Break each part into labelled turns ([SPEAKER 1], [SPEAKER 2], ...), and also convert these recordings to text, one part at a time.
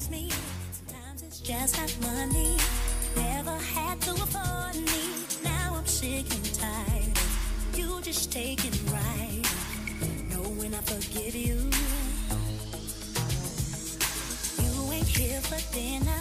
[SPEAKER 1] loves me. Sometimes it's just not money. Never had to afford me. Now I'm sick and tired. You just take
[SPEAKER 2] it right. Know
[SPEAKER 3] when I
[SPEAKER 1] forgive you. You ain't here for dinner.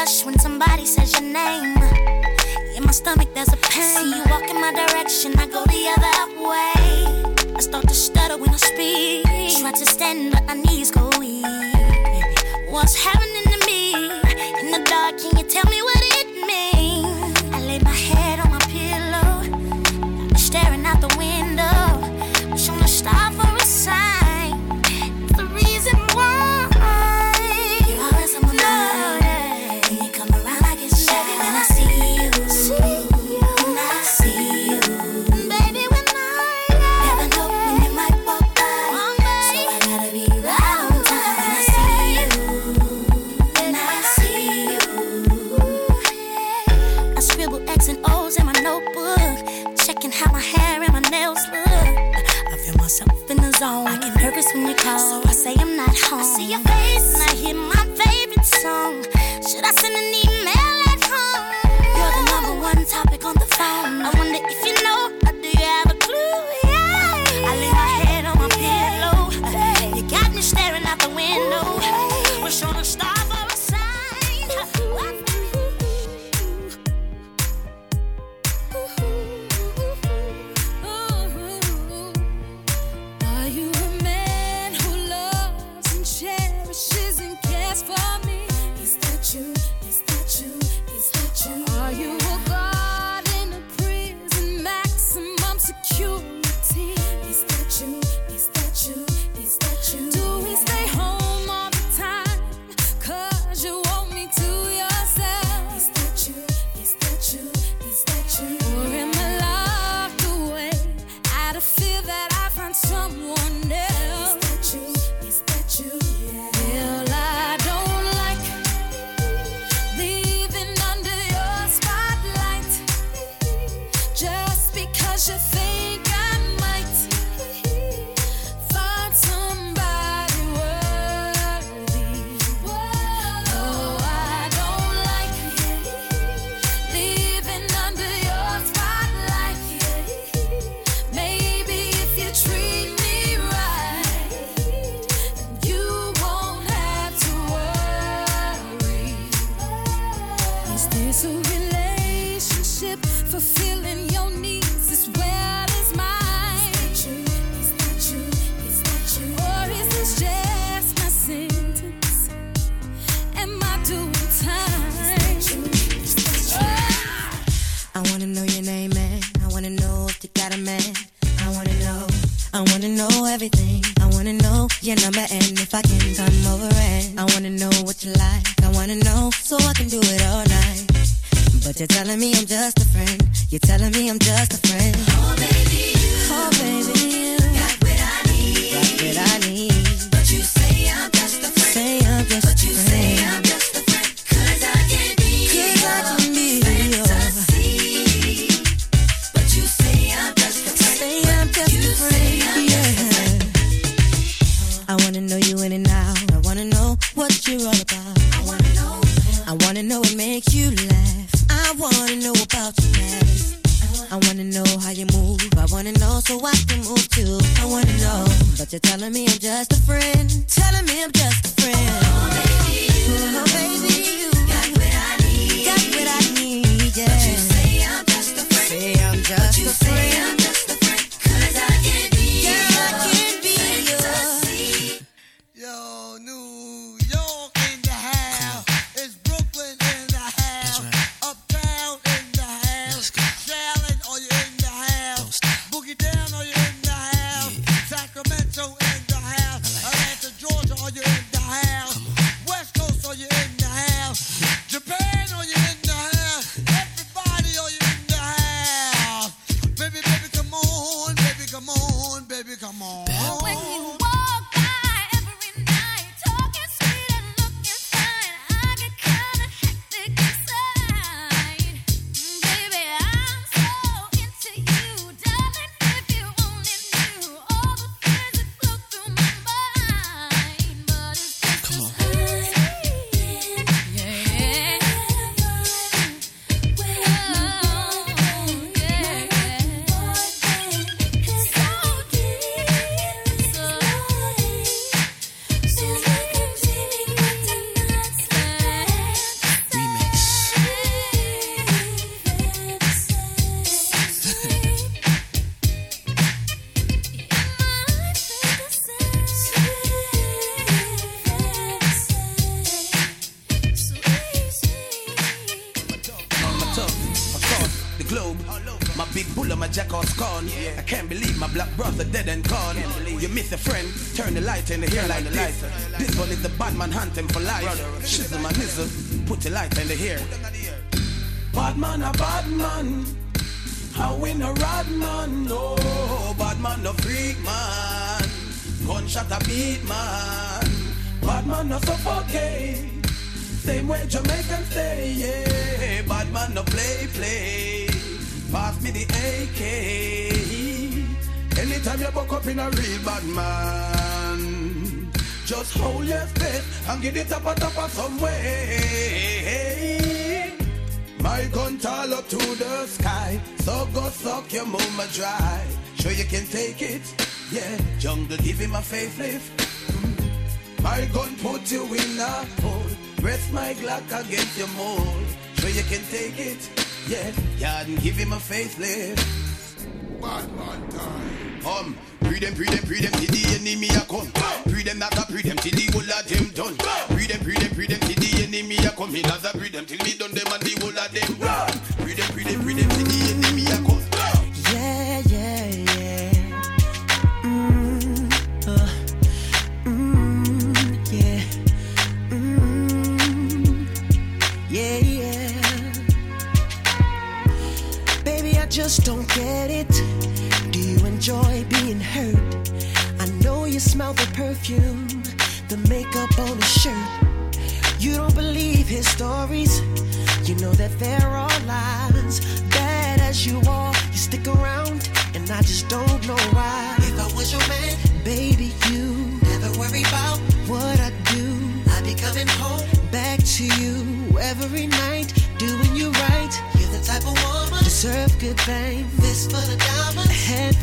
[SPEAKER 1] blush when somebody says your name. In my stomach, there's a pain. See you walk in my direction, I go the other way. I start to stutter when I speak. Try to stand, but my knees go weak. What's happening?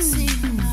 [SPEAKER 4] sexy.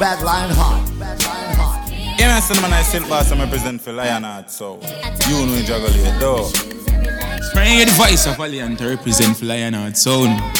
[SPEAKER 5] bad line hard. Yeah,
[SPEAKER 6] man, cinema night shit boss, I'm
[SPEAKER 7] represent for Lion Heart,
[SPEAKER 8] so you know you juggle it, though.
[SPEAKER 9] Bring your voice of Lion to represent for
[SPEAKER 1] Lion Heart
[SPEAKER 10] Sound.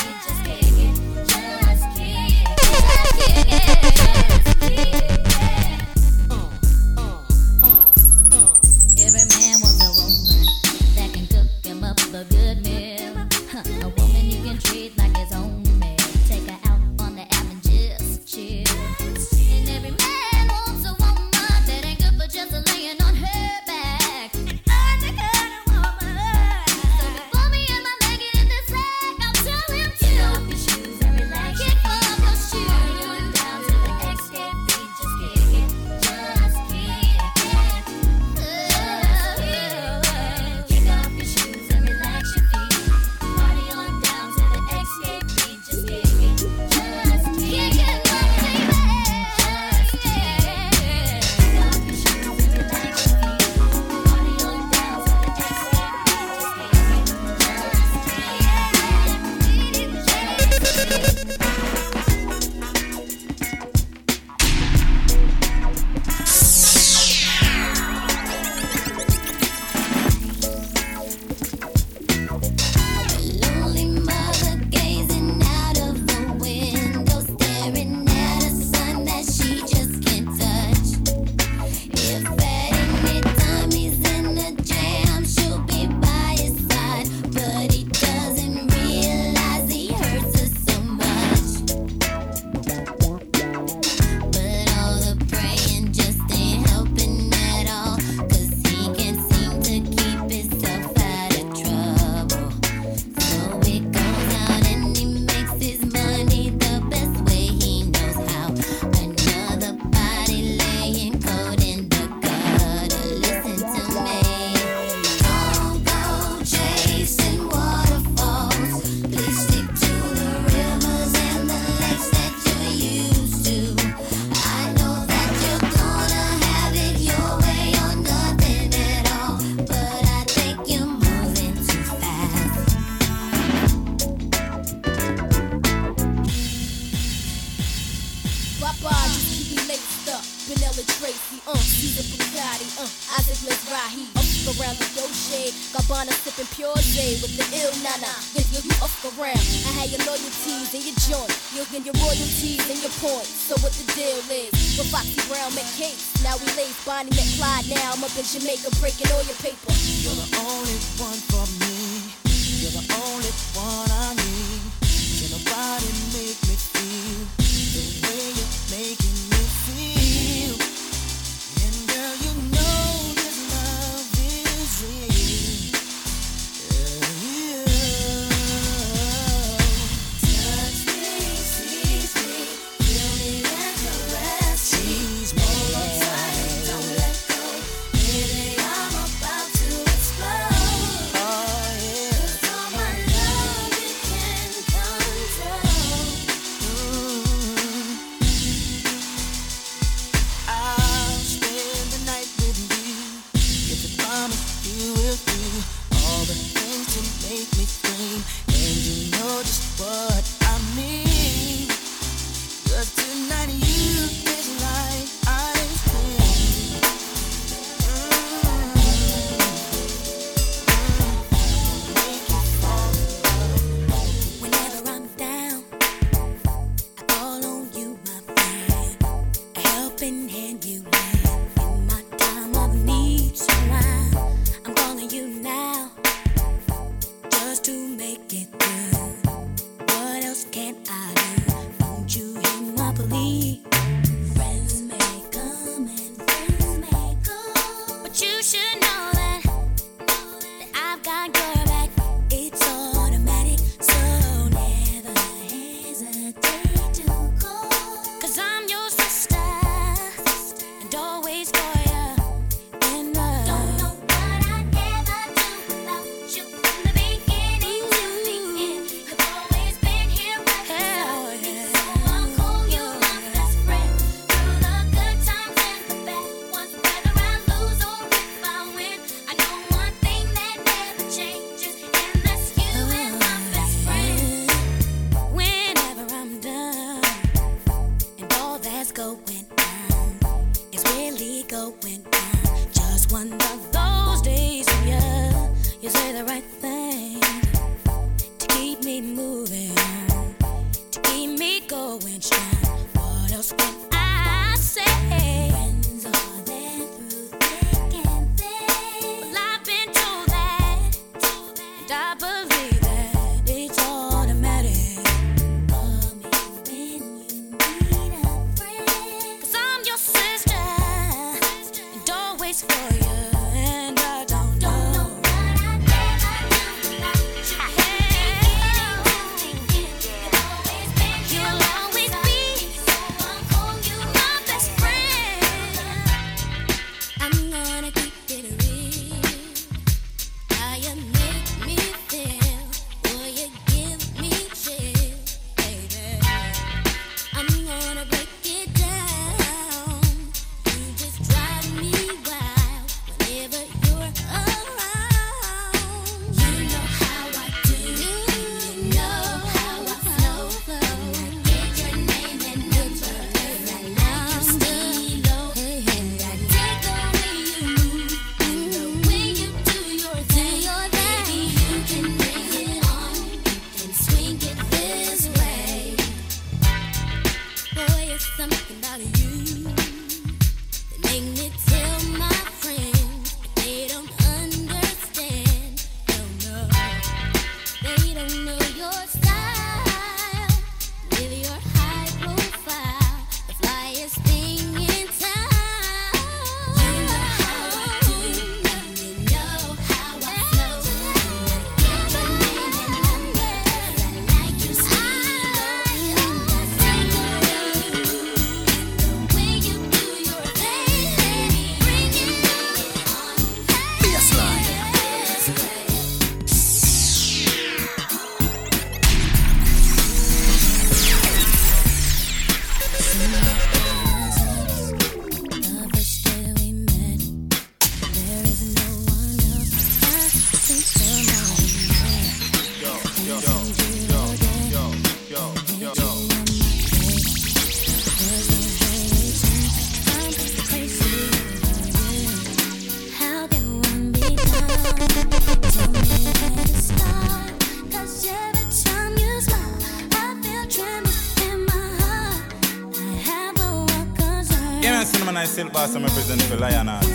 [SPEAKER 10] Boss, I'm representing for
[SPEAKER 1] Lion Heart,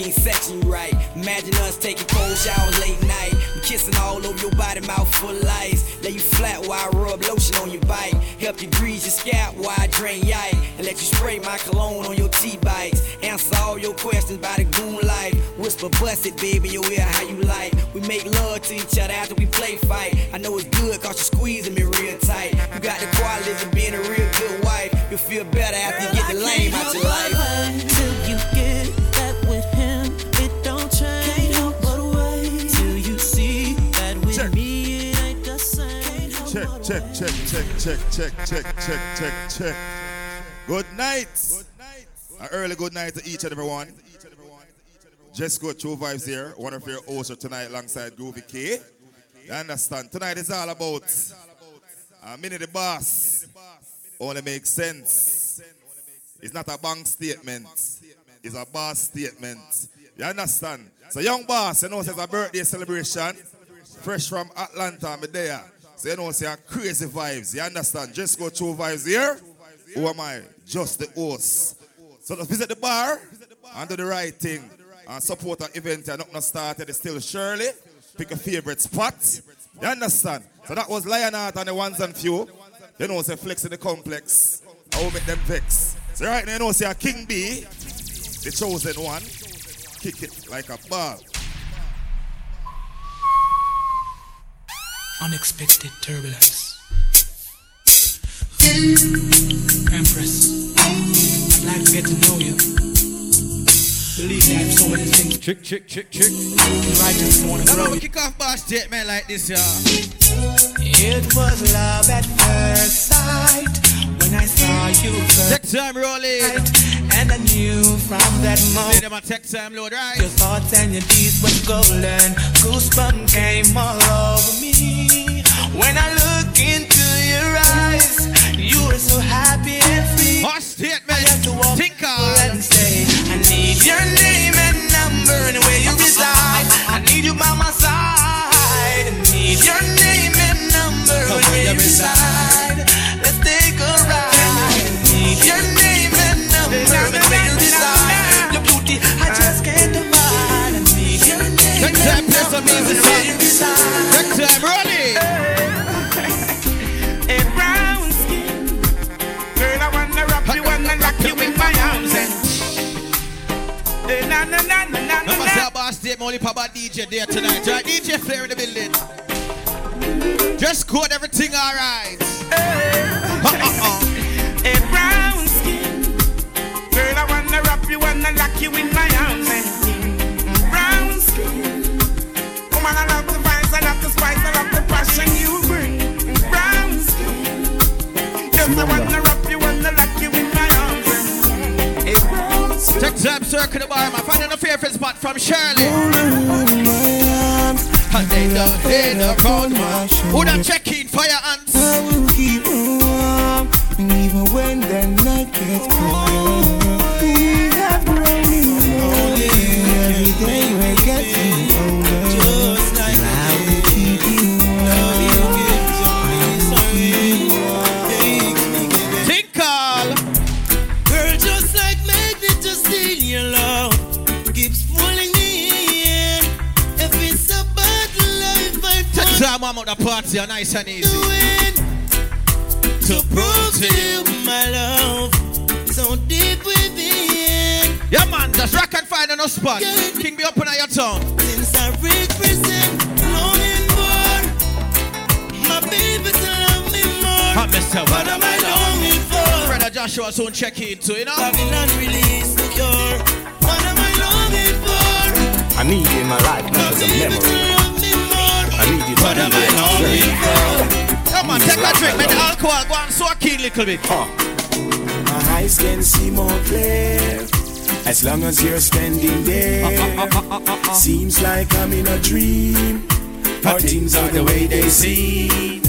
[SPEAKER 1] you
[SPEAKER 11] walk in
[SPEAKER 4] section right. Imagine us taking cold showers late night. I'm kissing all over your body, mouth full of ice. Lay you flat while I rub lotion on your bike. Help you grease your scalp while I drain yike. And let you spray my cologne on your T-bikes. Answer all your questions by the goon light. Whisper, bust it, baby, your ear how you like. We make love to each other after we play fight. I know it's good cause you're squeezing me real tight. You got the qualities of being a real good wife. You'll feel better after you get the lame out your life.
[SPEAKER 12] Check, check, check, check, check, check, check, check, check, check. Good night. An early good night to each and every one. Just go True Vibes here, one of your hosts tonight alongside Groovy K. You understand? Tonight is all about uh, a minute the boss. Only makes sense. It's not a bank statement. It's a boss statement. You understand? So young boss, you know, it's a birthday celebration. Fresh from Atlanta, me there. So you it's a crazy vibes. You understand? Just go True Vibes here. Who am I? Just the host. So let's visit the bar and do the right thing. And support an event and not started. It's still Shirley. Pick a favorite spot. You understand? So that was Lion Heart and the ones and few. You know, say flex in the complex. I will make them vex. So right now, you know, say a King B, the chosen one, kick it like a ball.
[SPEAKER 13] Unexpected turbulence. Empress, I'd like to get to know you. Believe me, I have so many things.
[SPEAKER 14] Chick, chick, chick, chick.
[SPEAKER 13] Right this morning,
[SPEAKER 14] Now
[SPEAKER 13] bro.
[SPEAKER 14] we kick off boss statement like this, y'all.
[SPEAKER 15] It was love at first sight when I saw you first.
[SPEAKER 14] Take time rolling.
[SPEAKER 15] And I knew from that
[SPEAKER 14] Say
[SPEAKER 15] moment
[SPEAKER 14] them a take time load, right?
[SPEAKER 15] your thoughts and your deeds were golden. Goosebumps came all over me when I look into your eyes. you are so happy and free.
[SPEAKER 14] Boss statement.
[SPEAKER 15] I had to walk
[SPEAKER 14] Think
[SPEAKER 15] forward and say, I need your name and number and where you reside. I need you by my side. I need your name and number and where you reside. Let's take a ride. I need your name and number and where you reside. Your beauty, I just can't divide. I need your name
[SPEAKER 14] Take time,
[SPEAKER 15] and
[SPEAKER 14] play some
[SPEAKER 15] number
[SPEAKER 14] music,
[SPEAKER 15] and where you reside.
[SPEAKER 14] Take time. Boss statement only Papa DJ there tonight, right? DJ Flare in the building. Just code everything alright.
[SPEAKER 15] A brown skin. Girl, I wanna wrap you, wanna lock you in my arms brown skin. I love the vibes, I love the spice, I love the passion you bring. Brown skin. Just I wanna
[SPEAKER 14] Take time, circle the bar, man. Find a favorite spot from Shirley. And they don't hit the crowd, man. Who done check in fire ants?
[SPEAKER 15] I will keep warm, even when the night gets cold.
[SPEAKER 14] The party, are nice and easy.
[SPEAKER 15] to prove to you my love so deep within.
[SPEAKER 14] Yeah, man, just rock and find no spot. King be up on your tongue.
[SPEAKER 15] Since I represent longing for my baby to love me more.
[SPEAKER 14] Hot Mr.
[SPEAKER 15] What am I longing for?
[SPEAKER 14] Brother Joshua soon check in too, you know?
[SPEAKER 15] Babylon release the cure. What am I longing for? I need you in my life not as a memory. I need you to
[SPEAKER 14] But am
[SPEAKER 15] be
[SPEAKER 14] I
[SPEAKER 15] there.
[SPEAKER 14] loving Come on, take a drink, make the alcohol go on so keen little bit.
[SPEAKER 15] My eyes can see more clear as long as you're standing there. Seems like I'm in a dream, or things are the way they seem.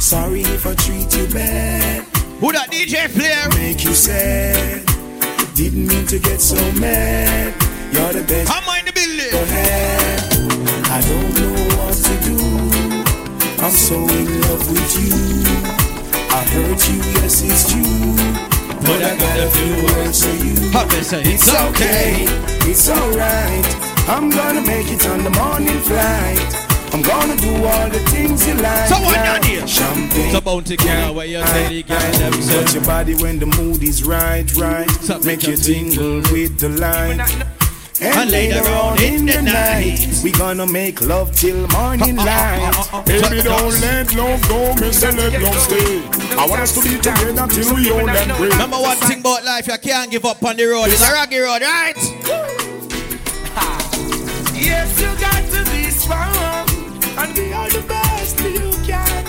[SPEAKER 15] Sorry if I treat you bad.
[SPEAKER 14] Who that DJ player?
[SPEAKER 15] Make you sad. Didn't mean to get so mad. You're the best.
[SPEAKER 14] I'm in the building.
[SPEAKER 15] Go ahead. I don't know what to do. I'm so in love with you. I hurt you, yes it's true. But I got a few words for you.
[SPEAKER 14] It's
[SPEAKER 15] okay, it's alright. I'm gonna make it on the morning flight. I'm gonna do all the things you like.
[SPEAKER 14] So what
[SPEAKER 15] now.
[SPEAKER 14] down here?
[SPEAKER 15] Champagne.
[SPEAKER 14] It's about to girl where you tell the girl them
[SPEAKER 15] Touch your body when the mood is right, right. Make you tingle with the light. And later on in the night, we gonna make love till morning light. Baby, don't let love go, me say let love stay. I want us to be together till we old and gray.
[SPEAKER 14] Remember one thing about life, you can't give up on the road. It's a rocky road, right?
[SPEAKER 15] Yes, you got to be strong and be all the best you can.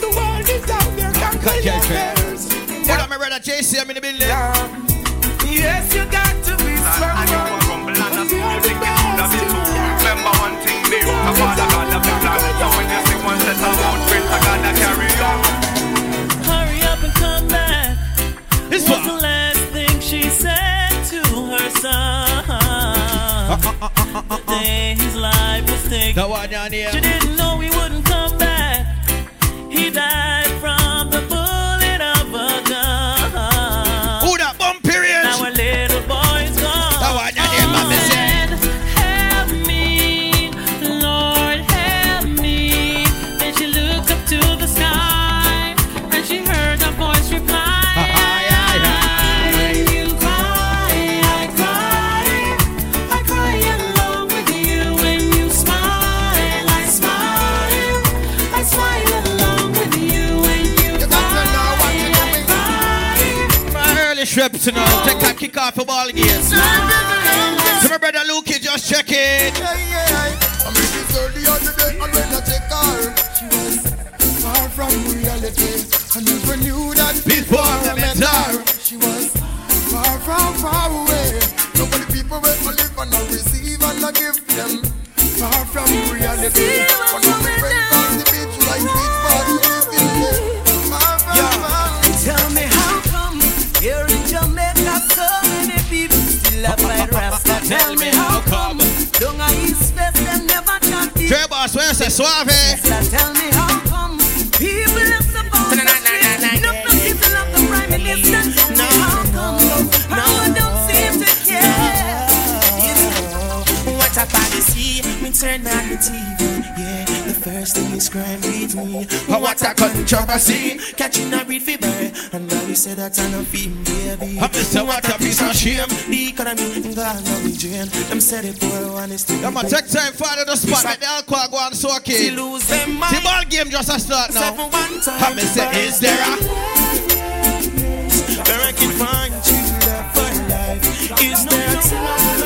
[SPEAKER 15] The world is out there, conquer your fears.
[SPEAKER 14] Hold on, my brother JC, I'm in the building.
[SPEAKER 15] Yes, you got to be strong.
[SPEAKER 16] Thing, me root a father God plan. So when you sing one set of footprint, I gotta carry on.
[SPEAKER 17] Hurry up and come back.
[SPEAKER 14] This
[SPEAKER 17] was the last thing she said to her son. Uh, uh, uh, the day his life was taken.
[SPEAKER 14] That one down here.
[SPEAKER 17] She didn't know he wouldn't come back. He died
[SPEAKER 14] My early trip to now. Take time, kick off the ball again. So my brother Luke, just check it.
[SPEAKER 18] I met this girl the other day and when I check her, she was far from reality. I never knew that
[SPEAKER 14] Before
[SPEAKER 18] I
[SPEAKER 14] I
[SPEAKER 18] met
[SPEAKER 14] met
[SPEAKER 18] her. She was far from far away. Nobody people where I live and I receive and I give them far from reality.
[SPEAKER 17] Tell me how come down a East West them never can be.
[SPEAKER 14] Trey Boss, where's the suave?
[SPEAKER 17] Tell me how come people are supposed to street. No, no people of the prime minister. Tell me how come power don't seem to care.
[SPEAKER 15] What a policy, me turn on the TV. Yeah, the first thing is crime with me. What a controversy, catching a read fever. And now we say that I'm a film, baby.
[SPEAKER 14] I'm just a what a piece of shame.
[SPEAKER 15] The economy, God, now we drain. Them say the poor one is still.
[SPEAKER 14] Come on, take time, follow the spot, make the alcohol go on so okay.
[SPEAKER 15] Lose them
[SPEAKER 14] The ball game just a start now.
[SPEAKER 15] Seven one time.
[SPEAKER 14] I'm say, is there a
[SPEAKER 15] Where I can find true love for life? Is there a time?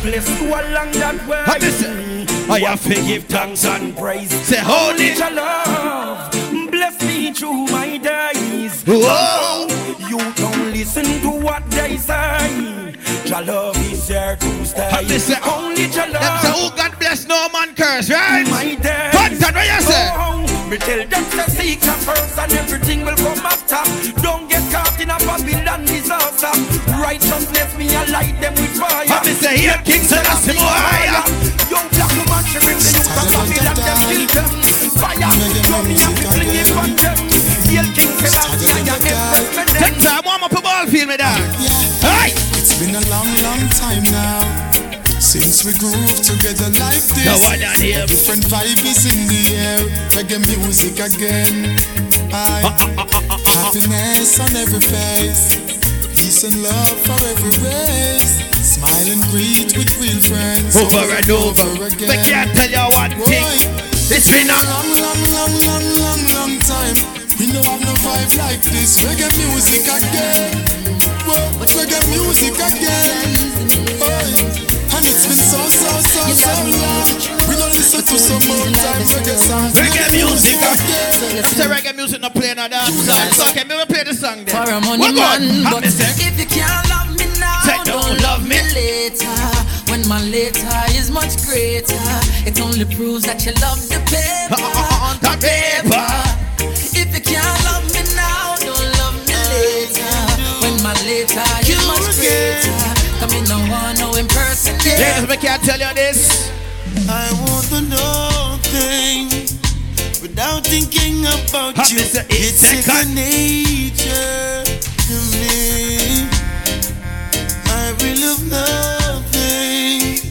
[SPEAKER 15] Oh, bless you along that way.
[SPEAKER 14] I listen. I have to give thanks and
[SPEAKER 15] praise.
[SPEAKER 14] Say, hold it.
[SPEAKER 15] your love. Bless me through my days.
[SPEAKER 14] Whoa.
[SPEAKER 15] You don't listen to what they say. Your love is here to stay.
[SPEAKER 14] I listen.
[SPEAKER 15] Only your
[SPEAKER 14] Them say,
[SPEAKER 15] love.
[SPEAKER 14] who God bless, no man curse, right?
[SPEAKER 15] My days.
[SPEAKER 14] Content, what you oh, say?
[SPEAKER 15] Oh, me tell them to seek her first and everything will come after. Don't get caught in a Babylon disaster. Righteousness me I light them with fire.
[SPEAKER 14] I me say, here, King Selassie, more higher.
[SPEAKER 15] Young black woman, she rip the youth of Babylon, them kill them. Fire, show me a fling it on them. Hail King Selassie, I am empress me them.
[SPEAKER 14] Take time, warm up the ball field, me dog. Hey!
[SPEAKER 19] It's been a long, long time now since we groove together like this.
[SPEAKER 14] Now what down here?
[SPEAKER 19] A different vibe is in the air. Reggae music again. I happiness on every face. Peace and love for every race. Smile and greet with real friends.
[SPEAKER 14] Over and over.
[SPEAKER 19] again.
[SPEAKER 14] Make I can't tell you one thing. It's been a
[SPEAKER 19] long, long, long, long, long, long time. We don't have no vibe like this. Reggae music again. Whoa, reggae music again. Oi. And it's been so, so, so, so long. We don't listen to some old time reggae songs.
[SPEAKER 14] Reggae music. I'm saying reggae music not playing on dance. So okay, maybe play the song then.
[SPEAKER 17] For a money
[SPEAKER 14] What
[SPEAKER 17] man, but if you can't love me now,
[SPEAKER 14] Say don't love me.
[SPEAKER 17] later. When my later is much greater, it only proves that you love the paper.
[SPEAKER 14] the paper.
[SPEAKER 17] If you can't love me now, don't love me later. When my later is much greater, come in no one, no impersonate.
[SPEAKER 14] Ladies, make I tell you this.
[SPEAKER 15] I want to know things without thinking about
[SPEAKER 14] Have
[SPEAKER 15] you. It's second nature to me. I will love nothing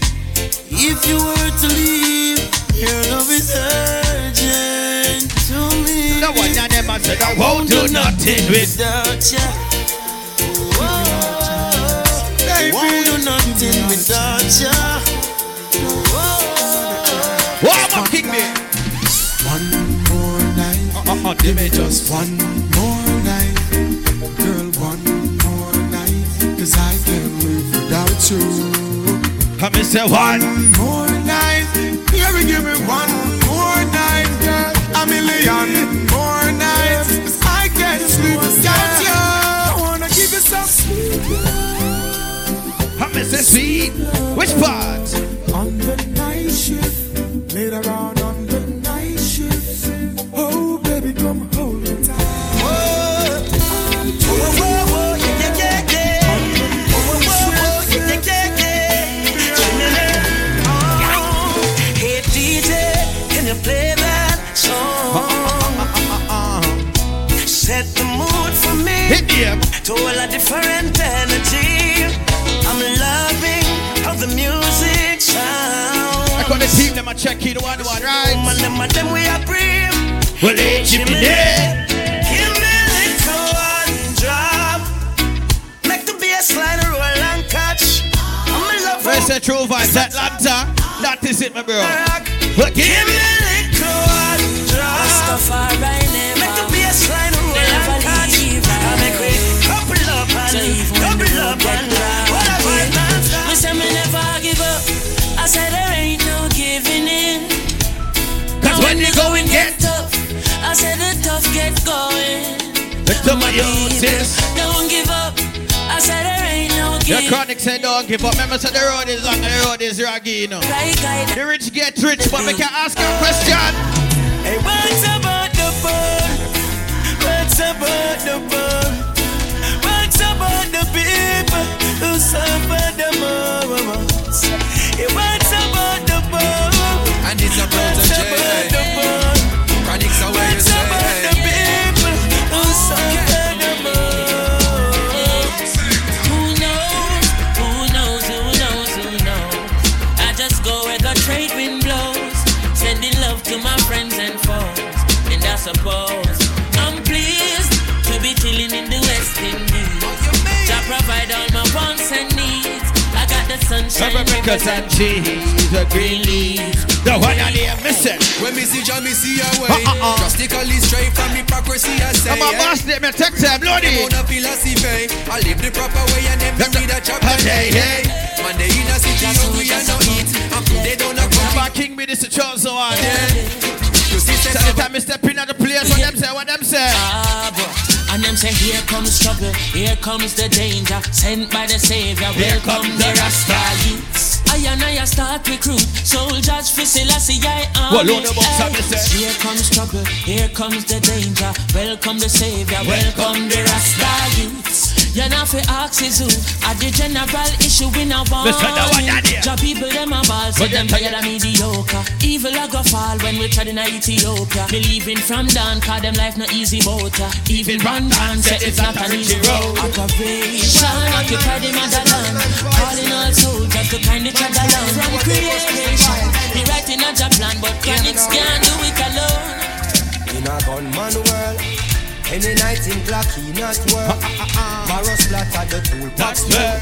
[SPEAKER 15] if you were to leave. Your love is urgent to me.
[SPEAKER 14] No one them I said I won't do nothing with.
[SPEAKER 15] without you. Won't do nothing without you.
[SPEAKER 14] I king me?
[SPEAKER 19] One more night.
[SPEAKER 14] Uh, uh, give me just
[SPEAKER 19] one more night. Girl, one more night. Cause I can't live without you.
[SPEAKER 14] Come and say one.
[SPEAKER 19] more night. Baby, give me one more night, girl. A million more nights. 'Cause I can't sleep without you. I wanna give you some sweet
[SPEAKER 14] Come and say sweet. Which part?
[SPEAKER 19] On the night shift. Later on on the night shift. Oh, baby, come hold me tight.
[SPEAKER 15] Hey DJ, can you play that song? Set the mood for me to a different
[SPEAKER 14] got the team them a check it one one right.
[SPEAKER 15] Woman, them and them we are brave.
[SPEAKER 14] Well, they keep me there.
[SPEAKER 15] Give me a little one drop. Make the bass line roll and catch. I'm in love
[SPEAKER 14] Where's the true vibes? Atlanta. That is it, my bro. But give
[SPEAKER 15] Give me
[SPEAKER 14] Of.
[SPEAKER 17] Don't give up. I said there ain't no giving.
[SPEAKER 14] chronic say don't give up. Remember, say the road is long the road is raggy, you know. The rich get rich, but we can ask you a question.
[SPEAKER 15] Hey, what's about the fun? What's about the fun? What's about the people who suffer the most? Hey,
[SPEAKER 17] suppose I'm pleased to be chilling in the West Indies. Jah provide all my wants and needs. I got the sunshine,
[SPEAKER 14] Americans and cheese, the green leaves. The one on the missing.
[SPEAKER 20] When me see Jah, me see a way. Uh, uh, uh. Drastically straight from hypocrisy, I say.
[SPEAKER 14] I'm a boss, let me take time,
[SPEAKER 20] Them
[SPEAKER 14] Lodi.
[SPEAKER 20] on a philosophy. I live the proper way and them don't need a chop
[SPEAKER 14] Hey,
[SPEAKER 20] day.
[SPEAKER 14] hey.
[SPEAKER 20] Hey, man, they in a city hungry and no eat. And food they don't have
[SPEAKER 14] Remember King me this a chosen one.
[SPEAKER 20] You
[SPEAKER 14] So time me step in at the place, what them say, what them say.
[SPEAKER 17] Ah, And them say, here comes trouble, here comes the danger, sent by the savior,
[SPEAKER 14] Here
[SPEAKER 17] welcome the Rasta youths. I and I start recruit soldiers for Selassie I am.
[SPEAKER 14] Well, load the box up, me say.
[SPEAKER 17] Here comes trouble, here comes the danger, welcome the savior, welcome the Rasta youths. You know fi ask is who, at the general issue we now want.
[SPEAKER 14] Listen to what that is.
[SPEAKER 17] Jah people them a ball, say
[SPEAKER 14] What
[SPEAKER 17] them
[SPEAKER 14] them
[SPEAKER 17] tired of mediocre. Evil a go fall when we tread in Ethiopia. Believing from down, cause them life no easy boat. Even one man say it's not an easy road. Operation, occupy the motherland. Calling all soldiers to kind each other down. From creation, he writing a job plan, but chronics can't do it alone.
[SPEAKER 21] In a gunman world, any night in clock he not work. Barrow splatter the tool box
[SPEAKER 14] That's fair.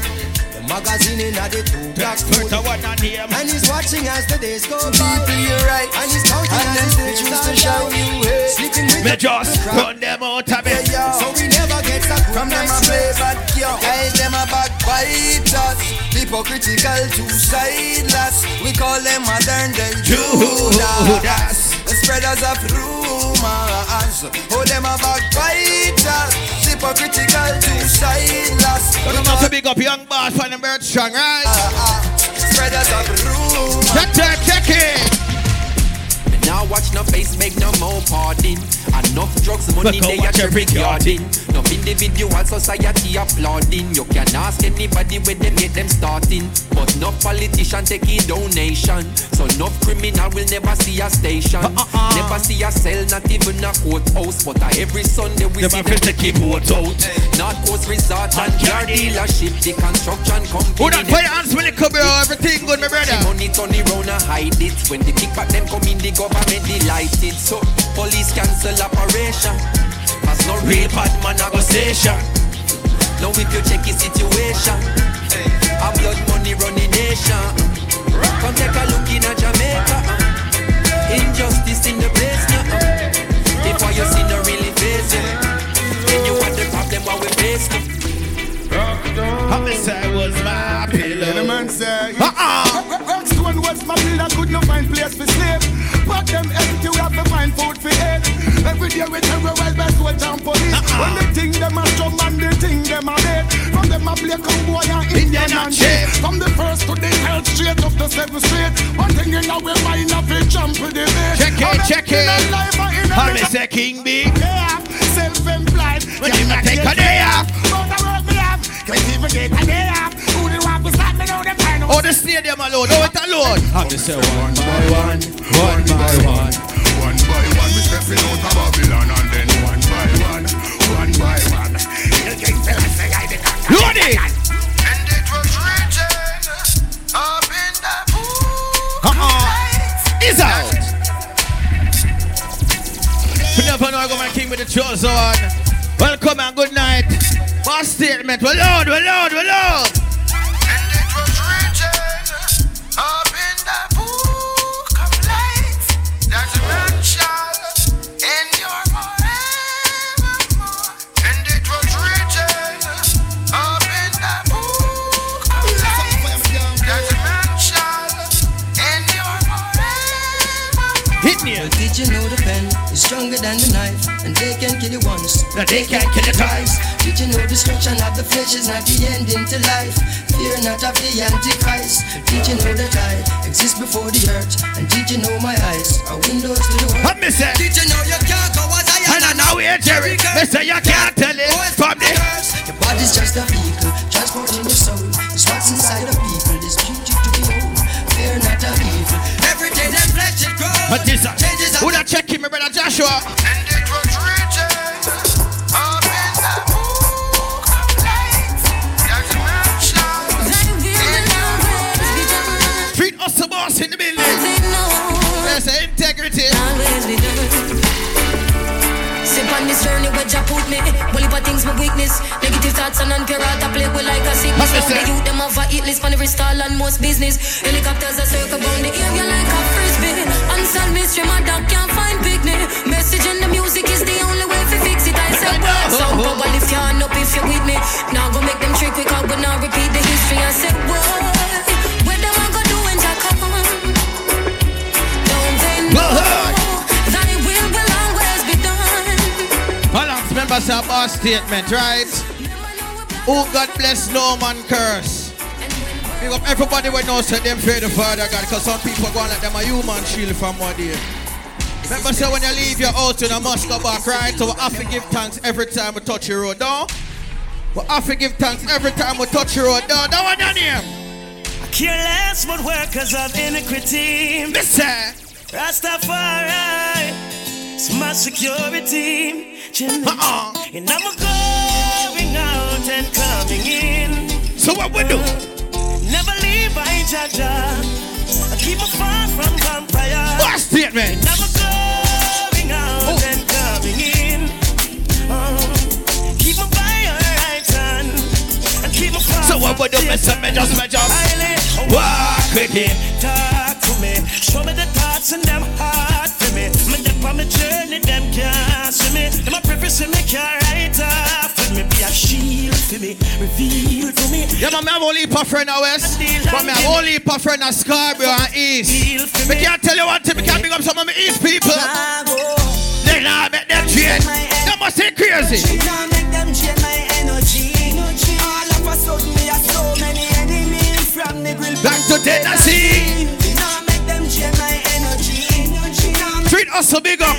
[SPEAKER 21] Them
[SPEAKER 22] Magazine in the two black
[SPEAKER 14] Expert of what I name.
[SPEAKER 22] And he's watching as the days go by. You're right. And he's counting
[SPEAKER 14] And
[SPEAKER 22] as
[SPEAKER 14] them
[SPEAKER 22] the
[SPEAKER 14] choose
[SPEAKER 22] days
[SPEAKER 14] to
[SPEAKER 22] to
[SPEAKER 14] shout
[SPEAKER 22] shine you way. Sleeping with
[SPEAKER 14] Me
[SPEAKER 22] the
[SPEAKER 14] just
[SPEAKER 22] crowd.
[SPEAKER 14] run them out of it.
[SPEAKER 22] So we never get a
[SPEAKER 23] From them a play bad girl, guys them a backbiters Hypocritical, two-sideless We call them modern day Judas The spreaders of rumors Oh, them a backbiters Hypocritical, two-sideless
[SPEAKER 14] But I'm not to big up young boss for them bird strong, right? Ah, ah.
[SPEAKER 23] Spreaders of rumors
[SPEAKER 14] Check, check, check it.
[SPEAKER 24] Now watch no face, make no more pardon. Enough drugs, money they are
[SPEAKER 14] every
[SPEAKER 24] regarding. No individual society applauding. You can ask anybody where they make them starting. But no politician take a donation. So no criminal will never see a station.
[SPEAKER 14] Uh-uh.
[SPEAKER 24] Never see a cell, not even a courthouse. But uh, every Sunday we
[SPEAKER 14] Them
[SPEAKER 24] see
[SPEAKER 14] a
[SPEAKER 24] them
[SPEAKER 14] to keep
[SPEAKER 24] boat out. North Coast Resort and car dealership. The construction company.
[SPEAKER 14] Who that for your hands when it come here? Everything good, my brother.
[SPEAKER 24] The money turn around and hide it. When the kickback them come in, the government delighted. So police cancel operation. Cause no real bad man negotiation. Now if you check the situation, a blood money running nation. Come take a look in a Jamaica. uh. Injustice in the place now. uh. If you see no really face it, then you want the problem what we face.
[SPEAKER 14] Homicide was my pillow.
[SPEAKER 18] Yeah, the man say,
[SPEAKER 14] Uh-uh.
[SPEAKER 18] Redstone West builder could not find place for sleep. But them empty, we have to find food for eat. Every day we terrorize by soldier and police. When they think them a strong and they think them a. From them a black and boy and Indian and shit. From the first to the third straight up the seventh street. One thing in our mind of it jump with the bait.
[SPEAKER 14] Check it, check it. How they say King B?
[SPEAKER 18] Yeah, self-employed.
[SPEAKER 14] When you not take a day off.
[SPEAKER 18] But the work me have, can't even get a day off. Who the
[SPEAKER 14] Oh, the stadium alone. Oh, it alone. How they say one by one, one by one.
[SPEAKER 18] One by one, we stepping out of Babylon and then one by one, one by one. You can tell us the guy that
[SPEAKER 14] Loaded.
[SPEAKER 23] And it was written Up in the book
[SPEAKER 14] Uh-uh. Is out. You never know I go my king with the chosen one. Welcome and good night. Boss statement. Well, Lord, well, Lord, well, Lord.
[SPEAKER 22] Than the knife? And they can kill you once,
[SPEAKER 14] but they can't kill you twice.
[SPEAKER 22] Did you know destruction of the flesh is not the ending to life? Fear not of the Antichrist. Did you know that I exist before the earth? And did you know my eyes are windows to the world?
[SPEAKER 14] What me say?
[SPEAKER 22] Did you know you can't go as I
[SPEAKER 14] And I know here, Jerry. Me say you can't tell it from the.
[SPEAKER 22] Your body's just a vehicle, transporting your soul. It's what's inside of people, this beauty to behold. Fear not of flesh it grows.
[SPEAKER 14] But this, uh, who that checking me, brother Joshua?
[SPEAKER 23] And it was written Up in the book of life
[SPEAKER 14] Street hustle boss in the building.
[SPEAKER 25] On this journey where Jah put me. If things my weakness. Negative thoughts and I play with like a sickness. Now the youth them have a hit list on every stall and most business. Helicopters are circle round the area like a frisbee. Unsolved mystery, my dog can't find picnic. Message in the music is the only way to fix it. I said, sound power lift your hand up if you're with me. Now go make them trick quick out, but now repeat the history. I said, well,
[SPEAKER 14] Of our statement, right? Oh, God bless, no man curse. Big up everybody we knows that them fear the Father God, because some people go on like them a human shield from one day. Remember, say when you leave your house, you must go back, right? So we have to give thanks every time we touch your road, don't? We have to give thanks every time we touch your road, don't? That one your name.
[SPEAKER 15] Careless but workers of iniquity.
[SPEAKER 14] Listen.
[SPEAKER 15] Rastafari, it's my security. Uh-uh. And I'm going out and coming in.
[SPEAKER 14] So what we do?
[SPEAKER 15] Never leave by Jaja. I keep it far from vampire.
[SPEAKER 14] What statement?
[SPEAKER 15] And I'm going out and coming in. Uh, keep me by your right hand. And keep me far
[SPEAKER 14] So what we do, me say me just
[SPEAKER 15] Yeah, talk to me. Show me the thoughts and them hard on my journey, them can't see me. Them a preface me can't write off for me. Be a shield for me, reveal to me.
[SPEAKER 14] Yeah, man, me have only a friend of West, but me have only a friend of Scarborough and East. Me can't tell you one thing, me can't big up some of my East people. They not make them change. They must say crazy.
[SPEAKER 15] Can't make them change my energy. All of a sudden, me have so many enemies from the grill.
[SPEAKER 14] Back to Tennessee. Treat us so big up.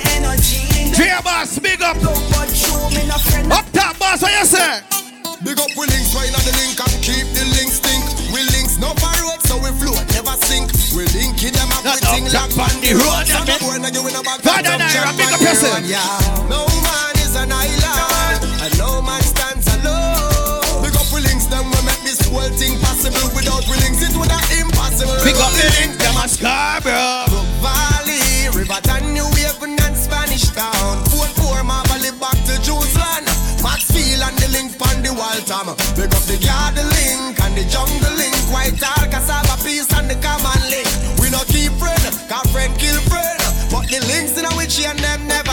[SPEAKER 14] Tree boss, big up. Up top boss, what you say?
[SPEAKER 26] Big up we links, why not the link and keep the links stink. We links no road, so we float, never sink. We link in them up with thing lock on the road. So no boy not giving a back
[SPEAKER 14] Father Naira, big up yourself.
[SPEAKER 26] Yeah, no man is an island, and no man stands alone. Big up we links, them we make this whole thing possible. Without we links, it would have impossible.
[SPEAKER 14] Big up the links, them a Scarborough.
[SPEAKER 26] Wall, Tom. Big up the garden link and the jungle link. White Hall, cassava piece and the common link. We no keep friend, cause friend kill friend. But the links in a witch and them never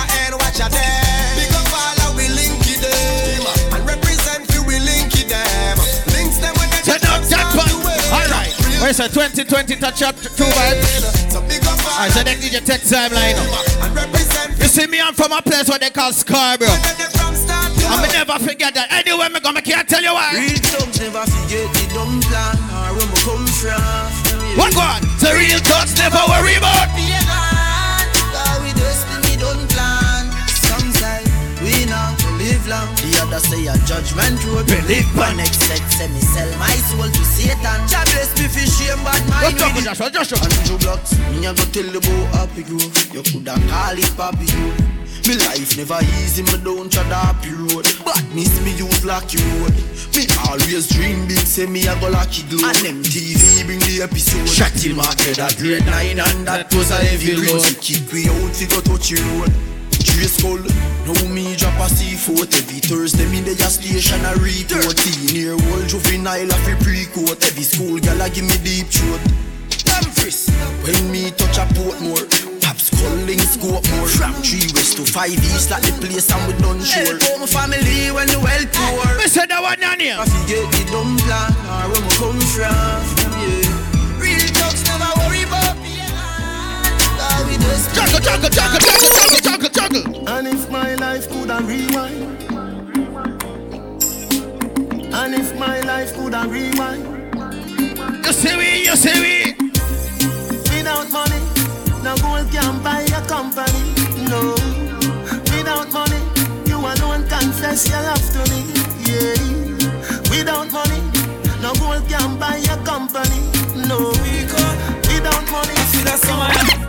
[SPEAKER 14] Where's the 2020 touch up two vibes?
[SPEAKER 26] So big up all
[SPEAKER 14] I said they DJ tech timeline. You see me, I'm from a place what they call Scarborough. I may never forget that. Anywhere me go, I can't tell you why.
[SPEAKER 15] Real thugs never forget the dumb plan or where we come from.
[SPEAKER 14] What God? The real thoughts never worry about.
[SPEAKER 15] Cause live. The other say a judgment road.
[SPEAKER 14] Believe
[SPEAKER 15] One expect say me sell my soul to Satan. Jah bless me for shame, but
[SPEAKER 14] up with? Joshua.
[SPEAKER 15] Andrew Blocks, me a go tell you about Happy Grove. You coulda call it Papi Grove. Me life never easy, me don't try tread happy road. But miss me use lucky road. Me always dream big, say me a go lucky glow. And MTV bring the episode. Shot till market at grade nine, and that was a heavy load. Kick we out, we go touch the road. Trace skull, now me drop a C4 Every Thursday. Me dey a station a report Teen year old. Juvenile a fi pre-court. Every school gal a give me deep throat Damn frisk, when me touch a Portmore Pops calling scope more. From 3 west to 5 east like the place and we done sure. Help my family when the well poor.
[SPEAKER 14] Me said that one on here.
[SPEAKER 15] I forget the dumb plan or where we come from yeah. Real talks never worry about Cause we just
[SPEAKER 14] Juggle, juggle, juggle, juggle, juggle.
[SPEAKER 27] And if my life could have rewind, and if my life could have rewind,
[SPEAKER 14] You see we, you see we.
[SPEAKER 27] without money, no gold can buy a company. No, without money, you alone confess your love to me. Yeah, without money, no gold can buy a company. No, without money,
[SPEAKER 28] See that summer?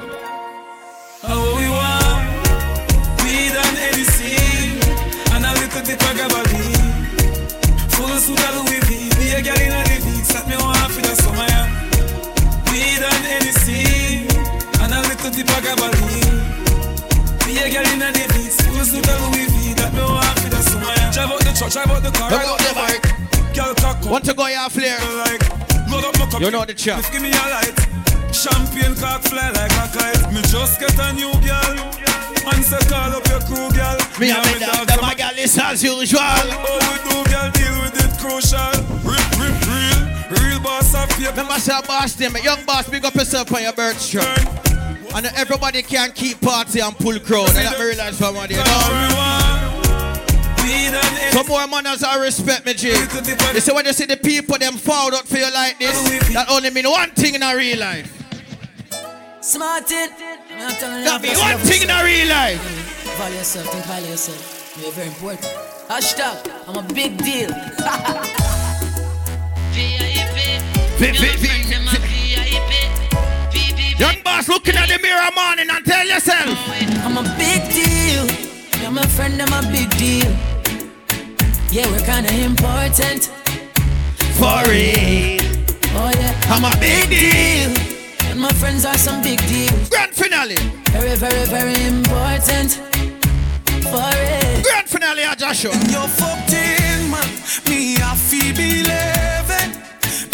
[SPEAKER 28] Suit of Louis V. Be a girl in a living. Me for the summer. yeah. We done anything and a little bit of gabardine. Be a girl in a living. Full suit of Louis V. That me one for the summer. yeah. Drive out the truck, drive out the car,
[SPEAKER 14] Drive out
[SPEAKER 28] the bike. Girl cock up.
[SPEAKER 14] Want to go your flare?
[SPEAKER 28] Like, load up my cup.
[SPEAKER 14] You know the chap.
[SPEAKER 28] Give me a light. Champagne cock fly like a kite. Me just get a new girl. And say call up your crew, girl.
[SPEAKER 14] Me and
[SPEAKER 28] and
[SPEAKER 14] me dog, them my girl is as usual.
[SPEAKER 28] Oh, we do, girl, deal with it crucial. Real, real, real, real boss of paper.
[SPEAKER 14] Remember say boss name, young boss, big up yourself on your birth shirt. And everybody can keep party and pull crowd. And that me realize from one day. you know. Some more manners and respect me, G. You see when you see the people them fall out for you like this, that only mean one thing in a real life.
[SPEAKER 29] Smart it. I'm telling you,
[SPEAKER 14] That be one thing in a real life.
[SPEAKER 29] Value yourself, think highly of yourself. You're very important. Hashtag, I'm a big deal.
[SPEAKER 14] Vi- vi- vi- Young boss looking at the mirror morning and tell yourself.
[SPEAKER 29] I'm a big deal. You're my friend, I'm a big deal. Yeah, we're kinda important.
[SPEAKER 14] For real.
[SPEAKER 29] Oh yeah,
[SPEAKER 14] I'm a big deal.
[SPEAKER 29] And my friends are some big deals.
[SPEAKER 14] Grand finale.
[SPEAKER 29] Very, very, very important. For it.
[SPEAKER 14] Grand finale of Joshua.
[SPEAKER 28] You're 14, man. Me, I feel believe it.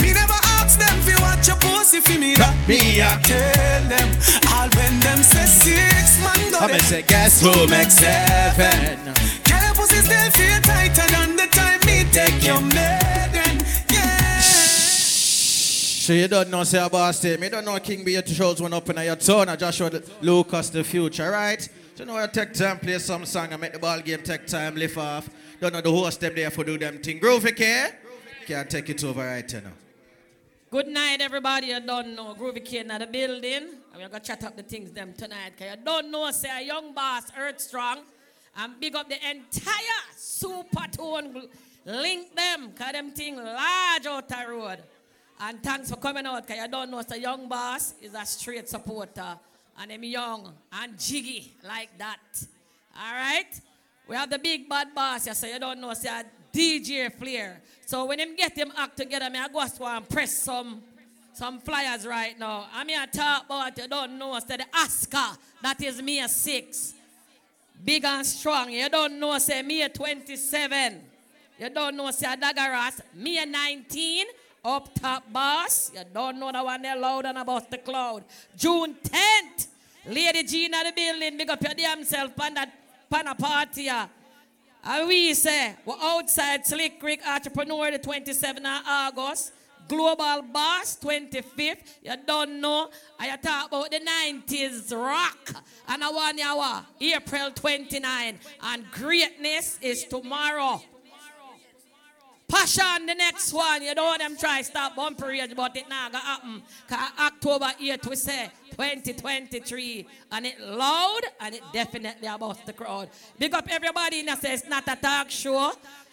[SPEAKER 28] Me never ask them for what
[SPEAKER 19] touch your pussy for me. That
[SPEAKER 14] me a
[SPEAKER 19] tell them. All when them say six man go
[SPEAKER 14] I'm
[SPEAKER 19] there.
[SPEAKER 14] say, guess who makes seven?
[SPEAKER 19] Girl, your pussy still feel tighter than the time me take your maiden. Yeah.
[SPEAKER 14] So you don't know, say about state. Me don't know King B shows one up in your tone. I just showed Lucas the future, right? You know I take time, play some song and make the ball game take time, lift off. Don't know the host them there for do them thing. Groovy care? Can't take it over right you know.
[SPEAKER 30] Good night, everybody. You don't know Groovy Kid in the building. And we're going to chat up the things them tonight. Because you don't know, say, a young boss, Earth Strong. And big up the entire Supertone. Link them. Because them thing large out the road. And thanks for coming out. Because you don't know, say, young boss is a straight supporter. And them young and jiggy like that. All right? We have the big bad boss here, so you don't know, say, a DJ Flare. So when him get him act together, me I go to and press some some flyers right now. I mean I talk about you don't know, say the Oscar, that is me a six. Big and strong. You don't know, say me a 27. You don't know, say a Dagaras, me a 19. Up top boss. You don't know that one there loud and about the cloud. June 10th. Lady Gina the building. Big up your damn self on that pan a party. And we say, we're outside Slick Creek Entrepreneur the 27th of August. Global Boss 25th. You don't know. I talk about the 90s rock. And I want you? April 29. And greatness is tomorrow. Passion, the next one. You don't want them try stop bumper age, but it now gonna happen. Cause October 8th we say 2023. And it loud and it definitely about the crowd. Big up everybody in say it's not a talk show.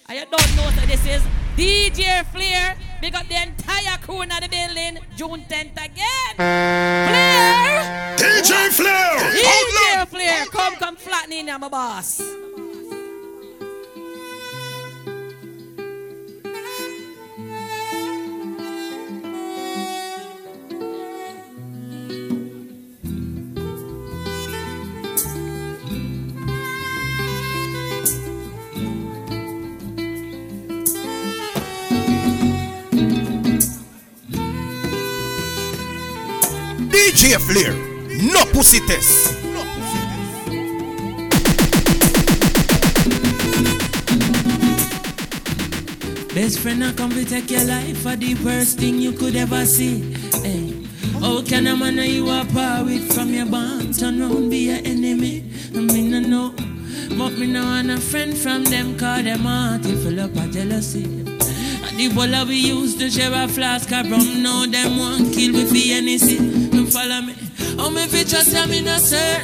[SPEAKER 30] And you don't know that this is DJ Flare. Big up the entire crew in the building. June 10th again. Flare!
[SPEAKER 5] DJ Flare!
[SPEAKER 30] DJ Flare! Come, come flatten in there, my boss.
[SPEAKER 5] DJ Flare, no pussy test.
[SPEAKER 17] Best friend, I come to take your life for the worst thing you could ever see. Hey. Can a man you are with from your bond turn round be your enemy? I mean, I know. But me know and a friend from them call them heart if full up of jealousy. And the bola we used to share a flask of rum, now them want kill me for anything. Follow me. Oh, me fi trust I'm innocent.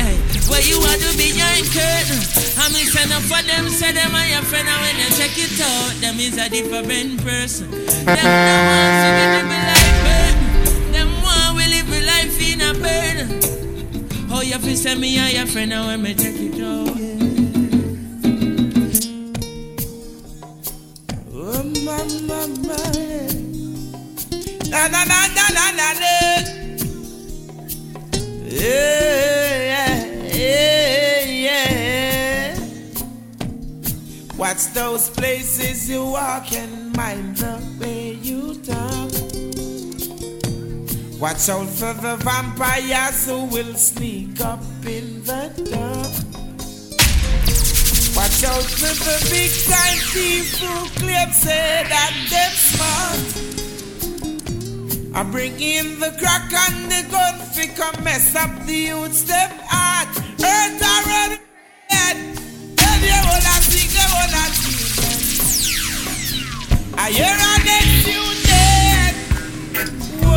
[SPEAKER 17] Hey, where you are to behind curtain. I mean, send up for them, say them are your friend, and when you check it out, them is a different person. Them want to live a life burden. Them want we live a life in a burden. Oh, you fi send me a your friend, and when me check it out.
[SPEAKER 19] Oh, mama, mama. Na na na na na na na. Watch those places you walk and mind the way you talk. Watch out for the vampires who will sneak up in the dark. Watch out for the big time thief who claim say that them smart. I bring in the crack and the gun fi come mess up the youths them heart. Earth a run head. Tell you all I see, them all I see. I hear a next you dead. Whoa.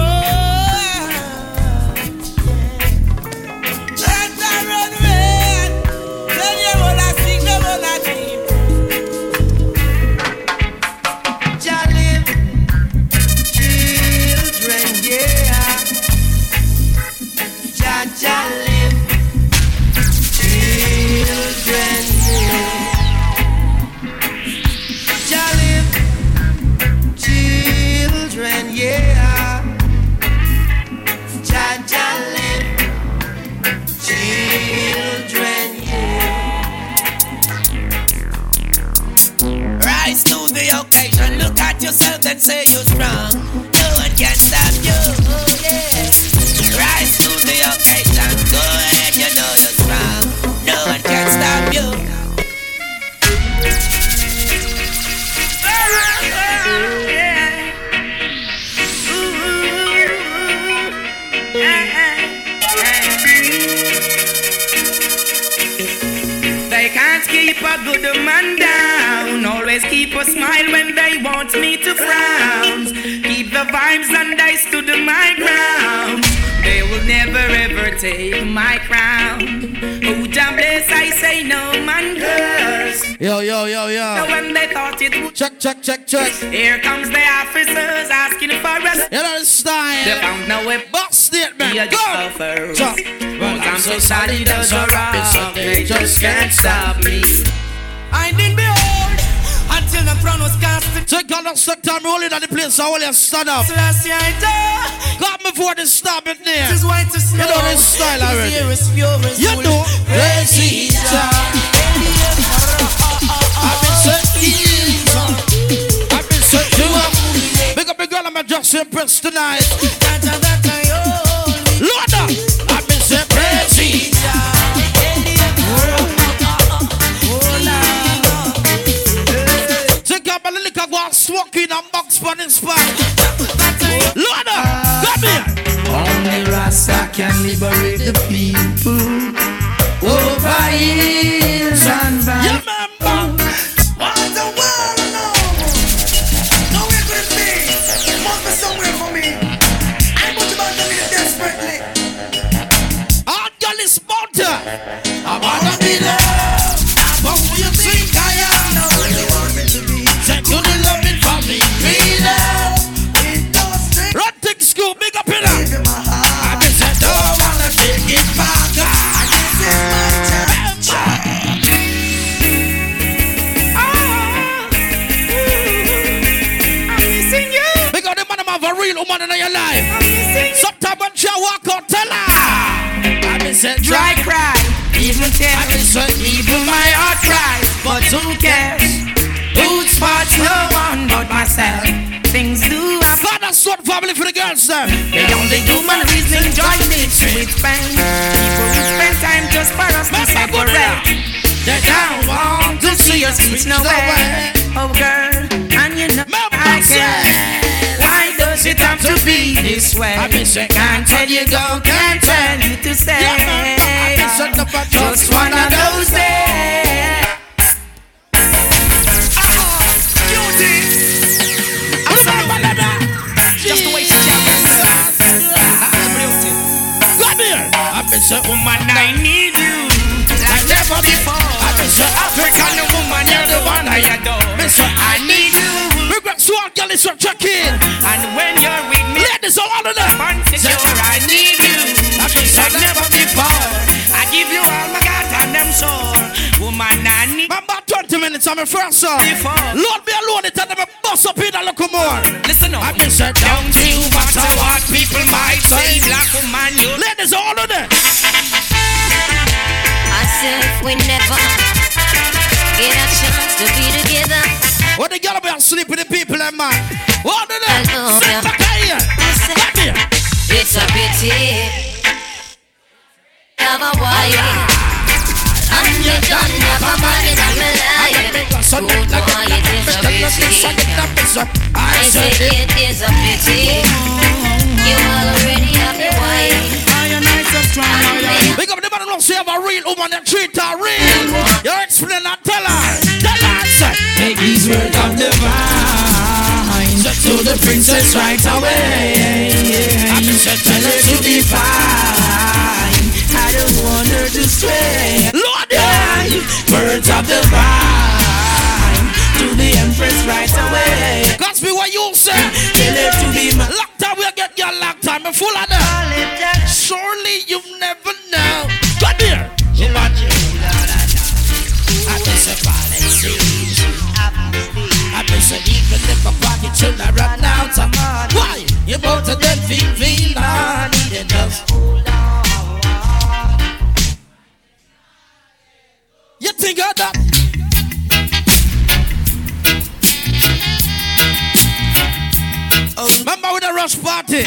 [SPEAKER 19] Earth a run red. Tell you all I see, them all I see.
[SPEAKER 31] Children, yeah. Jah Jah live, can't stop you.
[SPEAKER 19] Rise to the occasion. Go ahead, you know you're strong. No one can stop you.
[SPEAKER 32] They can't keep a good man down. Always keep a smile when they want me to frown. The vibes and I stood my ground. They will never ever take my crown. Who damn bless, I say no man curse.
[SPEAKER 33] Yo, yo, yo,
[SPEAKER 32] So
[SPEAKER 33] yo.
[SPEAKER 32] when they thought it would
[SPEAKER 33] Check, check, check, check.
[SPEAKER 32] Here comes the officers asking for us.
[SPEAKER 33] You know the style.
[SPEAKER 32] They found no way
[SPEAKER 33] Box statement. Go. Jump.
[SPEAKER 32] Well, I'm so solid as a rock. They just can't stop me. I didn't behold until the throne was cast.
[SPEAKER 33] Take on the time rolling at the place. I will you stand up.
[SPEAKER 32] Selassie, I die.
[SPEAKER 33] Got before the stop it there.
[SPEAKER 32] This is to snow.
[SPEAKER 33] You know this style already.
[SPEAKER 32] ear is pure
[SPEAKER 33] You know.
[SPEAKER 32] Crazy time.
[SPEAKER 33] I've been set easy. I've been set to up. Big up the girl, I'm just impressed tonight. Lord, I've been set Take up a little liquor, go and in and box for this spot. Lord, uh, come here.
[SPEAKER 32] Only Rasta can liberate the people over hills and valleys.
[SPEAKER 15] What the world knows. Nowhere could it be. Must be somewhere for me. I put about to need it desperately.
[SPEAKER 33] Hard girl is mountain.
[SPEAKER 15] I wanna be loved.
[SPEAKER 33] Woman in your life. Sometimes when she walk out, tell her. I've been set
[SPEAKER 32] Dry cry, even tears.
[SPEAKER 33] I've been set
[SPEAKER 32] Even my heart cries, but who cares? Who spots no one but myself? Things do happen.
[SPEAKER 33] Father, son, family for the girls, sir.
[SPEAKER 32] They only do my reasoning joy mixed with pain. People who spend time just for us to separate. They don't want to see us reach nowhere. Oh, girl, and you know I can. Does it have to be this way? I miss it. Can't tell you go, can't tell you to stay. Just one of those days. Just the way she
[SPEAKER 33] Come here. I've been set
[SPEAKER 32] Woman, I need you like never before.
[SPEAKER 33] I've been set
[SPEAKER 32] African woman, you're the one I adore. Been so I need you.
[SPEAKER 33] Big up sword girl is check in.
[SPEAKER 32] And when you're with me,
[SPEAKER 33] Ladies, all of them.
[SPEAKER 32] man, secure, I need you.
[SPEAKER 33] I've been
[SPEAKER 32] Like never before. I give you all my God and them soul. Woman, I need
[SPEAKER 33] Man, about 20 minutes, I'm a first song.
[SPEAKER 32] Before.
[SPEAKER 33] Lord be alone, it and them bust up in a little more.
[SPEAKER 32] Listen up.
[SPEAKER 33] I've been set down
[SPEAKER 32] Don't you matter what people might say, black woman, you
[SPEAKER 33] Ladies, all of them.
[SPEAKER 3] I said we never get a chance to be together.
[SPEAKER 33] What the girl be asleep with the people, and man. What of them?
[SPEAKER 3] I love
[SPEAKER 33] Sit
[SPEAKER 3] you.
[SPEAKER 33] back here. Come here.
[SPEAKER 3] It's a pity. Have a wife. And you don't have a man in my life. Good boy, it is a pity. I say it is a pity. You already have a wife.
[SPEAKER 33] Big up the man who say have a real woman that treat her real. You explain that, tell her. Tell her, say.
[SPEAKER 32] Words of divine to the princess right away.
[SPEAKER 33] I've been
[SPEAKER 32] Tell her to be fine. I don't want her to stray.
[SPEAKER 33] Lord,
[SPEAKER 32] yeah. Words of divine to the empress right away.
[SPEAKER 33] Cause me what you say.
[SPEAKER 32] Tell her to be my
[SPEAKER 33] Lock time, we'll get your lock time. I'm full of them. Surely you've never know. Come here. I've been set violence. I've been even if my pocket till I run out of money Why? You both of them feel, feel I need enough. You think of that? Oh. Remember with the rush party?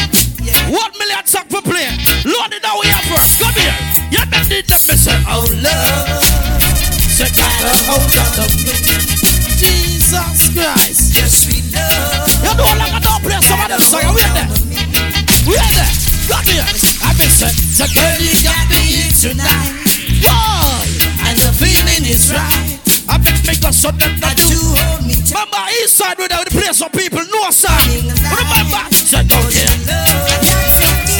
[SPEAKER 33] One million song for play. Lord, now we have first. Come here. You don't need them, oh, say, oh love. Say, got a hold on the Jesus Christ.
[SPEAKER 15] Yes, we know.
[SPEAKER 33] You know, like I don't play some of them songs. We're there. We're there. Got here. I've been said, the girl you got me here tonight. Why?
[SPEAKER 15] And the feeling is right.
[SPEAKER 33] I've been making us something that do hold me tight. Remember, east side, where the place of people, no sir. Remember,
[SPEAKER 34] check out here.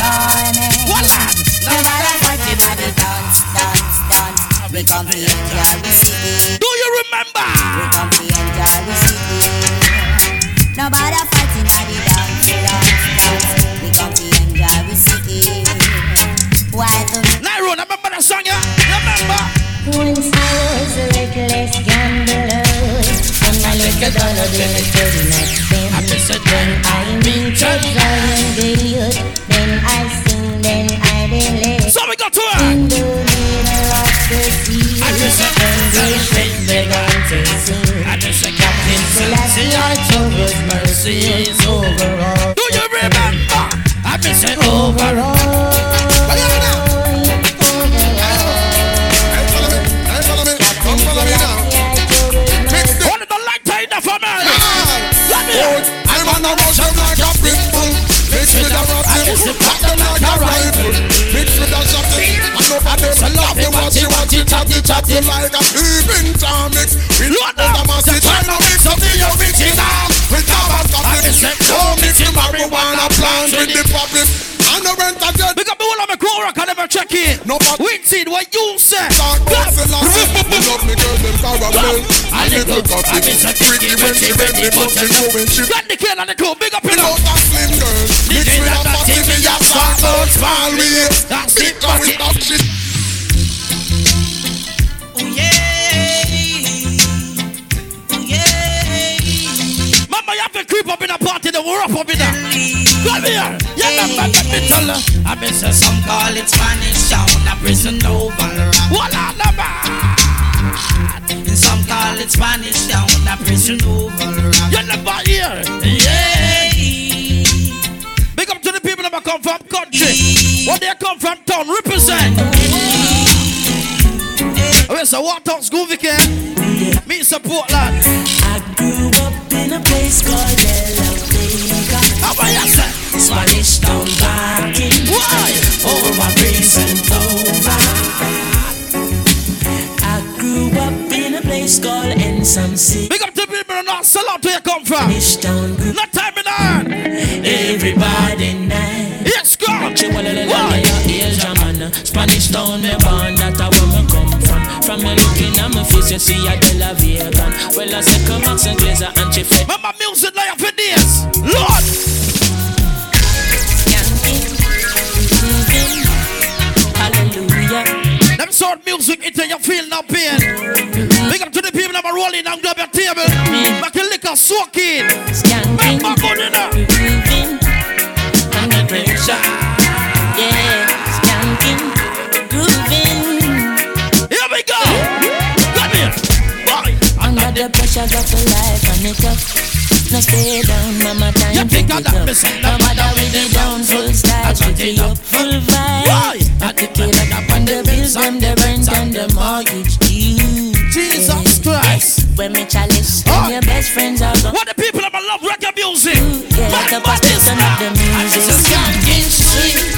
[SPEAKER 34] Of enjoyment. Nobody fighting at the dance, dance, dance. We come to enjoy the city.
[SPEAKER 33] Do you remember?
[SPEAKER 34] We come to enjoy the city. Nobody fighting at the dance, dance, dance. We come to enjoy the city. Why the
[SPEAKER 33] Nairo, remember that song, yeah? Remember?
[SPEAKER 34] Once I was a little less gamblerous And my little dollar bill could not spend When I meet a giant good Then
[SPEAKER 33] So we got to
[SPEAKER 34] In the middle of the sea When the ship began to Captain Selassie, our troubles, mercy is overall
[SPEAKER 33] Do you remember? I miss it overall. One of the light tied up for me. Let me.
[SPEAKER 18] I'm on a rush I'm like a pit bull Mix with a rifle, pop them like a rifle a I know I don't love you watch you, chatty, chatty like a even tonics We load the massive China mix up the original With tobacco, don't mix the marijuana plant with the problem. And the rent dead
[SPEAKER 33] Big up the whole of my crew, rock, I never check in.
[SPEAKER 18] No,
[SPEAKER 33] we see what you say.
[SPEAKER 18] Talk about Selassie Me love me girl, them caramel A little coffee Pretty when she when me but she know when she
[SPEAKER 33] Got the kid on the crew, big up in
[SPEAKER 18] Without a slim girl Mix with a fatty, me a fat out small waist
[SPEAKER 33] That's
[SPEAKER 18] Big girl with
[SPEAKER 33] up in a party, then we're up up in there. Come here. Yeah, remember, let me tell her. I miss her, some call it Spanish town, a prison oval. Voila, number.
[SPEAKER 35] Some call it Spanish town, a prison oval.
[SPEAKER 33] You never hear. Yeah. Big up to the people that come from country. Where they come from town, represent. Okay, so what town school we can? Me support lad.
[SPEAKER 17] I grew up in a place called Yellow Vega.
[SPEAKER 33] How about you say?
[SPEAKER 17] Spanish town party.
[SPEAKER 33] Why?
[SPEAKER 17] Over recent over. I grew up in a place called Ensom City.
[SPEAKER 33] Big up to people that not sell out where you come from.
[SPEAKER 17] Spanish town group.
[SPEAKER 33] Not time in earn.
[SPEAKER 17] Everybody nice.
[SPEAKER 33] Yes, go.
[SPEAKER 17] Why?
[SPEAKER 36] Spanish town me born, at my face, you see a De La Vegan. Well, I say come Max and Glazer and Chief.
[SPEAKER 33] Remember music like for days. Lord.
[SPEAKER 17] Hallelujah.
[SPEAKER 33] Them sort music until you feel no pain. Big up to the people that are rolling down grab your table. Make a liquor soak in. Remember
[SPEAKER 17] The pressure of the life and it up. No stay down, mama time
[SPEAKER 33] You
[SPEAKER 17] to
[SPEAKER 33] pick
[SPEAKER 17] get
[SPEAKER 33] up
[SPEAKER 17] up. No matter with the down full style, to be up full vibe. I could kill up on the bills, them the rent and the mortgage due.
[SPEAKER 33] Jesus Christ.
[SPEAKER 17] When me chalice, and your best friends are gone.
[SPEAKER 33] What the people that love reggae music?
[SPEAKER 17] Yeah, like a pastor, turn up the music. Skanking street. Everybody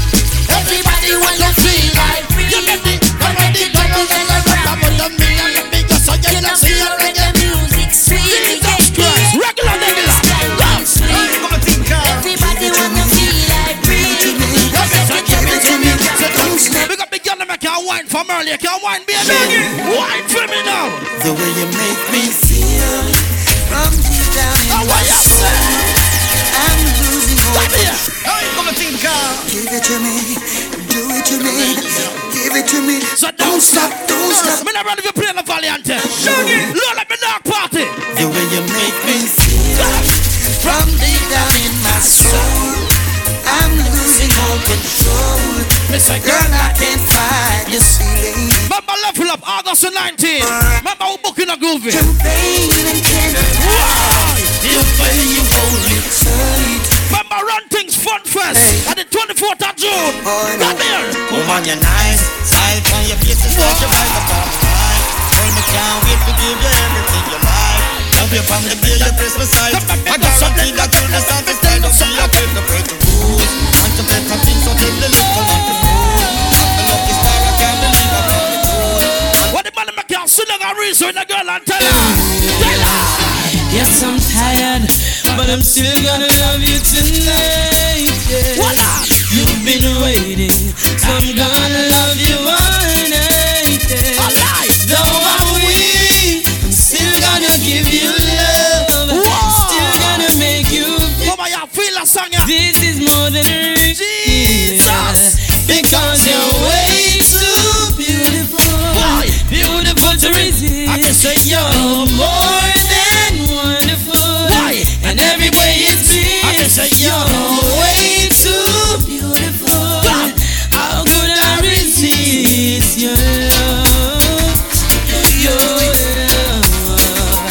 [SPEAKER 33] from earlier. You wine, baby? Wine for me now.
[SPEAKER 37] The way you make me feel from deep down in
[SPEAKER 33] Oh,
[SPEAKER 37] my soul. I'm losing hope.
[SPEAKER 33] Come here. Uh.
[SPEAKER 37] Give it to me, do it to me, give it to me.
[SPEAKER 33] So
[SPEAKER 37] don't stop, don't stop.
[SPEAKER 33] Me never even play the Valiante. Lord, let me dark party.
[SPEAKER 37] The way you make me feel from deep down in my soul. I'm losing all control. Girl, I can't fight this feeling.
[SPEAKER 33] Remember level up August the 19th. Remember who booking a groovy.
[SPEAKER 37] Champagne and candlelight. The way you hold me tight.
[SPEAKER 33] Remember Run Things Fun Fest on the 24th of June. Come here.
[SPEAKER 37] Woman, you're nice. Smile on your face is like your upon my mind. Girl, me can't wait to give you everything you like. Love
[SPEAKER 38] paper, me pay you press beside. I guarantee that you'll be satisfied. Don't see take the break the rules. And to make a thing so tell the little not
[SPEAKER 33] make you sit down and reason with the girl and tell her, tell her.
[SPEAKER 17] Yes, I'm tired, but I'm still gonna love you tonight. Yeah.
[SPEAKER 33] Voila.
[SPEAKER 17] You've been waiting, so I'm gonna love you all resist.
[SPEAKER 33] I say
[SPEAKER 17] you're more than wonderful.
[SPEAKER 33] Why?
[SPEAKER 17] And every way it seems.
[SPEAKER 33] I can say
[SPEAKER 17] you're way too beautiful. How could I resist your love? Your love.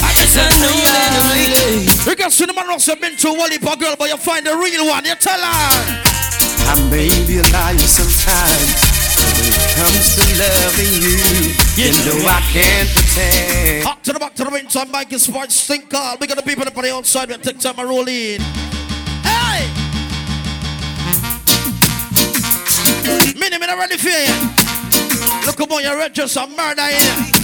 [SPEAKER 17] I know that I'm late.
[SPEAKER 33] You can see the man also been to Wally for girl, but you find the real one. You tell her.
[SPEAKER 38] I may be a liar sometimes, but when it comes to loving you, you know I can't pretend.
[SPEAKER 33] Up to the back to the time Mike is sports stink call. We got the people up on the outside, we take time to roll in. Hey! Minnie, me not ready for you. Look come on, you're ready just some murder in here.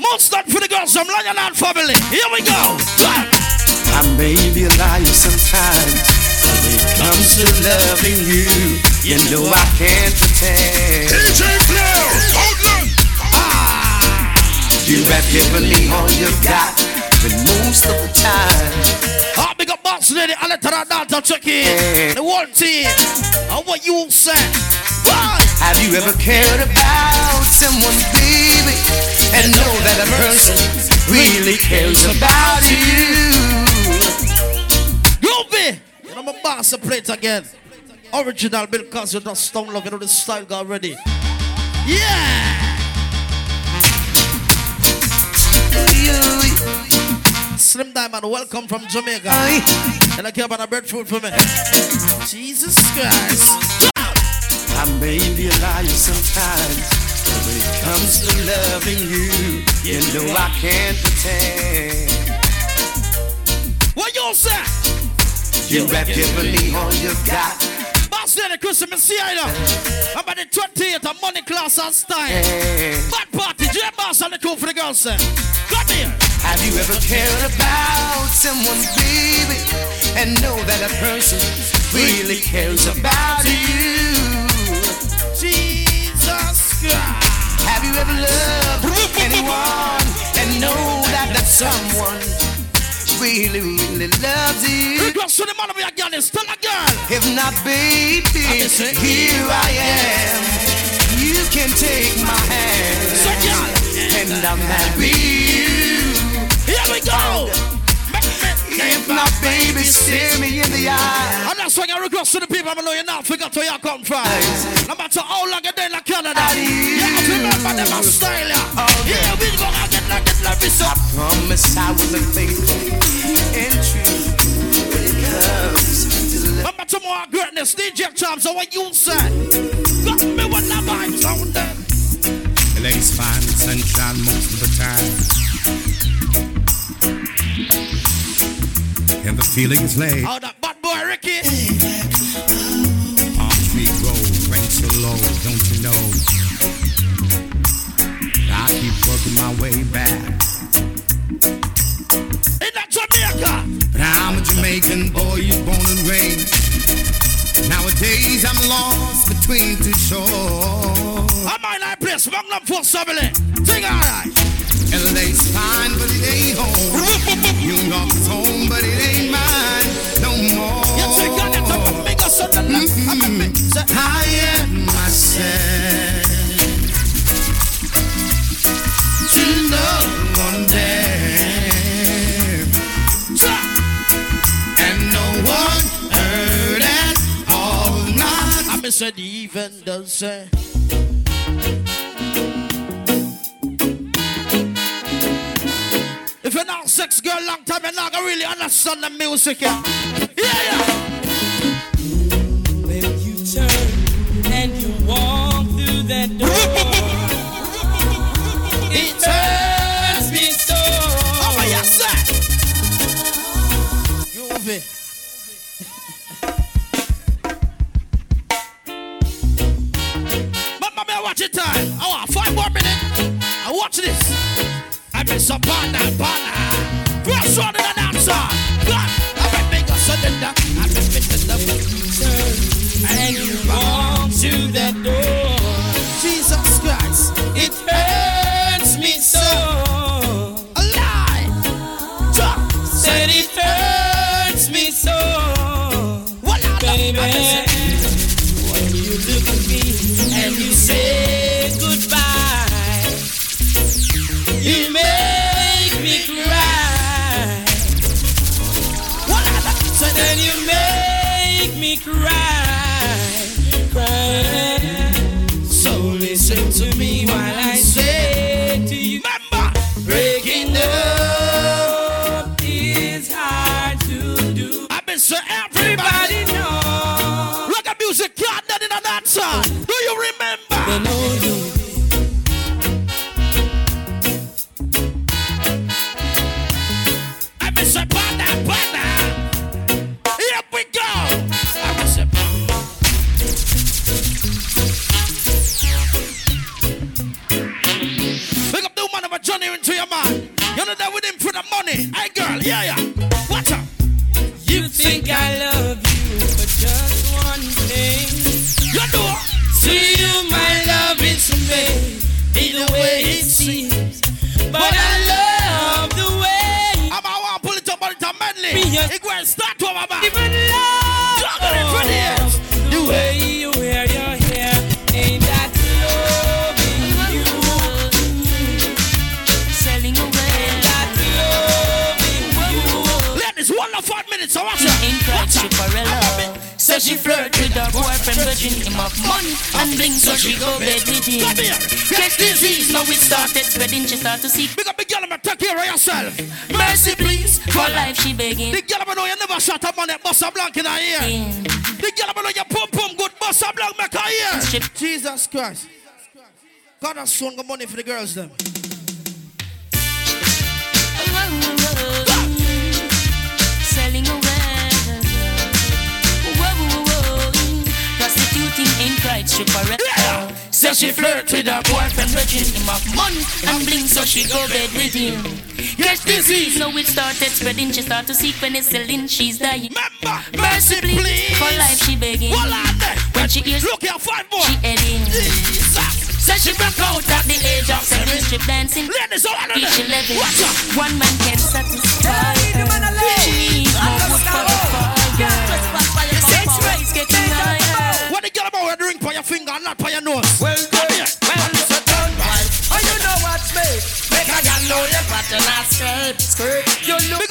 [SPEAKER 33] Most not for the girls, Lion and family. Here we go.
[SPEAKER 38] I may be a liar sometimes, but when it comes to loving you, you know I can't pretend. DJ Flare, Outland. Ah, You have given me all you've got, but most of the time.
[SPEAKER 33] Ah, big up boss lady, I let her dance check in. The whole team. And what you say? Why?
[SPEAKER 38] Have you ever cared about someone, baby, and know that a person really cares about you?
[SPEAKER 33] Groovy! You know my boss to play it again. Original Bill Cosby, not Stone Love, you know the style got already. Yeah! Slim Diamond, welcome from Jamaica. And I care about a breadfruit for me. Jesus Christ.
[SPEAKER 38] I may be a liar sometimes, but when it comes to loving you, you know I can't pretend.
[SPEAKER 33] What you say?
[SPEAKER 38] You have given me all you've got.
[SPEAKER 33] Boss Lady Christmas see know. I'm at the 28th of money class and style. Bad party, J Boss and the crew for the girls. Say. Come here.
[SPEAKER 38] Have you ever cared about someone, baby, and know that a person really cares about you?
[SPEAKER 33] Jesus Christ.
[SPEAKER 38] Have you ever loved anyone and know that that someone really, really loves you?
[SPEAKER 33] Go to the man of your girl, is tell a girl.
[SPEAKER 38] If not, baby, here I am. You can take my hand, and I'm happy you.
[SPEAKER 33] Here we go.
[SPEAKER 38] If not, baby, stare me in the eye.
[SPEAKER 33] And that's why I request to the people I know you now forgot where you come from. No matter how long you been in Canada, you have to remember them ya. Yeah, we go and get like it like this.
[SPEAKER 38] I promise I was a faithful and true when it comes to love.
[SPEAKER 33] Remember tomorrow greatness, DJ Charms, so what you say? Got me when the vibes sound them.
[SPEAKER 39] LA's fine sunshine most of the time. And the feeling is laid.
[SPEAKER 33] Oh, that bad boy Ricky.
[SPEAKER 39] Palm tree grows, rain so low, don't you know? I keep working my way back. I'm a Jamaican boy, you born and raised. Nowadays I'm lost between two shores.
[SPEAKER 33] I'm in that place, Magnum Force family. Sing alright.
[SPEAKER 39] LA's fine, but it ain't home. New York is home, but it ain't mine no more.
[SPEAKER 33] You take on that up and make us on the left. I'm a mix.
[SPEAKER 39] I am myself to love one day,
[SPEAKER 33] It even does say. If you're not sex girl long time, you're not gonna really understand the music. Yeah, yeah. yeah.
[SPEAKER 17] When you turn and you walk through that door,
[SPEAKER 40] Christ. God has swung money for the girls then.
[SPEAKER 33] Selling away. Prostituting in flight stripper. Yeah. So she flirt with her boyfriend, making him up money and bling, so she go bed with him. Yes, disease. So it started spreading. She start to seek penicillin. She's dying. Remember, mercy, please. For life, she begging. Well, and she is
[SPEAKER 40] Look here, fine boy
[SPEAKER 33] She heading Jesus. Said she broke out at the age of seven. Strip dancing
[SPEAKER 40] Ladies, all under Each
[SPEAKER 33] eleven
[SPEAKER 40] Watch out.
[SPEAKER 33] One man can satisfy her. She needs more wood for the fire. Sex rates getting higher.
[SPEAKER 40] What the girl about when ring for your finger and not for your nose?
[SPEAKER 33] Well,
[SPEAKER 40] come
[SPEAKER 33] Well,
[SPEAKER 40] it's a turn right.
[SPEAKER 33] Oh, you know what's me Make a girl know your pattern and scrape Scrape You look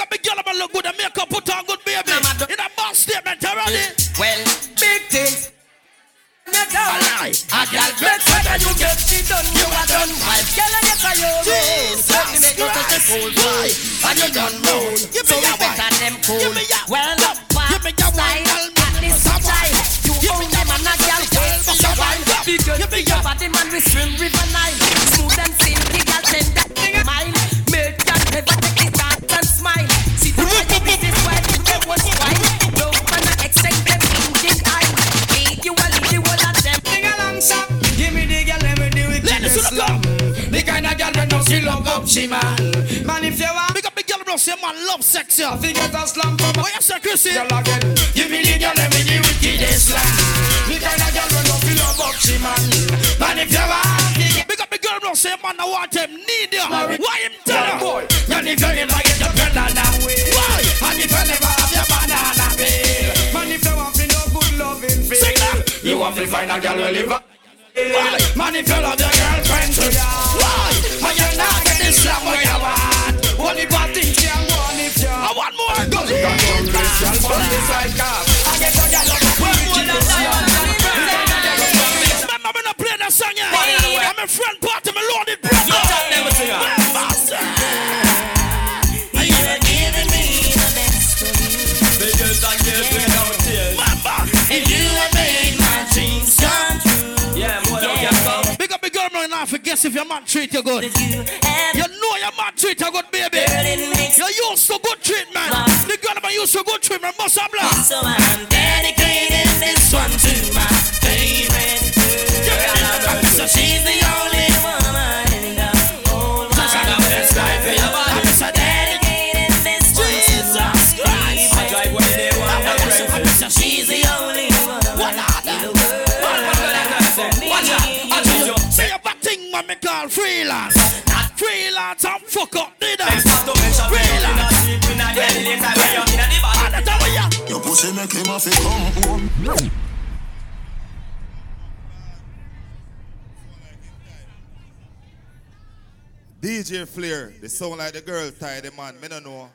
[SPEAKER 12] Flare, they sound like the girl tie the man. Me don't know.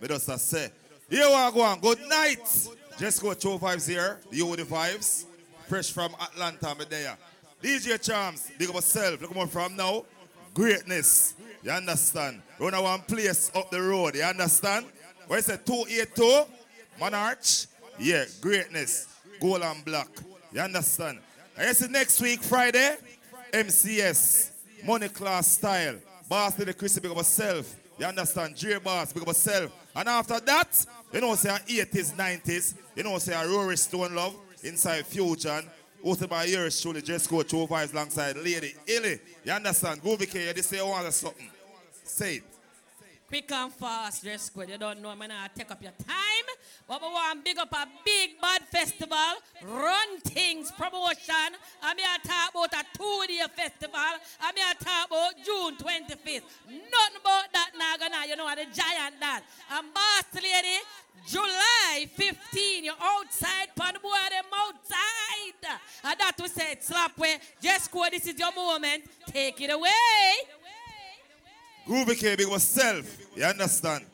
[SPEAKER 12] Me just a say. Here we go on. Good night. Just go two vibes here. You with the vibes. Fresh from Atlanta, me there. DJ Charms, big up yourself. Look more from now. Greatness. You understand? Run one place up the road. You understand? What is it? 282? Monarch? Yeah, greatness. Gold and black. You understand? I guess next week, Friday, MCS. Money class style. Boss the Chrissy, big up yourself. You understand? J Boss, big up yourself. And after that, you know, say 80s, 90s, you know, say Rory Stone Love inside Fusion. Hosted by yours truly, just go two vibes alongside Lady Illy. You understand? Go Vicky, you just say oh, you want something. Say it.
[SPEAKER 30] Quick and fast, dress code. You don't know, I'm gonna take up your time. But we want big up a big bad festival, run things, promotion. I'm here to talk about a two-day festival. I'm here to talk about June 25th. Nothing about that now, gonna, you know, the giant that. And boss lady, July 15, you're outside, pan boy, them outside. And that we said, slap way. Just go, this is your moment. Take it away.
[SPEAKER 12] Groovy K, big myself. You understand?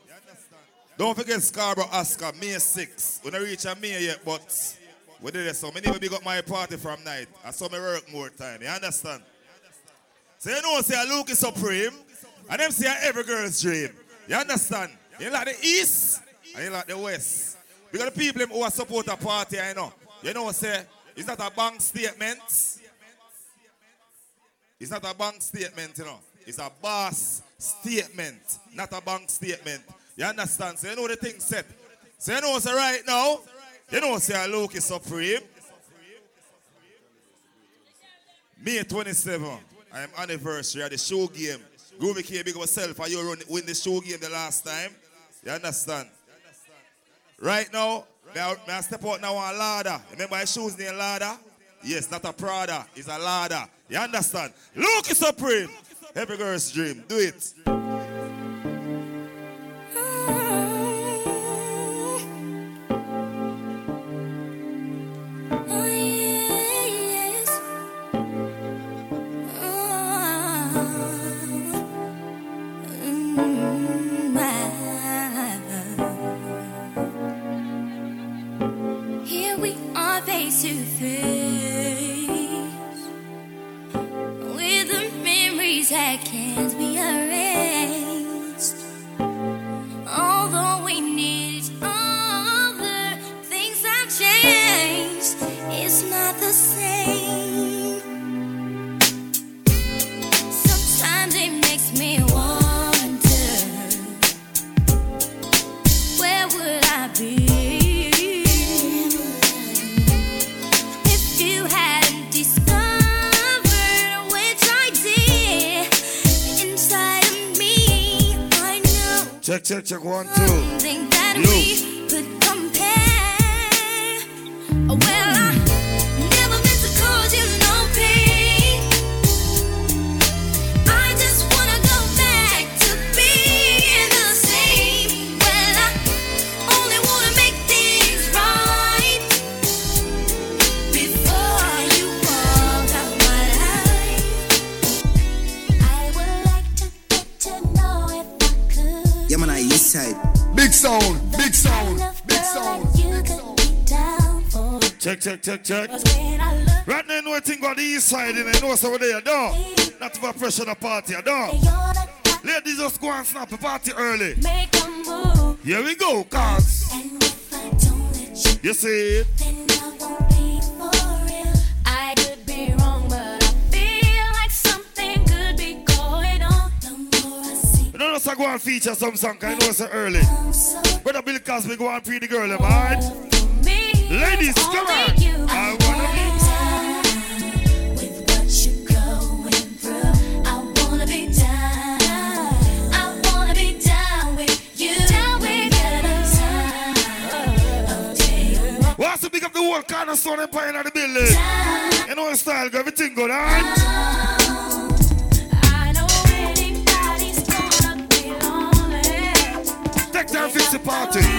[SPEAKER 12] Don't forget Scarborough Oscar, May 6. We don't reach a May yet, but we did it. So many people big up my party from night. I saw me work more time. You understand? So you know, say Lukie Supreme. And them say every girl's dream. You understand? You like the east and you like the west. Because the people who are support a party, I know. You know, what say, it's not a bank statement. It's not a bank statement, you know. It's a boss statement, not a bank statement. You understand? So you know the thing set. So you know, say right now, you know, say Lukie Supreme. May 27, I am anniversary of the show game. Groovy K, big yourself, and you run, win the show game the last time. You understand? Right now, may I, may I step out now on ladder. Remember my shoes named ladder? Yes, not a Prada, it's a ladder. You understand? Lukie Supreme. Every girl's dream. Do it.
[SPEAKER 3] Know
[SPEAKER 12] Check, check, Check,
[SPEAKER 3] I Right
[SPEAKER 12] now, you know thing on the east side, and you know over there, don't. Not to pressure the party, don't. Ladies just go and snap the party early.
[SPEAKER 3] make a move.
[SPEAKER 12] Here we go, cause.
[SPEAKER 3] And if I don't let you,
[SPEAKER 12] see it?
[SPEAKER 3] then I won't be for real. I could be wrong, but I feel like something could be going on. The more I see
[SPEAKER 12] You go and feature some song, I know it's early. Brother Bill Cosby go and pre the girl, am I right? Ladies, come on. I wanna be
[SPEAKER 3] done with what you're going through. I wanna be done. I wanna be done with you. Done with you.
[SPEAKER 12] What's to pick up the whole kind of sun and pine of the building? Down. You know the style, got everything good, alright?
[SPEAKER 41] Take down, fix the
[SPEAKER 42] party.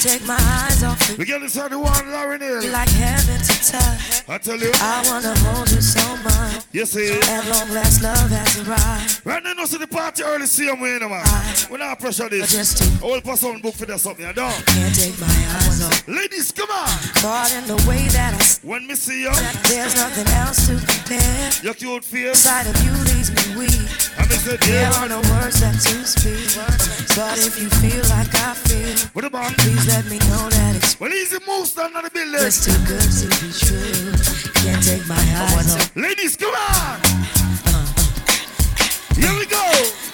[SPEAKER 42] take my eyes off of
[SPEAKER 43] We get this on the one, Lauryn Hill.
[SPEAKER 42] you like heaven to touch.
[SPEAKER 43] I tell you.
[SPEAKER 42] I wanna hold you so much.
[SPEAKER 43] Yes, it is.
[SPEAKER 42] At long last, love has arrived.
[SPEAKER 43] Right now, no see the party early, see them way, man. We're not pressure this. I will pass on book for that something, I don't.
[SPEAKER 42] Can't take my eyes off.
[SPEAKER 43] Ladies, come on.
[SPEAKER 42] Caught in the way that I s-
[SPEAKER 43] When me see you,
[SPEAKER 42] There's nothing else to compare.
[SPEAKER 43] your cute face.
[SPEAKER 42] Sight of you leaves me weak.
[SPEAKER 43] I miss it,
[SPEAKER 42] There
[SPEAKER 43] yeah.
[SPEAKER 42] are no words left to speak. But if you feel like I feel,
[SPEAKER 43] What about?
[SPEAKER 42] please let me know that it's
[SPEAKER 43] Well, easy moves down on the building.
[SPEAKER 42] just too good to be true. Can't take my eyes off.
[SPEAKER 43] Ladies, come on. Uh-huh. Here we go.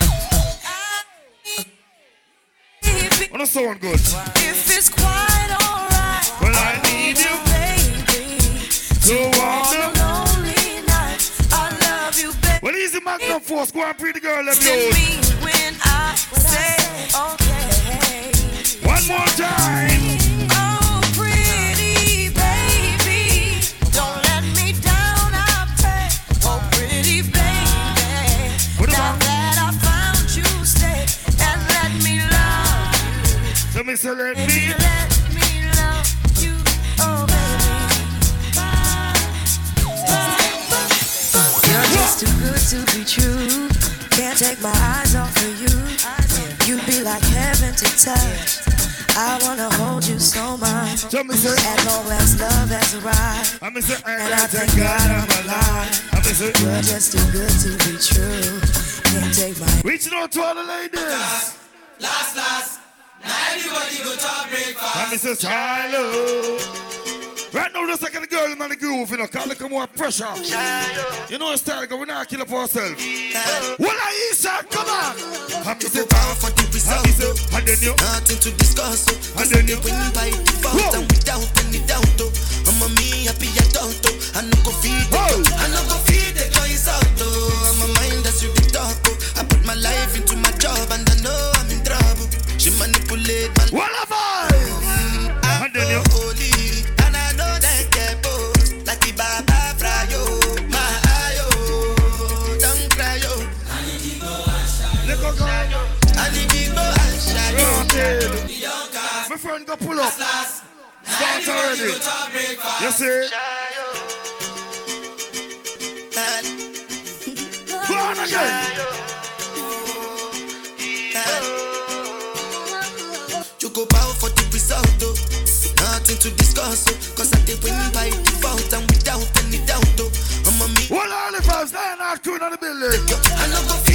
[SPEAKER 43] Uh-huh. On a sound good.
[SPEAKER 42] If it's quite
[SPEAKER 43] you,
[SPEAKER 42] baby.
[SPEAKER 43] Well, easy Magnum Force. Go and pretty girl, let me
[SPEAKER 42] To
[SPEAKER 43] out.
[SPEAKER 42] me when I say okay.
[SPEAKER 43] One more time.
[SPEAKER 42] Oh, pretty baby, take my eyes off of you. You'd be like heaven to touch. I wanna hold you so much.
[SPEAKER 43] So me.
[SPEAKER 42] At long last, love has arrived.
[SPEAKER 43] I miss it.
[SPEAKER 42] And I uh, thank God I'm alive.
[SPEAKER 43] I miss it.
[SPEAKER 42] You're just too good to be true. Can't take my
[SPEAKER 43] Reaching out to all the ladies.
[SPEAKER 44] Last, last. Now everybody go to breakfast.
[SPEAKER 43] I miss it. Shiloh. Right now, just the girl in the groove, you know, call it more pressure. You know style, go, we not kill up ourselves. What I sir, come on. I miss it.
[SPEAKER 44] Power for the result.
[SPEAKER 43] I miss it. And then you.
[SPEAKER 44] Nothing to discuss.
[SPEAKER 43] And then you.
[SPEAKER 44] Win by default and without any doubt. oh. I'm a me happy adult. oh. I no go feed the I no go feed the choice out. oh. I'm a mind that's you the talk. I put my life into my job and I know I'm in trouble. She manipulate my
[SPEAKER 43] What
[SPEAKER 44] shy
[SPEAKER 43] My friend go pull up. Start already. You see? Go on again.
[SPEAKER 44] You go bow for the result. Nothing to discuss, oh. Cause I did win by default and without any doubt, oh. I'm a me.
[SPEAKER 43] What all the vibes? Nine out, two in the building.
[SPEAKER 44] I no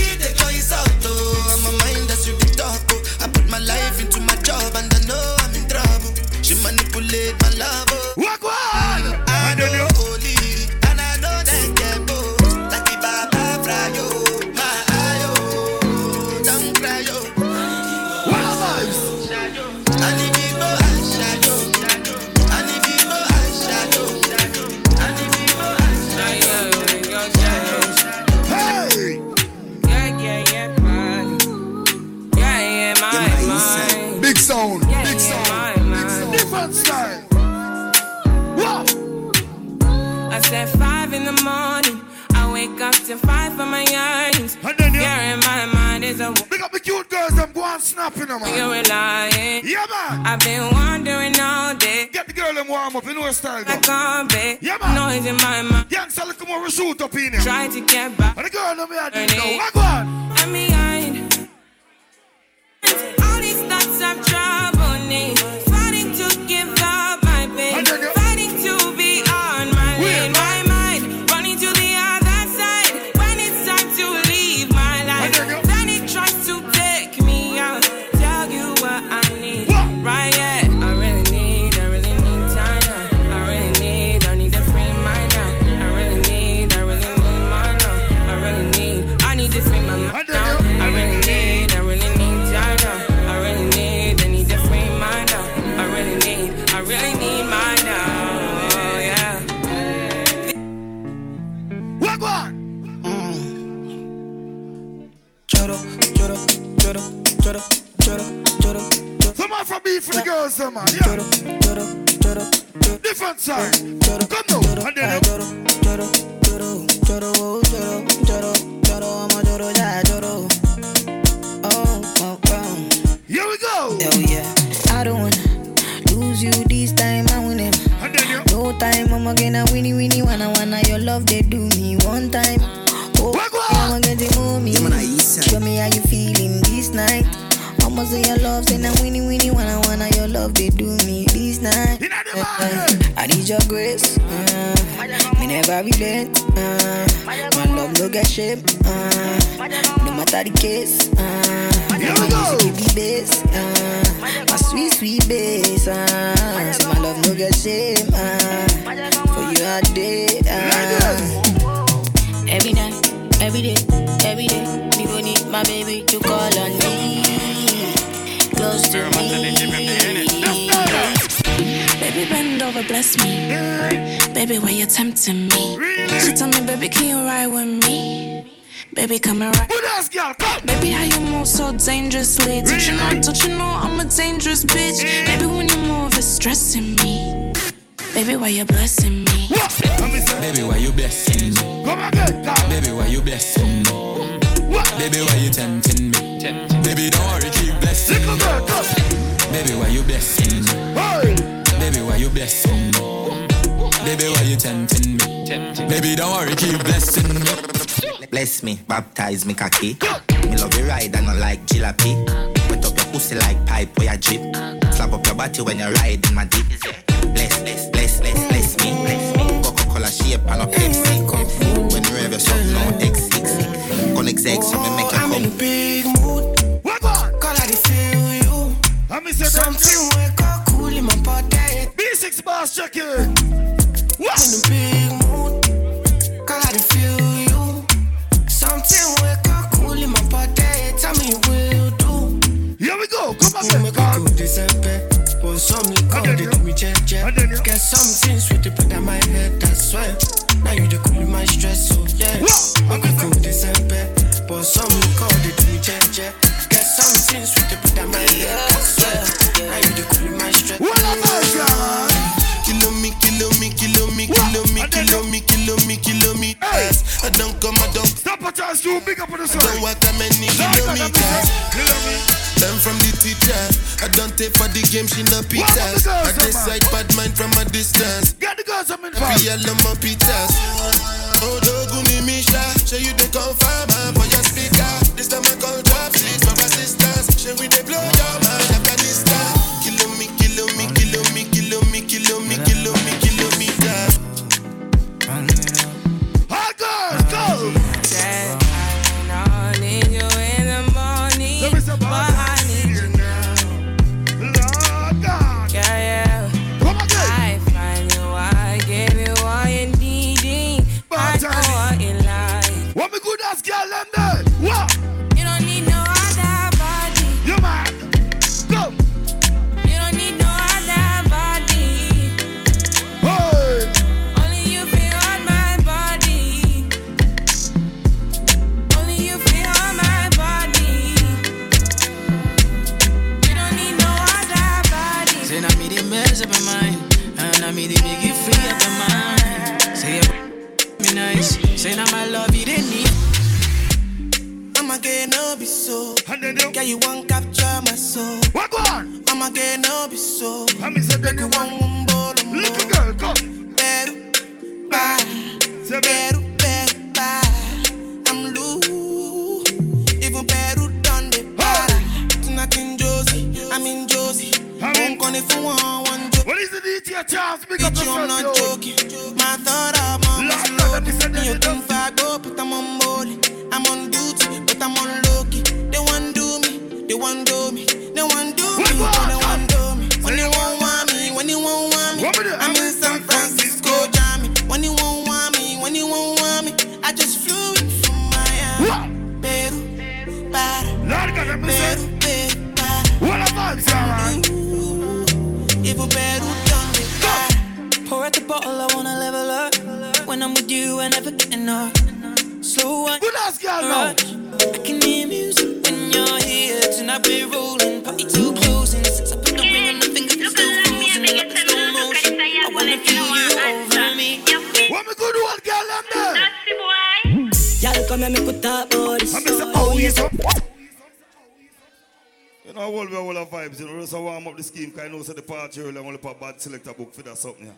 [SPEAKER 44] I know so the
[SPEAKER 45] party
[SPEAKER 15] and
[SPEAKER 12] only put bad selector book for that something, yeah.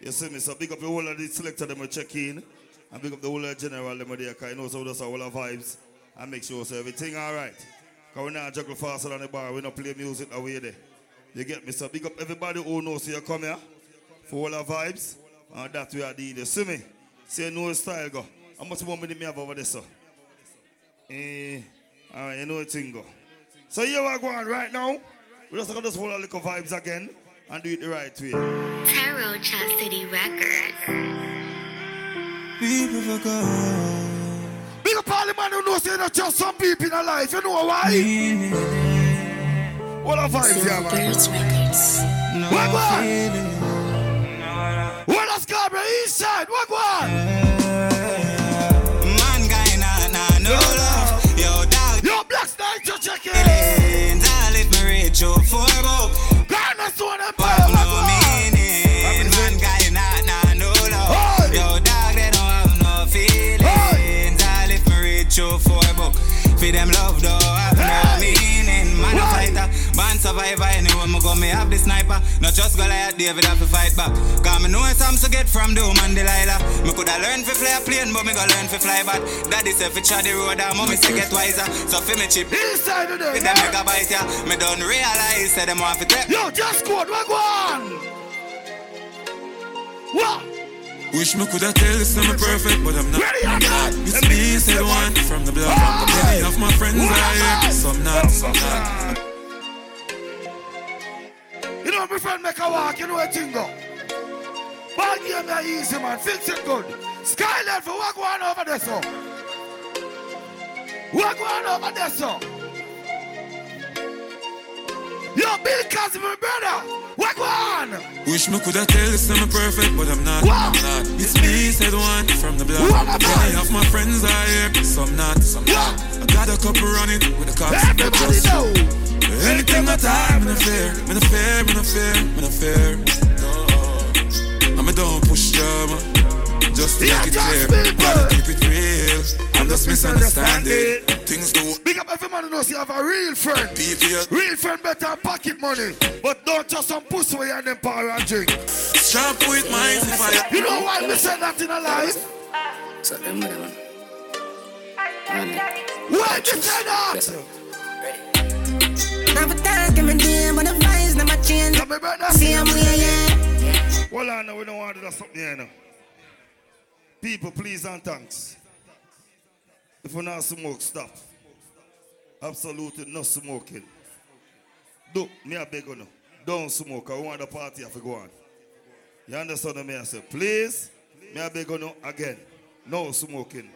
[SPEAKER 12] You see me, so big up the whole of the selector, them check in, and big up the whole of the general, them are there, because I know so just all have vibes, and make sure so everything all right. Because we not juggle faster than the bar, we not play music away there. You get me, so big up everybody who knows so you come here, for all our vibes, and that we are. You see me? Know the style go. How much more minute me have over there, so? Eh, all right, you know the thing go. So here we go on right now. We're just gonna just hold a little vibes again and do it the right way.
[SPEAKER 3] Tarot Chastity Records.
[SPEAKER 43] People for God. Big up all the man who knows they not just some people in their life. You know why? What a vibes, yeah, man. What one? What a Scarborough East Side? What one?
[SPEAKER 46] For them love, though, have no meaning. Man, a fighter, man survivor. Anywhere me go, me have the sniper. Not just Goliath, David have to fight back. Cause me know some to get from Doom and Delilah. Me coulda learned to fly a plane, but me go learn to fly back. Daddy said fi try the road, and mommy say get wiser. So fi me chip.
[SPEAKER 43] Inside of there,
[SPEAKER 46] With them megabyte, yeah. Me don't realize, say them want fi take.
[SPEAKER 43] Yo, just squad, what one? What?
[SPEAKER 28] Wish me coulda tell this I'm perfect, but I'm not.
[SPEAKER 43] Ready or not?
[SPEAKER 28] It's me, said one from the block. Many of my friends are here, some not, some not.
[SPEAKER 43] You know, my friend make a walk, you know what thing go. Ball game are easy, man. Fix it good. Sky level, what going over there, so? What going over there, so? Yo, Bill Cosby, my brother. What one?
[SPEAKER 28] Wish me coulda tell this I'm perfect, but I'm not. I'm not. It's me, said one from the block. Many of my friends are here, some not, some not. I got a couple running with the cops.
[SPEAKER 43] Everybody know.
[SPEAKER 28] Anything I time, me no fear, me no fear, me no fear, me no fear. No, I'm a don't push drama, just to
[SPEAKER 43] Yeah,
[SPEAKER 28] make it
[SPEAKER 43] just
[SPEAKER 28] clear. Gotta keep it real. I'm just misunderstanding. Things go
[SPEAKER 43] Big up every man who knows you have a real friend. Real friend better than pocket money. But don't just some pussy where you and them power and drink.
[SPEAKER 28] Sharp with minds if I.
[SPEAKER 43] You know why we say that in a life?
[SPEAKER 44] So them with them.
[SPEAKER 43] Why you say that?
[SPEAKER 15] Never talk in my name, but the vibes never change. Same way, yeah.
[SPEAKER 12] Well, I know we don't want to do something here now. People, please and thanks. If we not smoke, stop. Absolutely no smoking. Do me a beg you now. Don't smoke. I want the party to go on. You understand me I say? Please, me a beg you now again. No smoking.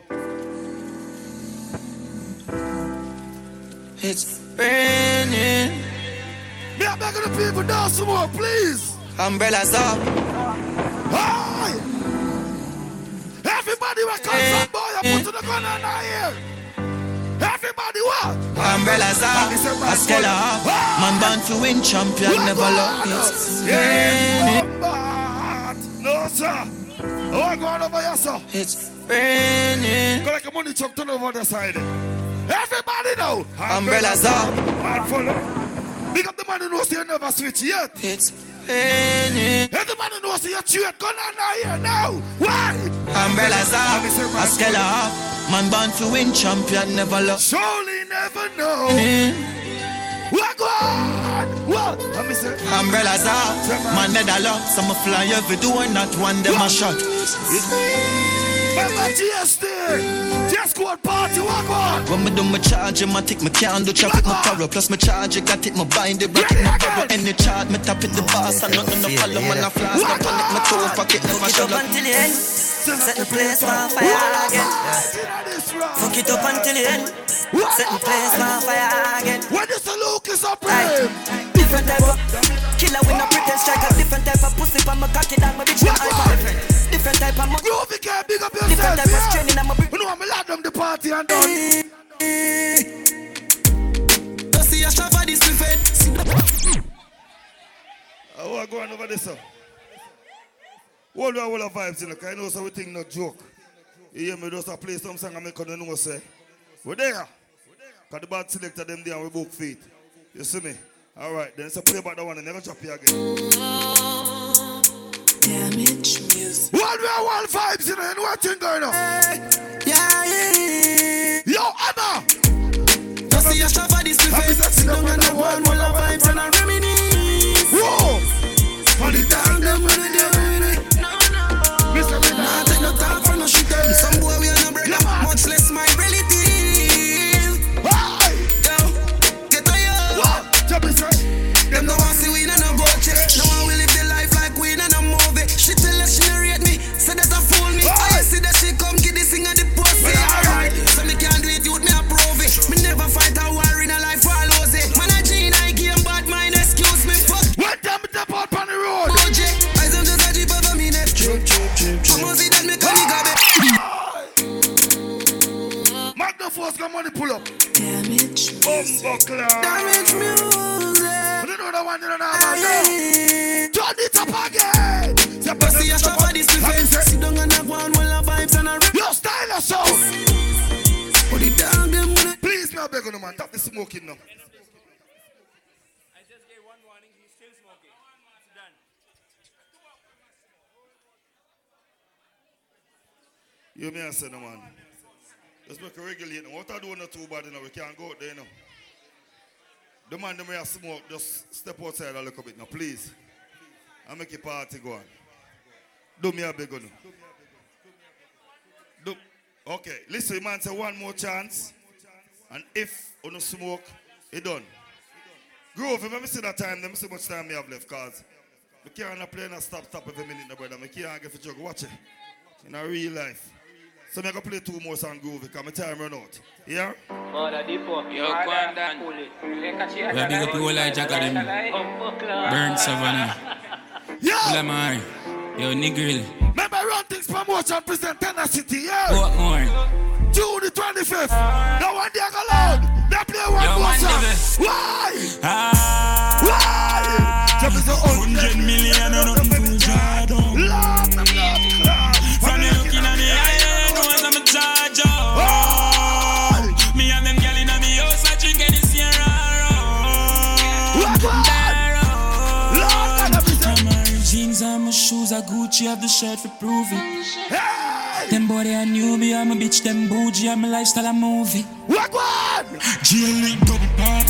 [SPEAKER 46] It's raining.
[SPEAKER 43] Me a beg the people don't smoke, please.
[SPEAKER 46] Umbrellas up.
[SPEAKER 43] Hi! Everybody will come from boy, I put eh. to the gun on our ear. Everybody what?
[SPEAKER 46] Umbrellas up. A stellar up. Man born to win, champion never lost. It's raining.
[SPEAKER 43] No, sir. Oh, I go on over here, sir.
[SPEAKER 46] It's raining.
[SPEAKER 43] Go like a money truck turn over the other side. Everybody know.
[SPEAKER 46] Umbrellas up.
[SPEAKER 43] Man, follow. Big up the man who knows you never switch yet.
[SPEAKER 46] It's raining.
[SPEAKER 43] Every man who knows you cheat, gun on ear now. Why?
[SPEAKER 46] Umbrellas up. A stellar up. Man born to win, champion never lost.
[SPEAKER 43] Surely never know. Eh. What go on? What? Me say.
[SPEAKER 46] Umbrellas up. Man dead a lot. Some fly every door, not one them a shot.
[SPEAKER 43] Remember GSD? Just go and party, what go on?
[SPEAKER 46] When me do my charge, my tick, me can't do traffic, my thorough. Plus my charge, I got it, my bind it, bracket, my borrow. Any charge, me tap it, the boss, and nothing to follow, man, I flash, my panic, my toe, pocket, never
[SPEAKER 15] Fuck it
[SPEAKER 46] shut
[SPEAKER 15] up
[SPEAKER 46] up.
[SPEAKER 15] until the end. Set the place on fire again. Fuck it up until the end. Set the place on fire again.
[SPEAKER 43] When is the Lucas up
[SPEAKER 15] Different type of killer with no pretend striker. Different type of pussy from my cocky down my bitch. I'm different. Different type of
[SPEAKER 43] Groovy can't big up yourself.
[SPEAKER 15] Different type of training. I'm a
[SPEAKER 43] You know I'm lad them the party and done.
[SPEAKER 15] Don't see a shot for this prevent.
[SPEAKER 12] Oh, I go on over this, sir. Hold on, hold on vibes, you know, because I know something not joke. You hear me just play some song and make you know say, we're there. Because the bad selector them there and we book feet. You see me? All right, then so play back that one and never drop you again.
[SPEAKER 47] Damage music.
[SPEAKER 43] One way, one vibes, you know, and what thing going on?
[SPEAKER 47] Yeah, yeah.
[SPEAKER 43] Yo, Anna!
[SPEAKER 47] Just see a shop for this preface. Sit down and have one wall of vibes and a reminisce.
[SPEAKER 43] Whoa!
[SPEAKER 47] For the dog, them when they
[SPEAKER 43] Magnaforce got money pull up.
[SPEAKER 47] Damage
[SPEAKER 43] Bumbuckler.
[SPEAKER 47] Damage music.
[SPEAKER 43] You know the one you don't know about now. Turn it up again.
[SPEAKER 47] Just see a shop for this preface. Sit down and have one wall of vibes and a rip.
[SPEAKER 43] Yo, style of sound.
[SPEAKER 47] Put it down, them when it-
[SPEAKER 12] Please, me I beg you, man. Stop the smoking now. You may say no man. Let's make a regulate. now. What I do not too bad, you know, we can't go out there, you know. The man them may smoke, just step outside a little bit now, please. And make a party go on. Do me a you. now. Do, okay, listen, man, say one more chance. And if you no smoke, it done. Grove, if I see that time, let me see much time me have left, cause we can't play and stop stop every minute, brother. I can't get for jug. Watch it. In a real life. So I'm gonna play two more songs groove because my time run out. Yeah?
[SPEAKER 48] Yo, Kwandan.
[SPEAKER 49] Well, big up the whole like Jack of them. Burn Savannah.
[SPEAKER 43] Yeah.
[SPEAKER 49] Lamar. Yo, Negril.
[SPEAKER 43] Remember Run Things Promotion present Tennessee, yeah?
[SPEAKER 49] What more?
[SPEAKER 43] June the 25th. No one there go loud. They play one
[SPEAKER 49] Yo,
[SPEAKER 43] more song.
[SPEAKER 49] nigga.
[SPEAKER 43] Why?
[SPEAKER 49] Ah.
[SPEAKER 43] Why? Jump is a
[SPEAKER 49] Hundred million and nothing to draw shoes are Gucci, have the shirt for prove it. Them body I knew me, I'm a bitch, them bougie, I'm a lifestyle, a movie.
[SPEAKER 43] What one?
[SPEAKER 49] G-League double park,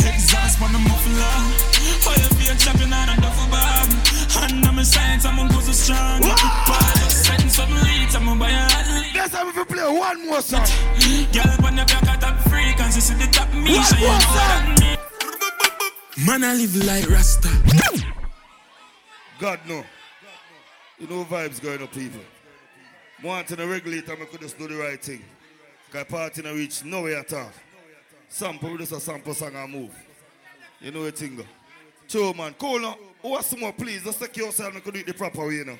[SPEAKER 49] exhaust on the muffler. Fire feel chopping on a duffel bag. And I'm a science, I'm a so strong. Sentence for me leads, I'm a buy a lead.
[SPEAKER 43] Let's have if we play one more song.
[SPEAKER 49] Girl, on the back of top frequency, see the top me,
[SPEAKER 43] What
[SPEAKER 49] so you know that me. Man, I live like Rasta.
[SPEAKER 12] God no. You know vibes going up, people. Wanting to regulate and I could just do the right thing. Because party no reach nowhere at all. Sample just a sample song and move. You know the thing go. Cho man, cool now. Who has more please? Just take yourself and do it the proper way, you know.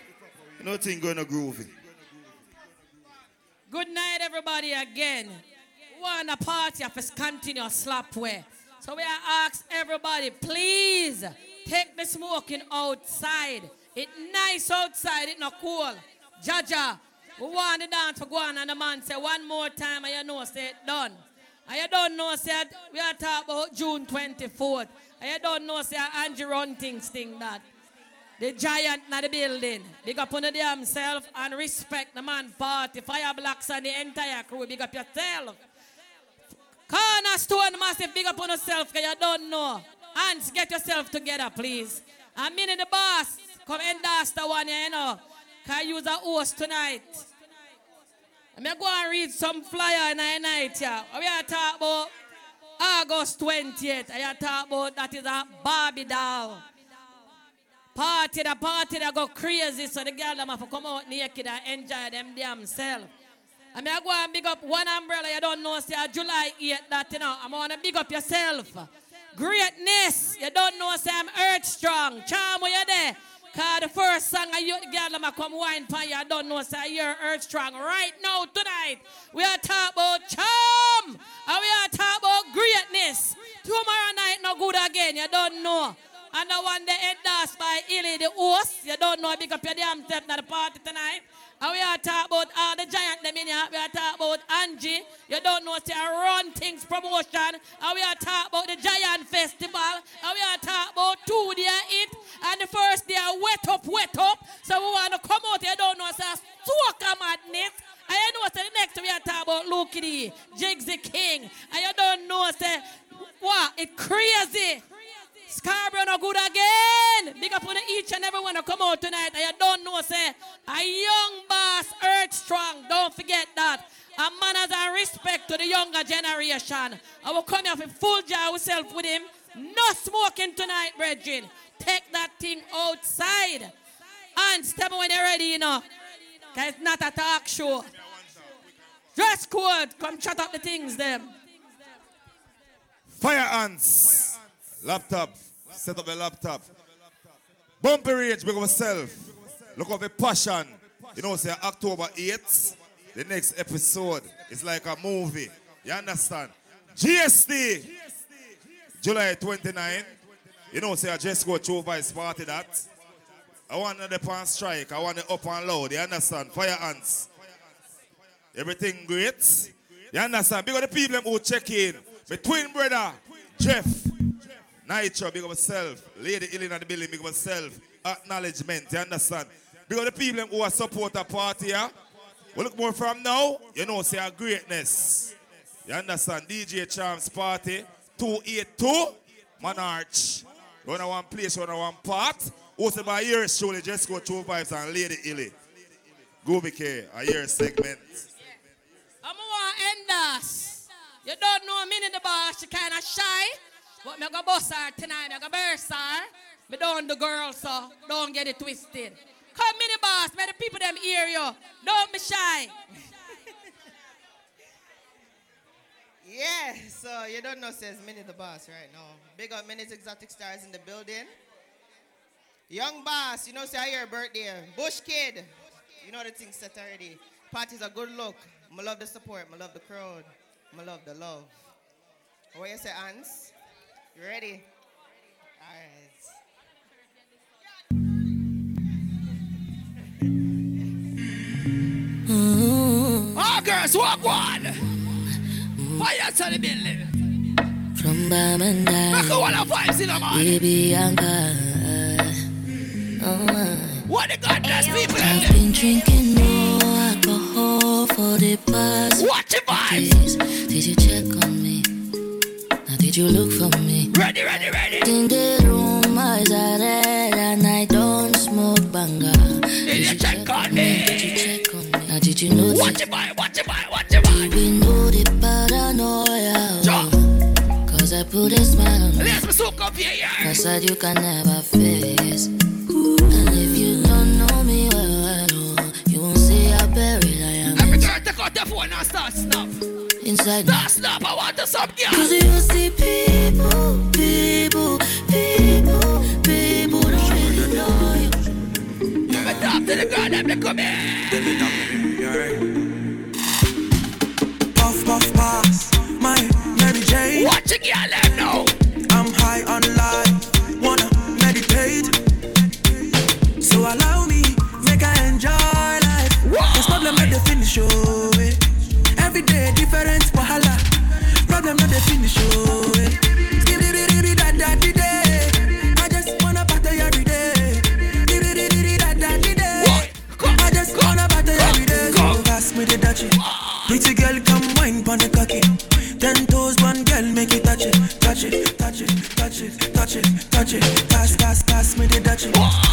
[SPEAKER 12] You know the thing going to groovy.
[SPEAKER 30] Good night, everybody, again. One a party of this continuous slap way. So we ask everybody, please take the smoking outside. It nice outside, it not cool. Jaja, we want the dance for go on and the man say one more time and you know say it done. And you don't know say we are talking about June 24th. And you don't know say Angie run things thing that. The giant in the building. Big up on the damn self and respect the man party. Fire blocks and the entire crew. Big up yourself. Cornerstone massive. Big up on yourself because you don't know. Hands, get yourself together, please. I'm in the boss. Come endorse the one, you know. Can use a host tonight? I'm going to go and read some flyer in the night, yeah. We are talking about August 20th. I talking about that is a Barbie doll. Party, the party that go crazy, so the girl them have to come out naked and enjoy them themselves. I mean, I go and big up one umbrella, you don't know, say uh, July 8th, that, you know, I'm to big up yourself. Greatness, you don't know, say I'm earth strong. Charm, where you there? Cause the first song I you girl them come wine for you, I don't know, say you're earth strong. Right now, tonight, we are talking about charm, and we are talking about greatness. Tomorrow night, no good again, you don't know. And the one they endorsed by Illy, the host. You don't know, big up your damn step at the party tonight. And we are talking about all the giant them in here. We are talking about Angie. You don't know, say Run Things Promotion. And we are talking about the Giant Festival. And we are talking about two day it. And the first day wet up, wet up. So we want to come out, you don't know, say soca madness. And you know, say the next we are talking about Luke D, Jigsy King. And you don't know, say, what? It crazy. Scarborough no good again. Big up on each and every one to come out tonight. You don't know, say, a young boss, earth strong. Don't forget that. And manners and respect to the younger generation. I will come here for full jar ourselves with him. No smoking tonight, brethren. Take that thing outside. And step when you're ready, you know. Because it's not a talk show. Dress code. Come shut up the things, them.
[SPEAKER 12] Fire ants. Laptop. Set up the laptop. Bumpy Rage, big up yourself. Look up the passion. You know, say October 8th, the next episode is like a movie. You understand? GST, July 29. You know, say I just go to Vice Party that. I want the on strike. I want it up and loud. You understand? Fire ants. Everything great. You understand? Because the people who check in. My twin brother, Jeff. Nitro, big up yourself. Lady Illing at the building, big up yourself. Acknowledgement, you understand? Because the people who are support a party here, we look more from now, you know, say a greatness. You understand? DJ Charms Party, 282, Monarch. Want one place, want one part. Also by years, surely just go two vibes and Lady Illy. Go BK, a year segment.
[SPEAKER 30] I'm want to end us. You don't know me in the bar, she kind of shy. But me go boss her tonight, me go burst her. Me don't the girl, so don't get it twisted. Come mini boss, may the people them hear you. Don't be shy.
[SPEAKER 50] Yeah, so you don't know says Minnie the boss right now. Big up Minnie's Exotic Stars in the building. Young boss, you know say I your birthday. Bush kid, you know the thing set already. Party's a good look. I love the support, I love the crowd, I love the love. What you say, Ans? You ready? All right.
[SPEAKER 51] Oh, girls, walk one. Fire to the building.
[SPEAKER 52] From Bamanda,
[SPEAKER 51] Look at what the vibes in the man.
[SPEAKER 52] baby Anka. Oh, uh.
[SPEAKER 51] What the goddess people
[SPEAKER 52] I've been drinking more alcohol for the past
[SPEAKER 51] Watch your
[SPEAKER 52] days. Did you check on did you look for me?
[SPEAKER 51] Ready, ready, ready.
[SPEAKER 52] In the room, eyes are red and I don't smoke banga.
[SPEAKER 51] Did you check on me?
[SPEAKER 52] Did you check on me? Now did you notice?
[SPEAKER 51] Watch your boy, watch your boy, watch your boy.
[SPEAKER 52] We know the paranoia. Cause I put a smile on
[SPEAKER 51] Let's me soak up here, yeah.
[SPEAKER 52] I said you can never face. And if you don't know me well, you won't see how buried I am
[SPEAKER 51] Every girl take out the phone and start snap.
[SPEAKER 52] Inside.
[SPEAKER 51] Start snap, I want to sub girl.
[SPEAKER 52] Cause you see people, people, people, people don't really know you.
[SPEAKER 51] Me talk to the girl, them they come here.
[SPEAKER 20] Puff, puff, pass. My Mary Jane.
[SPEAKER 51] Watch your girl, them now.
[SPEAKER 20] I'm high on life. Wanna meditate. So allow me, make I enjoy life. There's problem not the finish, oh. Every day different wahala. Problem not the finish, oh. I just wanna every day. I just wanna every day. Pass me the. Pretty girl, come wine pon the cocky. Ten toes, one girl, make it touch it, touch it, touch it, touch it, touch it, touch it. Pass, pass, pass me the dutchie.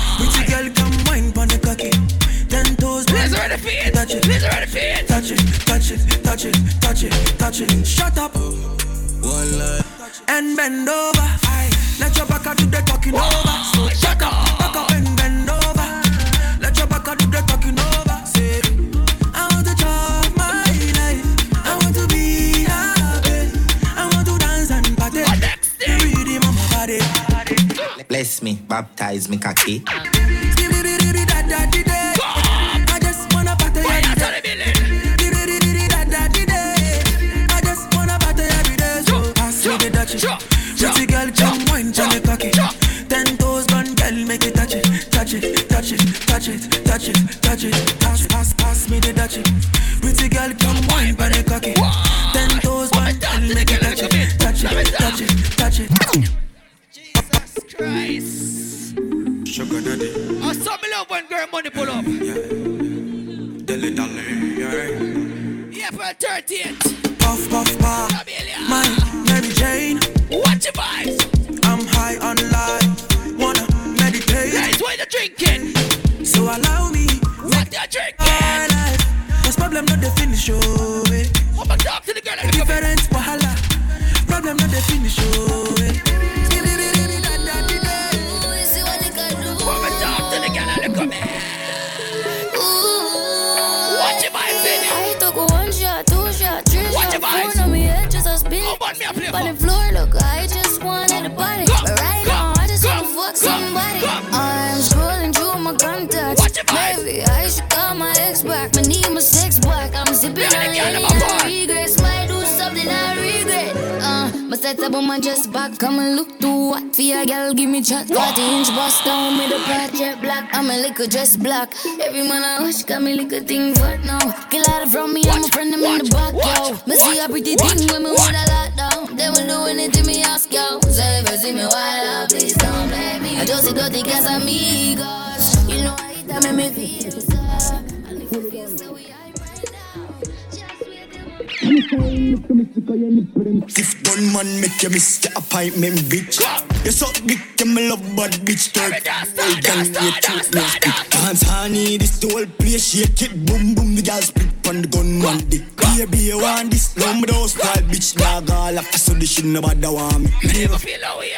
[SPEAKER 20] Touch it, touch it, touch it. Shut up. One line. And bend over. Let your back do the talking over. So shut up. Back up and bend over. Let your back do the talking over. Say, I want to chop my life. I want to be happy. I want to dance and party. Read my body.
[SPEAKER 37] Bless me, baptize me, cocky.
[SPEAKER 20] Touch it, touch it. touch it. Pass, pass, pass me the touch it. Pretty girl, come wine by the cocky. Ten toes, one ten, make it touch it, touch it, touch it, touch it.
[SPEAKER 51] Jesus Christ.
[SPEAKER 20] Sugar daddy,
[SPEAKER 51] I saw me love when girl money pull up. Yeah.
[SPEAKER 20] Dilly dally, yeah.
[SPEAKER 51] April 30th.
[SPEAKER 20] Puff, puff, puff. My Mary Jane.
[SPEAKER 51] Watch your vibes.
[SPEAKER 20] I'm high on life. Wanna meditate.
[SPEAKER 51] Guys, what you drinking?
[SPEAKER 20] Problem not the finish, oh. eh.
[SPEAKER 51] I'ma talk to the girl. and come in.
[SPEAKER 20] Different wahala. Problem not the finish, oh. eh.
[SPEAKER 51] I'ma the girl. come in. Watch your vibes in
[SPEAKER 50] I took one shot, two shot, three
[SPEAKER 51] Watch
[SPEAKER 50] shot,
[SPEAKER 51] your
[SPEAKER 50] four.
[SPEAKER 51] vibes.
[SPEAKER 50] Now me head just a spin.
[SPEAKER 51] Oh, me
[SPEAKER 50] On the floor, look, I just wanted a body. But right now, I just wanna fuck somebody. I'm set up on my chest back. Come and look to what for your girl. Give me chat. 40 inch bust down with a part jet black. I'm a liquor dress black. Every man I watch got me liquor thing but now. Get out from me, I'm a friend, I'm in the back, yo. Me see a pretty thing when me with a lot down. They will do anything me ask, yo. So if you see me wild out, please don't blame me. I just see dirty cause amigos. You know I hate that make me feel so. You feel so,
[SPEAKER 53] If gunman make you miss your appointment, bitch. You suck dick, you me love bad bitch. Third, hey, gang, you treat me spit. Dance honey, this the whole place shake it. Boom, boom, the girl split on the gunman dick. Baby, you want this? No, me don't style, bitch. Nah, girl, after so this shit nobody want me. Me never
[SPEAKER 51] feel no way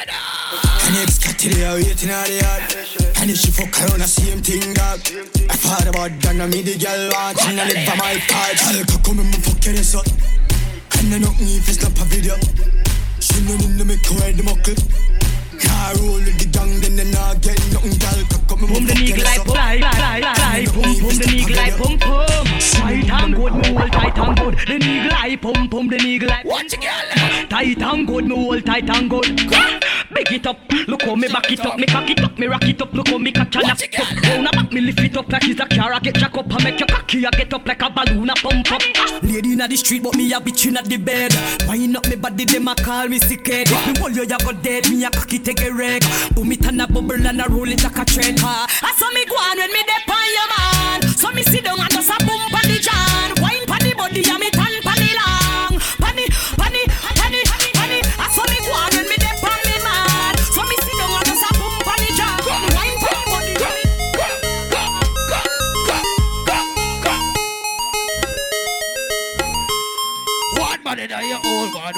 [SPEAKER 53] and ex cat today are waiting on the yard And if she fuck around the same thing dog I thought about that now me the girl watching and live for my part could come and fuck your ass up And I nothing if it's not a video She no need to make her wear the muckle Car roll with the gang then they not get nothing Girl come and
[SPEAKER 15] Pum
[SPEAKER 53] me
[SPEAKER 15] the nigga like
[SPEAKER 53] up
[SPEAKER 15] like, like, like, pum, pum the nigga like pum, pum. Tight and good, me hold tight and good. The nigga like pum, pum, the nigga like
[SPEAKER 51] Watch your girl.
[SPEAKER 15] tight and good, me hold tight and good. Big it up, look how me back it up, me cock it up, me rock it up, look how me catch and knock up. Round a back, me lift it up like it's a car, I get jack up, I make your cocky, I get up like a balloon, I pump up. Lady inna the street, but me a bitch inna the bed. Wind up me body, them a call me sick head. Me hold you, you go dead, me a cocky take a wreck. Boom it and a bubble and a roll it like a trend. Ha. I saw me go on when me dep on your man. So me sit down and just a boom pon the jam. Wine pon the body and me Body
[SPEAKER 51] that old? God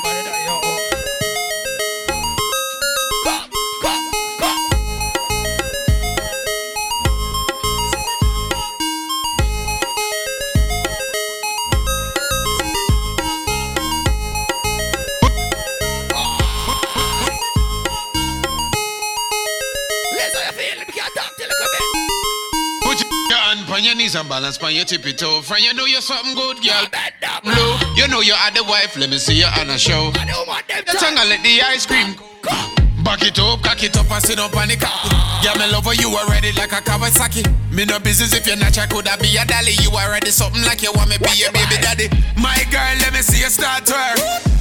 [SPEAKER 54] knees and balance on your tippy toe. Friend, you know you're something good, girl. Blue, you know you are the wife. Let me see you on a show. Your tongue and let the ice cream. Back it up, cock it up and sit up on the cock. Yeah, me lover, you already like a Kawasaki. Me no business if you're not, I could have be a dolly. You already something like you want me be your baby daddy. My girl, let me see you start to her.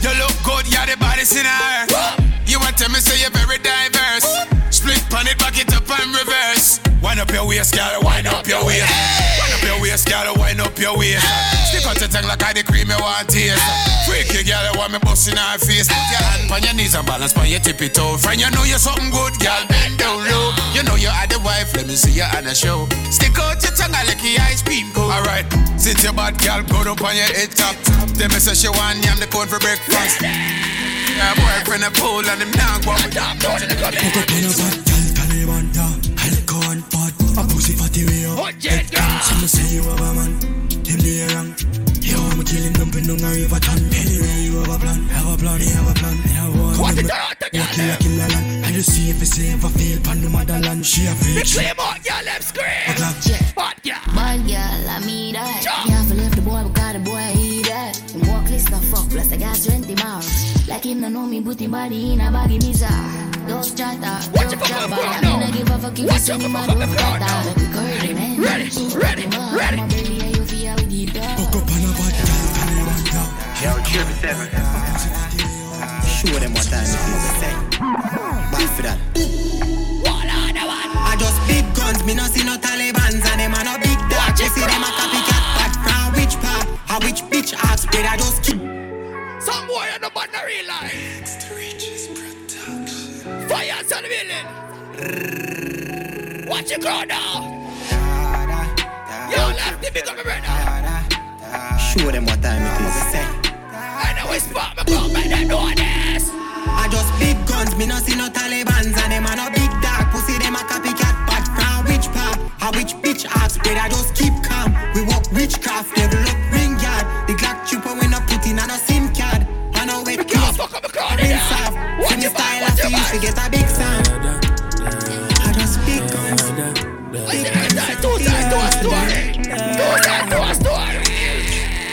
[SPEAKER 54] You look good, you're the baddest in her. You want to tell me say you're very diverse. Split pan it, back it up and reverse. Wind up your waist, girl, wind up your waist. Wind up your waist, girl, wind up your waist. Stick out your tongue like I the cream you want taste. Freaky girl, you want me busting her face. Put your hand on your knees and balance on your tippy toe. Friend, you know you're something good, girl, bend down low. You know you are the wife, let me see you on a show. Stick out your tongue like your ice cream cone. Alright, sit your bad girl, go up on your head top. Tell me say she want yam the corn for breakfast. Yeah, boyfriend a pool and him now go
[SPEAKER 53] Hook up on a bad girl, a pussy fatty way oh, up. Head down, some say you have a man, them they wrong. You want me killing them, but no a river ton. Anyway, you have a plan, have a plan, you have a plan. And I want
[SPEAKER 51] What
[SPEAKER 53] them,
[SPEAKER 51] it out, the
[SPEAKER 53] walk you like a land. And you see if it's safe, I feel pan the motherland. She a
[SPEAKER 51] Me
[SPEAKER 53] bitch.
[SPEAKER 51] claim out, y'all them scream.
[SPEAKER 50] Yeah.
[SPEAKER 51] Bad girl.
[SPEAKER 50] Bad girl, I mean that. Can't believe the boy because the boy I got 20 miles. Like him no know me put him body in a baggy mizar.
[SPEAKER 3] Don't chatter, don't jabber. I mean, I give a fuck if you say me mad with that. Make man.
[SPEAKER 55] Ready, ready, ready.
[SPEAKER 3] My baby, how you feel with the dog?
[SPEAKER 37] Yo, triple seven. Show them what time it is. Say. Back for that. I just big guns, me no see no Taliban's and them a no big dog. You see them a copycat, but from which part? How which bitch ass spread? I just keep.
[SPEAKER 55] Some boy on the band real life. Fire to the building. Watch it go now. Yo, left the big up my brother.
[SPEAKER 37] Show them what time it is. Say.
[SPEAKER 55] I know it's pop my club and they know this.
[SPEAKER 37] I just big guns, me no see no Taliban's and them a no big dog. Pussy them a copycat, but from which part? How which bitch ass spread? I just keep calm. We walk witchcraft, develop See me style after you should get a big sound. I just big guns.
[SPEAKER 55] Two sides to a story. Two sides to a story.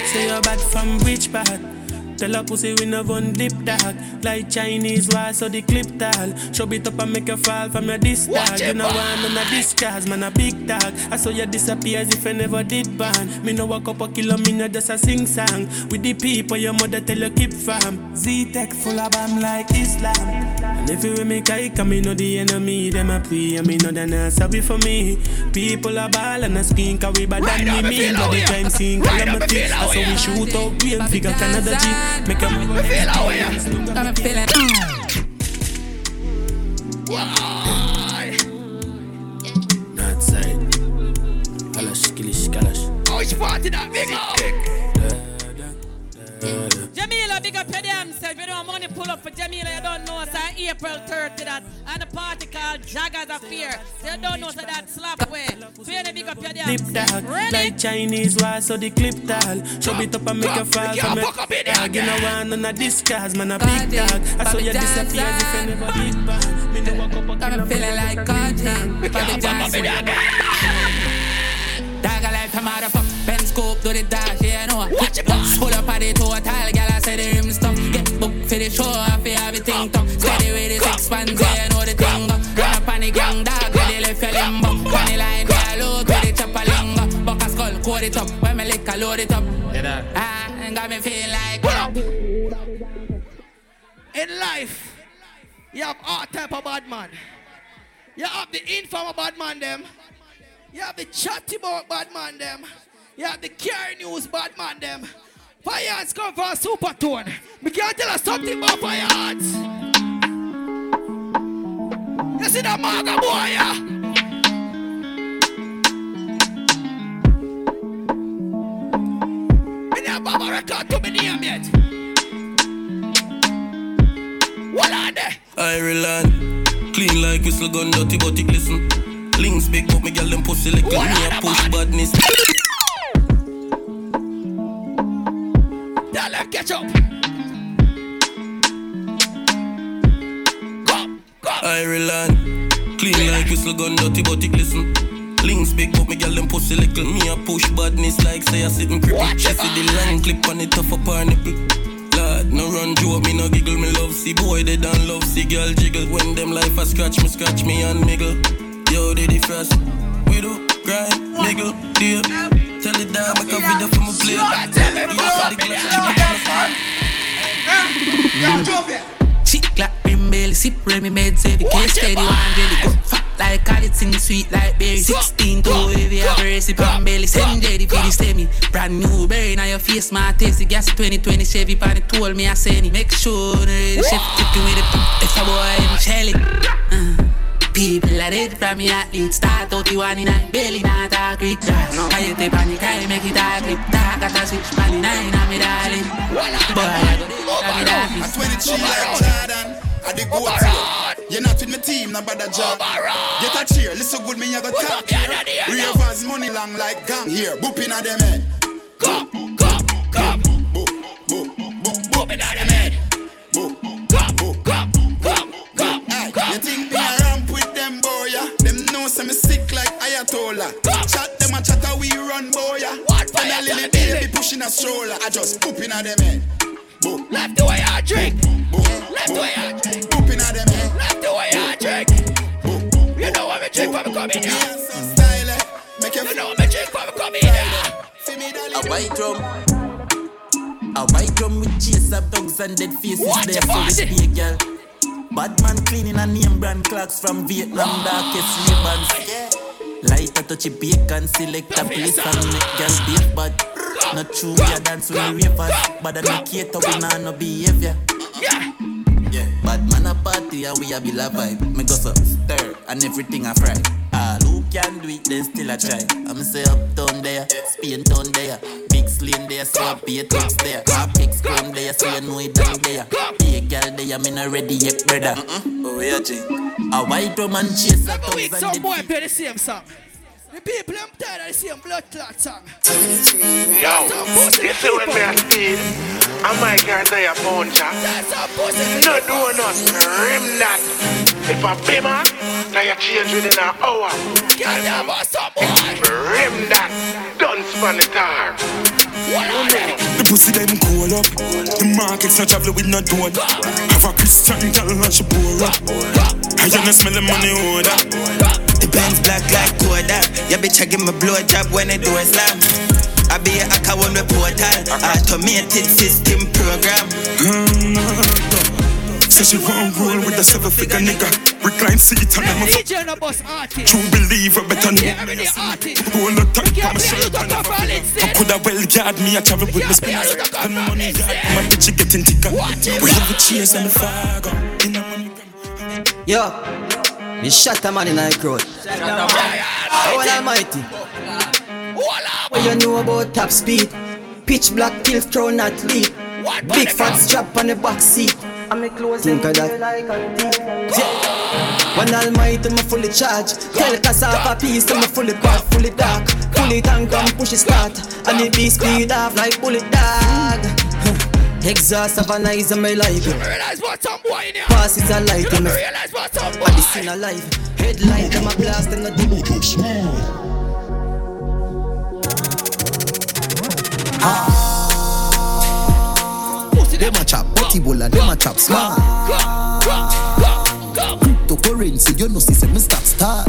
[SPEAKER 51] Say you're bad from which part? Tell a pussy we no gun dip dog. Like Chinese wall so the clip tall. Show it up and make you fall from your disc dog. You know want none of this cause man a big dog. I saw you disappear as if I never did ban Me no walk up a kilo me no just a sing song. With the people your mother tell you keep farm. Z-Tech full of bomb like Islam. And if you make I come me know the enemy Them a pray and me know they not sorry for me. People a ball and a skin cause we bad
[SPEAKER 55] Right
[SPEAKER 51] than me
[SPEAKER 55] me
[SPEAKER 51] Me know the
[SPEAKER 55] we are.
[SPEAKER 51] crime scene
[SPEAKER 55] Right on, me
[SPEAKER 51] calamity
[SPEAKER 55] feel how
[SPEAKER 51] I saw
[SPEAKER 55] we
[SPEAKER 51] we
[SPEAKER 55] are.
[SPEAKER 51] shoot out real figure Canada G Make a
[SPEAKER 55] Me feel how we.
[SPEAKER 51] I'm
[SPEAKER 55] feeling
[SPEAKER 51] North side. Kalash, kilish, kalash.
[SPEAKER 55] Oh, it's party that big
[SPEAKER 30] Jamila, big up your damn self. You don't want money pull up for Jamila, you don't know. So April 3rd to that. And the party called Jaggers Affair. So you don't know so that slap way. So you big up your damn self.
[SPEAKER 51] like Chinese wall, so the clip tall. Show it up and make you fall
[SPEAKER 55] fuck up in
[SPEAKER 51] it.
[SPEAKER 55] there
[SPEAKER 51] Dog, you know
[SPEAKER 55] again.
[SPEAKER 51] one on a disguise, man a big dog. I saw you disappear if I never did bang. Me no walk up a
[SPEAKER 50] Got me feeling like Cardi, Bobby Johnson. Dog a life, Scope, do the dash, yeah, I know. Watch it, Pull up at the total, gal, I say the rim stuff. Get booked for the show, I feel everything tough. Steady with the six pants, yeah, I know the thing. Run up on the gang, dog, with the left your limbo. Funny line, yeah, load with the chopper lingo. Buck a skull, code it up. When me lick, I load it up. Ah, got me feeling like.
[SPEAKER 33] In life, you have all type of bad man. You have the informal bad man them. You have the chatty about bad man them. You have the care news bad man them. Fires come for a Supertone. Me can't tell us something about fires. You see that maga boy, yeah? Me never have a record to me name yet. What are they?
[SPEAKER 51] Ireland, clean like whistle gun, dirty but it listen. Links big, but me girl them pussy. Me a push badness.
[SPEAKER 33] Catch up.
[SPEAKER 51] Ireland, clean like whistle gun, dirty but it listen. Links big, but me girl them pussy little. Me a push badness like say I sit in cripple. She see the long clip on it tough up her nipple. Lord, no run joke, me no giggle, me love see boy they don't love see girl jiggle. When them life a scratch me, scratch me and miggle. Yo, they the first. We do grind, niggle, deal. The dog make a video for my play.
[SPEAKER 50] Chick like brim belly, sip Remy meds every case steady one jelly. Go fat like in sweet like berry. 16 to heavy have a recipe on belly. Send Jerry for the semi. Brand new berry now your face my tasty gas 2020 Chevy pan it told me I send it. Make sure the chef chicken with it. If a boy in Shelly. Uh. People are dead from me athlete Start out the one in a belly not a quick trash I hit the panic I make it a clip Talk at a switch pally nine I'm me darling Boy I go there I'm me
[SPEAKER 56] I'm 23 like Jordan. I the go you. You're not with my team, no bother job. Get a cheer, listen good, me I go talk here. Ravers money long like gang here. Booping at them head. Come, come, come. Boop, boop, boop, booping at them head. Boop, come, boop, come, come, come. Hey, you think like Ayatollah. Chat them and chatter we run boy. Yeah? And a little baby pushing a stroller. I just booping at them head. Boop.
[SPEAKER 55] Left the way I drink.
[SPEAKER 56] Boop.
[SPEAKER 51] Left way I drink.
[SPEAKER 49] Bumping at them, eh?
[SPEAKER 51] Left the way I drink. You know what me drink when me come in here.
[SPEAKER 49] Style, eh? Make you
[SPEAKER 51] You know what me drink when me come in here.
[SPEAKER 56] A white drum. A white drum with chase of dogs and dead faces
[SPEAKER 51] Watch
[SPEAKER 56] there for
[SPEAKER 51] body.
[SPEAKER 56] the stay, girl. Bad man cleaning a name brand clocks from Vietnam, darkest ribbons. Light a touchy bacon, select a place and make girl beat bad. Not true, we a dance with the ravers, but I no cater, we nah no behavior.
[SPEAKER 51] Yeah.
[SPEAKER 56] Yeah, bad man a party and we a be la vibe. Me go so stir and everything a fry. All who can do it, then still I try. I'm say uptown there, Spain town there, big slim there, so I pay tax there. Half X crown there, so you know it done there. Be a girl there, me not ready yet, brother. Oh yeah, G. A white woman chase a
[SPEAKER 51] Every week
[SPEAKER 56] thousand
[SPEAKER 51] some
[SPEAKER 56] dead
[SPEAKER 51] boy play the same song. The people I'm tired of the same blood clot song.
[SPEAKER 57] Yo, you see when me a speed, I might get there a puncher. No do not rim that. If I be man, now you change within an hour.
[SPEAKER 51] Girl, you must some boy.
[SPEAKER 57] Rim that, done span the tar.
[SPEAKER 49] The pussy them cool up. The market's not travel with no door. Have a Christian girl and she pour up. I wanna smell the money order.
[SPEAKER 50] The Benz black like Kodak. Your bitch, I give me blow job when the door slam. I be a hacker on the portal. Automated system program.
[SPEAKER 49] So she won't roll with a seven figure nigga. Recline seat and I'm a f-
[SPEAKER 51] DJ no boss artist.
[SPEAKER 49] True believer, better know.
[SPEAKER 51] Yeah, every day artist.
[SPEAKER 49] Roll the tight
[SPEAKER 51] We
[SPEAKER 49] on my
[SPEAKER 51] can't play
[SPEAKER 49] shirt
[SPEAKER 51] you
[SPEAKER 49] and
[SPEAKER 51] talk
[SPEAKER 49] never
[SPEAKER 51] about
[SPEAKER 49] I coulda well guard me, I travel with my spinners. And my money yard, my bitch getting thicker. We have a cheers and a fag.
[SPEAKER 58] Yo, me shot a man in the crowd. Oh Almighty. What you know about top speed? Pitch black till throw not lead. Big fat strap on the back seat. And me clothes Think of that. Yeah. One Almighty, me fully charged. Tell Cassava piece, I'm a fully quad, fully dark. Fully tank and push it start. And it be speed off like bullet dog. Exhaust of an eyes and my life.
[SPEAKER 51] Realize what some boy in here.
[SPEAKER 58] Pass it a light me.
[SPEAKER 51] Realize what some boy.
[SPEAKER 58] I be seen alive. Headlight them a blast them a deep.
[SPEAKER 37] Them a chop butty bowl and them a chop smart. Cryptocurrency, you know, see, say me start start.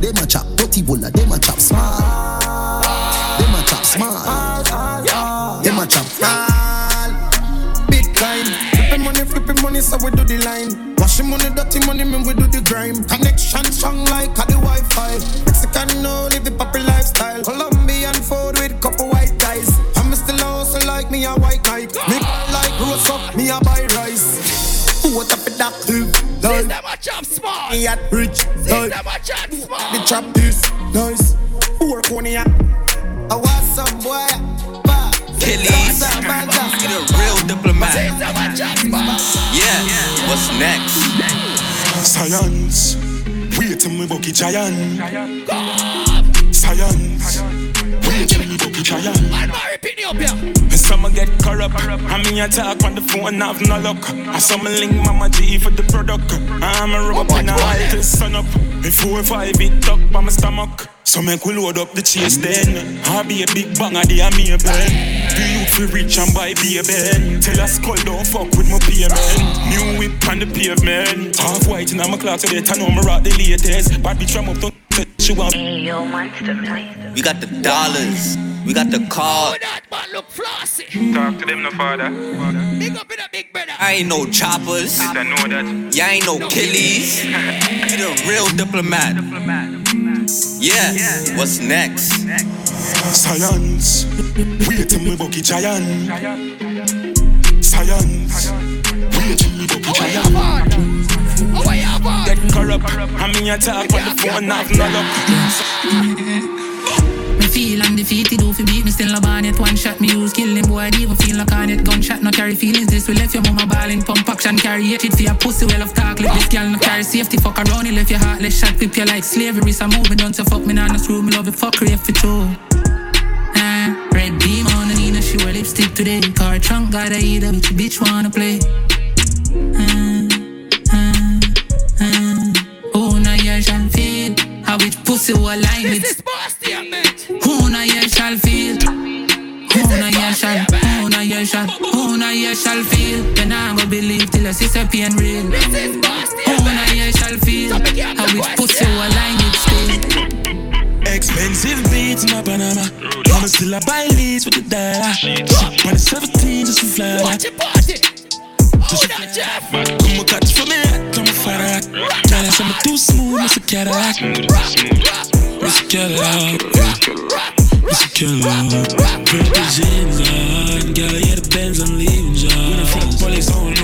[SPEAKER 37] Them a chop butty bowl and them a chop smart. Them a chop smart. Them a chop
[SPEAKER 59] Bitcoin. Flipping money, flipping money, so we do the line. Washing money, dirty money, man, we do the grime. Connection strong like a the Wi-Fi. Mexican, no, live the poppy lifestyle. Colombian food with couple white ties. I'm still also like me a white knight. Me like roast up, me a buy rice. What up with that?
[SPEAKER 51] System a chop smart.
[SPEAKER 59] Me at rich,
[SPEAKER 51] System
[SPEAKER 59] like
[SPEAKER 51] a chop smart.
[SPEAKER 59] the trap is nice. Work on ya. I want some boy.
[SPEAKER 50] Achilles, you the real diplomat. Yeah, what's next?
[SPEAKER 49] Science. Wait till me bucky giant. Science. Wait till me bucky giant.
[SPEAKER 51] Man, my repeat up here.
[SPEAKER 49] Some get corrupt. I mean, I talk on the phone, and have no luck. I some link Mama G for the product. I'm a rub up in a high till sun up. Before five it up by my stomach. So make we load up the chase then. I be a big bang of the army eh, ben. Do you feel rich and buy be a ben? Tell us skull don't fuck with my payment. New whip on the pavement. Half white in my clock today, I know me rock the latest. Bad bitch, I'm up to she want.
[SPEAKER 50] We got the dollars. We got the car.
[SPEAKER 51] Man, look flossy.
[SPEAKER 57] Talk to them, no father.
[SPEAKER 51] Big up in a big brother.
[SPEAKER 50] I ain't no choppers.
[SPEAKER 57] I know that.
[SPEAKER 50] Yeah, I ain't no killies. You the real diplomat. Yeah, what's next?
[SPEAKER 49] Science. Wait till me bucky giant. Science. Wait till me bucky giant. Get corrupt. I mean, I talk on the phone, have no luck.
[SPEAKER 56] Me feel undefeated, do fi beat me? Still no born yet One shot me use, kill him boy, I even feel like on it. Gunshot no carry feelings, this we left your mama ballin' Pump action, carry it, it for your pussy well of talk Let this girl no carry safety, fuck around, he left your heart Let's shot, whip you like slavery, so move me don't so fuck me nah no screw me love it, fuckery if it true Ah, red beam on the Nina, she wear lipstick today. Car trunk, gotta eat a bitch, bitch wanna play. Ah, to a limit. Una year shall feel. Who na ye shall, Who na ye shall, Who
[SPEAKER 50] na ye shall feel. Then I'm gonna believe till I see the pain real. Who na ye shall feel. How it puts to a limit still.
[SPEAKER 49] Expensive beats, my Panama. Mama still I buy leads with the dollar. She the 17 just to fly. Watch it, watch it. Dus kom mijn kat voor mij, kom mijn farad. Daarna zijn we too smooth, met z'n Cadillac. Met z'n Cadillac. Met z'n Cadillac. Purple jeans on, got a yeah, the Benz, I'm leaving, John. When I fuck police on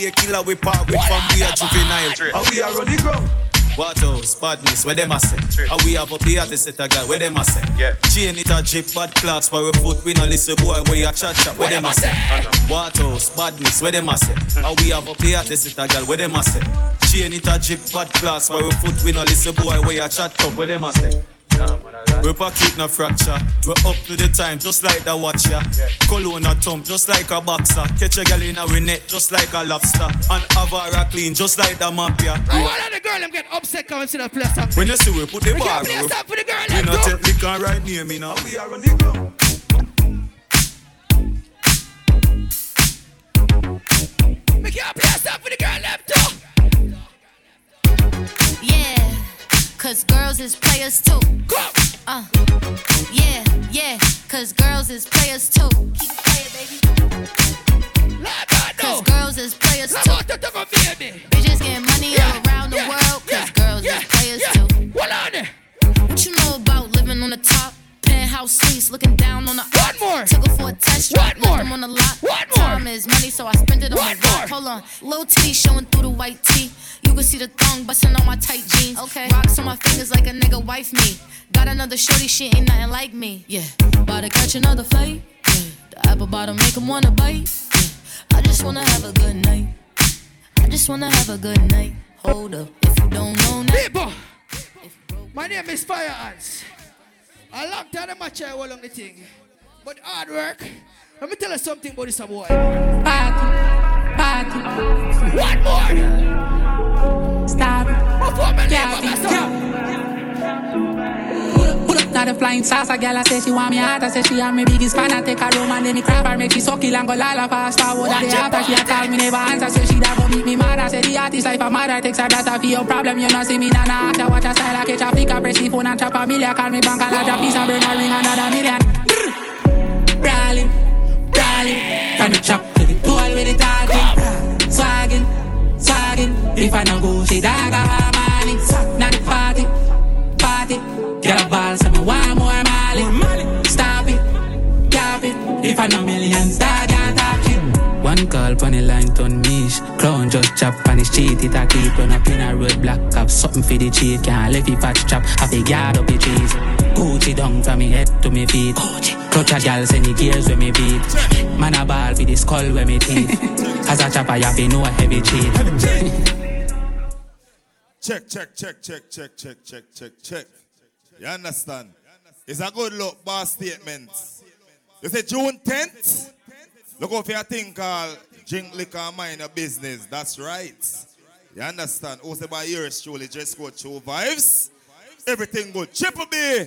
[SPEAKER 60] be a killer we park with from we a juvenile. How we are on the ground? What else? Badness, where them a say? How we have up here to set a guy, where them a say? Yeah. Chain it a drip, bad clocks, for we foot, we no listen boy, where you chat chat, where them a say? What else? Badness, where them a say? How we have up here to set a guy, where them a say? Chain it a drip, bad clocks, for we foot, we no listen boy, where you chat up, where them a say? We pocket no fracture. We up to the time, just like the watcher. Cologne a thump, just like a boxer. Catch a girl in a net, just like a lobster. And Avara clean, just like the mafia.
[SPEAKER 51] I want all the girl them get upset come see the place up.
[SPEAKER 60] When you see we put the
[SPEAKER 51] We
[SPEAKER 60] bar,
[SPEAKER 51] can't play
[SPEAKER 60] we,
[SPEAKER 51] a song for the girl,
[SPEAKER 60] we
[SPEAKER 51] let's
[SPEAKER 60] not
[SPEAKER 51] go.
[SPEAKER 60] take liquor right near me now. We are on the ground.
[SPEAKER 51] We can't play a song for the girl left too.
[SPEAKER 61] Yeah, cause girls is players too. Uh, yeah, yeah, cause girls is players too. Keep playing, baby. Cause girls is players too. Bitches getting money all around the world, cause girls is players too. What you know about living on the top? Penthouse suites, looking down on the One more. Took her for a test drive, left them on the lot. One more. Time is money, so I spend it on my rock. Hold on, low titty showing through the white tee. You can see the thong busting on my tight jeans. Okay, rocks on my fingers like a nigga wife me. Got another shorty, she ain't nothing like me. Yeah, about to catch another fight. Yeah, the apple bottom make 'em wanna bite. Yeah, I just wanna have a good night. I just wanna have a good night. Hold up, if you don't know now.
[SPEAKER 51] People, my name is Fire Ants. A long time I try all on the thing. But hard work. Let me tell you something about this boy. Party, party. One more.
[SPEAKER 50] Stop.
[SPEAKER 51] Before me I'm a
[SPEAKER 50] yeah. Pull up now the flying saucer, girl. I say she want me hot. I say she am my biggest fan. I take her home and then me crap her, make she suck it and go lala fast forward.
[SPEAKER 51] Watch
[SPEAKER 50] the
[SPEAKER 51] it,
[SPEAKER 50] after she a call me never answer, so she da go meet me mad. I say the artist life a mother takes her brother for your problem. You know see me na na act. I watch her style, I catch a flick, I press the phone and chop a million. Call me bank and I drop piece and bring a ring another million. Brawling, brawling, from the chop to the tool with the talking, swagging, swagging. If I no go, she dog a money. Not the party. Get a ball, so me want more Molly. Stop it, cap it. If I no millions, dog can't talk it. One call pon the line turn mish Clown just chop on the street It a keep run up in a road block Have something for the cheat. Can't let it patch chop Have a guard up the trees Gucci down from me head to me feet. Clutch a gal send the gears when me beat. Man a ball for the skull when me teeth. As a chopper you have to know a heavy cheat.
[SPEAKER 12] Check, check, check, check, check, check, check, check, check. You understand? It's a good look, boss statement. You say June 10th? Look out for your thing called Drink Liquor Mind Your Business. That's right. You understand? Also by yours truly, just go two vibes. Everything good. Triple B.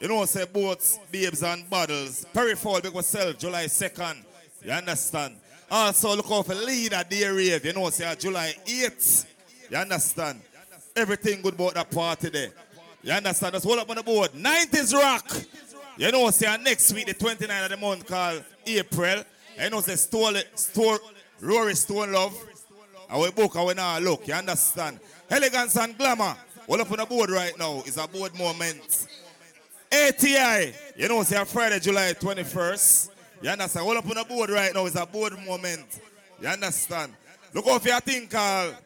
[SPEAKER 12] You know, say boats, babes, and bottles. Perry Fall, big myself, July 2nd. You understand? Also, look out for leader day rave. You know, say July 8th. You understand? Everything good about that party there. You understand? Just hold up on the board. 90s rock. You know, say next week, the 29th of the month called April. You know, say Store, Store, Rory Stone Love. Our book, our now look. You understand? Elegance and glamour. Hold up on the board right now. It's a board moment. ATI. You know, say Friday, July 21st. You understand? Hold up on the board right now. It's a board moment. You understand? Look for your thing called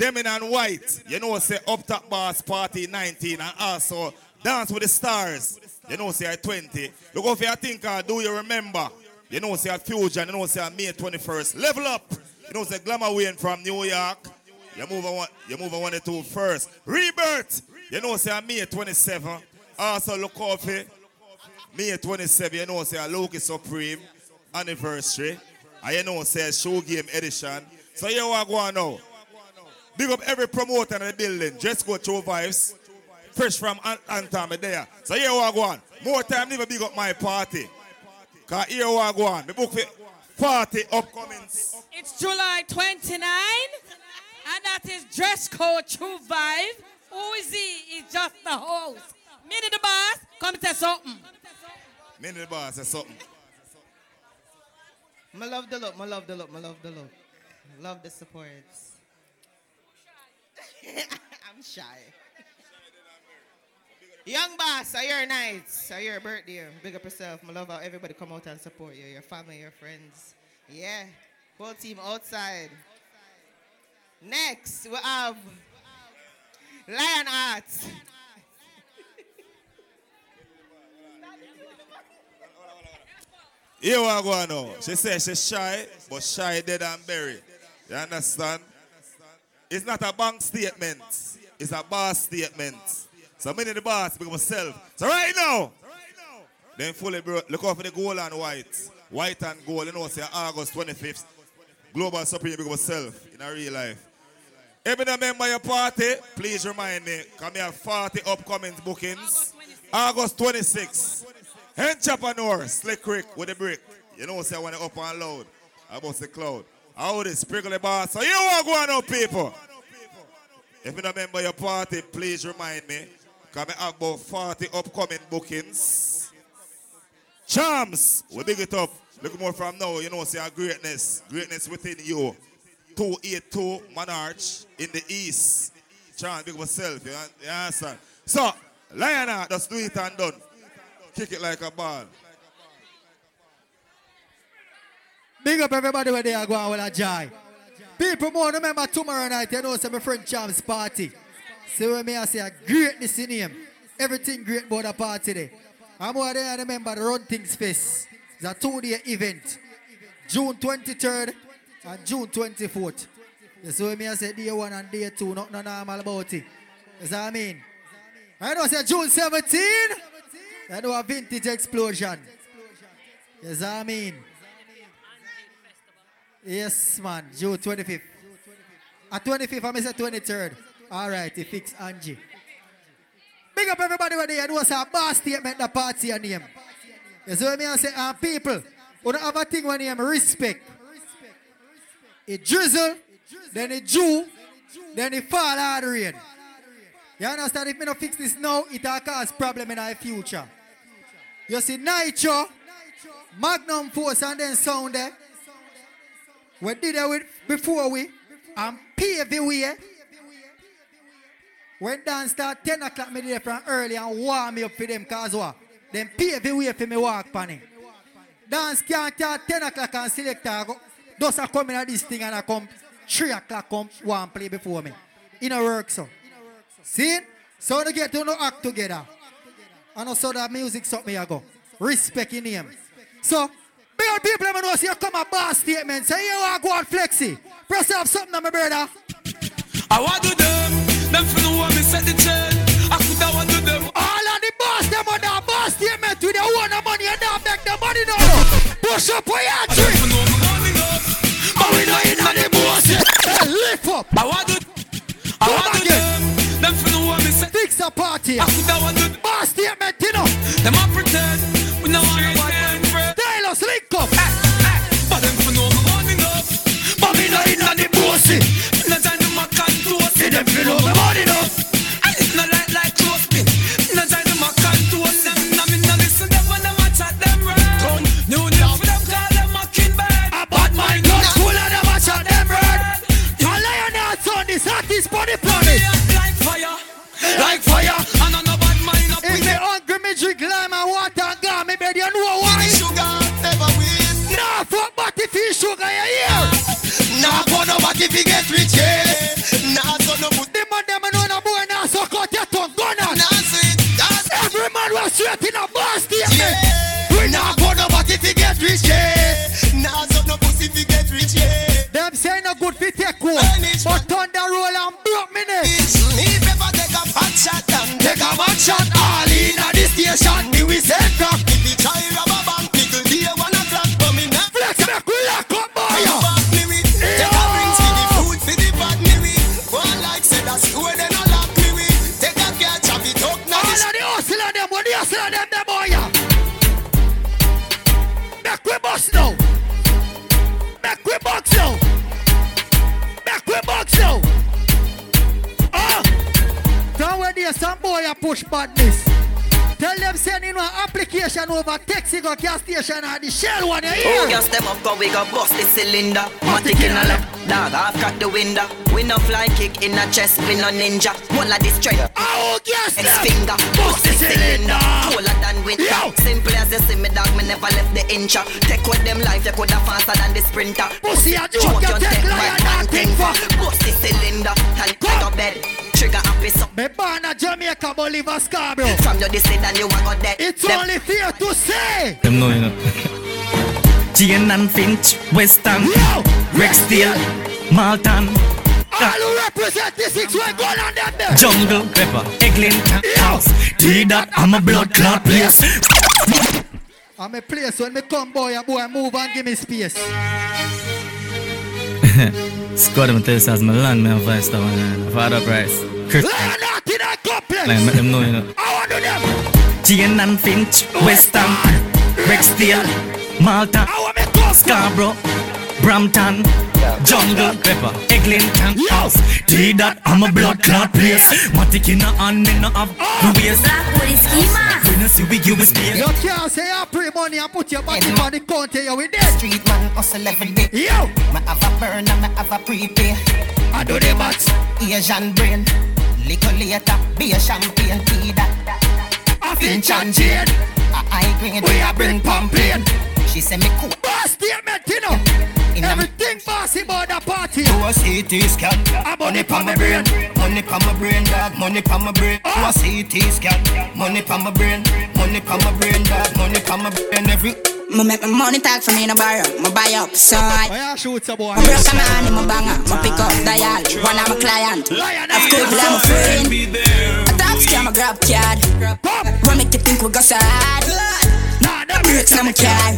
[SPEAKER 12] Denim and White. You know, say Up Top Boss Party 19 and also Dance with the Stars. You know, say 20. Look for your thing called uh, Do You Remember? You know, say Fusion. You know, say May 21st. Level up. You know, say Glamour Wayne from New York. You move on, you move on one to two first. Rebirth. You know, say May 27. Also look out for May 27. You know, say Lukie Supreme anniversary. And you know, say show game edition. So here we go on now. Big up every promoter in the building. Just go to vibes. Fresh from Anthem there. So here we go on. More time, never big up my party. Cause here we go on. The book for party upcomings.
[SPEAKER 30] It's July 29, and that is dress code True Vibe. Uzi is just the host. Minnie the boss, come say something.
[SPEAKER 12] Minnie the boss, say something.
[SPEAKER 62] My love the look, my love the look, I love the look. Love the support. I'm shy. Young boss, are your nights, are your birthday. Big up yourself. I love how everybody come out and support you, your family, your friends. Yeah. Whole team outside. Next, we have Lion Arts.
[SPEAKER 12] Here we go now. She says she's shy, but shy dead and buried. You understand? It's not a bank statement. It's a boss statement. So many of the boss become myself. So right now, then fully bro, look out for the gold and white. White and gold, you know, say August 25th. Global Supreme become myself in a real life. Every member your party, please remind me. Come here, 40 upcoming bookings. August 26th. Entrepreneur, Slick Rick with the brick. You know, say when it up and loud. I bust the cloud. How this sprinkle the bar. So you want to go on people. If you don't remember your party, please remind me. Come have about 40 upcoming bookings. Charms, we big it up. Look more from now, you know, see our greatness. Greatness within you. 282 Monarch in the east. Charms, big myself, you understand? So, Lionel, just do it and done. Kick it like a ball.
[SPEAKER 55] Big up everybody where they are going with a joy. People more remember tomorrow night, you know, it's my friend Cham's party. See when me I say greatness in him. Everything great about the party there. I'm more there I remember the Run Things Fest. It's a two-day event. June 23rd and June 24th. You see me I say day one and day two, nothing normal about it. You what I mean? I know say June 17, I know a vintage explosion. You what I mean? Yes, man. June 25th. At 25th, I say 23rd. All right, he fix Angie. Big up everybody where they know say a boss statement the party and name. You see what I say? Uh, people, who don't have a thing when name respect. It drizzle, then it dew, then it fall hard rain. You understand? If me not fix this now, it will cause problem in our future. You see Nitro, Magnum Force and then Sound there. We did it with before we and pave the way. When dance start 10 o'clock, me there from early and warm me up for them cause what? Then pave the way for me walk pan. Dance can't start 10 o'clock and selector go. Those are coming at this thing and I come 3 o'clock come one play before me. In a work so. See? So they get to no act together. And also that music something I go. Respect in him. So Big old people me know see you come a boss statement. Say you want go on flexi. Press up something on my brother.
[SPEAKER 63] I want to them. Them for the woman set the chain. I could have want to them.
[SPEAKER 55] All of the boss them on that boss statement with the own money and now make the money now. Push up for your drink.
[SPEAKER 63] But we know in the boss.
[SPEAKER 55] Lift up.
[SPEAKER 63] I want to. I want to them. Them for the woman set.
[SPEAKER 55] Fix a party.
[SPEAKER 63] I could have want to.
[SPEAKER 55] Boss statement, you know.
[SPEAKER 64] Them a pretend. We no want a
[SPEAKER 55] Taylor, link up. Eh, eh.
[SPEAKER 64] But them for me money enough. But me not inna the pussy. No time to mac and toast. Them for know me money
[SPEAKER 55] Nah,
[SPEAKER 44] for nobody get rich, yeah. Nah, so no put
[SPEAKER 55] The man them know no boy now suck out your tongue, gun on.
[SPEAKER 44] Nah, sweet, that's
[SPEAKER 55] Every man was straight in a bar statement.
[SPEAKER 44] We nah for nobody fi get rich, yeah. Nah, so no pussy fi get rich, yeah.
[SPEAKER 55] Them say no good fi take home, but thunder roll and broke me neck.
[SPEAKER 44] If ever take a fat shot and take a mad shot, all in a the station, me we send crack. If you try a bank, nigga, day one o'clock, but me not
[SPEAKER 55] Flex make we lock up, push badness. Tell them send in one application over taxi go gas station and the shell one you
[SPEAKER 65] Oh, gas them up, go we go bust the cylinder. Matic in a lap, dog, I've got the window. We no fly kick in a chest, we no ninja. One like this straight.
[SPEAKER 55] Oh, gas
[SPEAKER 65] X
[SPEAKER 55] them.
[SPEAKER 65] finger, bust the cylinder. Cooler than winter.
[SPEAKER 55] Yo.
[SPEAKER 65] Simple as you see me, dog, me never left the incha. Take with them life, you coulda faster than the sprinter.
[SPEAKER 55] Pussy a joke, you take lion and think for.
[SPEAKER 65] Bust the cylinder, and take a bed. Trigger happy so.
[SPEAKER 55] Me born a Jamaica, Bolivar Scarborough.
[SPEAKER 65] From your this and you a go dead.
[SPEAKER 55] It's
[SPEAKER 65] Them-
[SPEAKER 55] only fair to say.
[SPEAKER 50] Them know you know. Jane and Finch, Weston, Rexdale, Malton,
[SPEAKER 55] All who represent the six way gun on them there.
[SPEAKER 50] Jungle, Pepper, Eglinton, House. T that I'm a blood clot place.
[SPEAKER 55] I'm a place when me come boy and boy move and give me space.
[SPEAKER 50] Squad them tell us as my land, me and Vice Town, man. Father Price. Chris.
[SPEAKER 55] Learn out in that complex.
[SPEAKER 50] Like, make them know, you know.
[SPEAKER 55] I want to them.
[SPEAKER 50] Jane and Finch, Weston, Rexdale, Malton, Scarborough, Brampton, Jungle, Pepper, Eglinton, House. T that I'm a blood clot place. Matic in a hand, me no have no waste. We no see we give a space.
[SPEAKER 55] You can't say I pray money and put your body on the counter, you with dead.
[SPEAKER 66] Street man hustle every day.
[SPEAKER 55] Yo!
[SPEAKER 66] Me have a burn and me have a prepay.
[SPEAKER 55] I do the maths.
[SPEAKER 66] Asian brain. Little later, be a champagne tea that.
[SPEAKER 55] I Finch and.
[SPEAKER 66] A high grade.
[SPEAKER 55] We a bring pumping.
[SPEAKER 66] She say me cool.
[SPEAKER 55] Boss statement, you know. Everything bossy about the party.
[SPEAKER 66] Do a CT scan. Money pa my brain. Money pa my brain, dog. Money pa my brain. Oh. Do a CT scan. Money pa my brain. Money pa my brain, dog. Money pa my brain. Every.
[SPEAKER 67] Me make my money talk for me no borrow. Me buy up, so I.
[SPEAKER 55] Why shoot a boy?
[SPEAKER 67] Me broke a man in my banger. Me pick up dial. One of my client. Of course, I'm a friend. A top scam, a grab card. What make you think we go sad?
[SPEAKER 55] Nah,
[SPEAKER 67] the brakes on my car.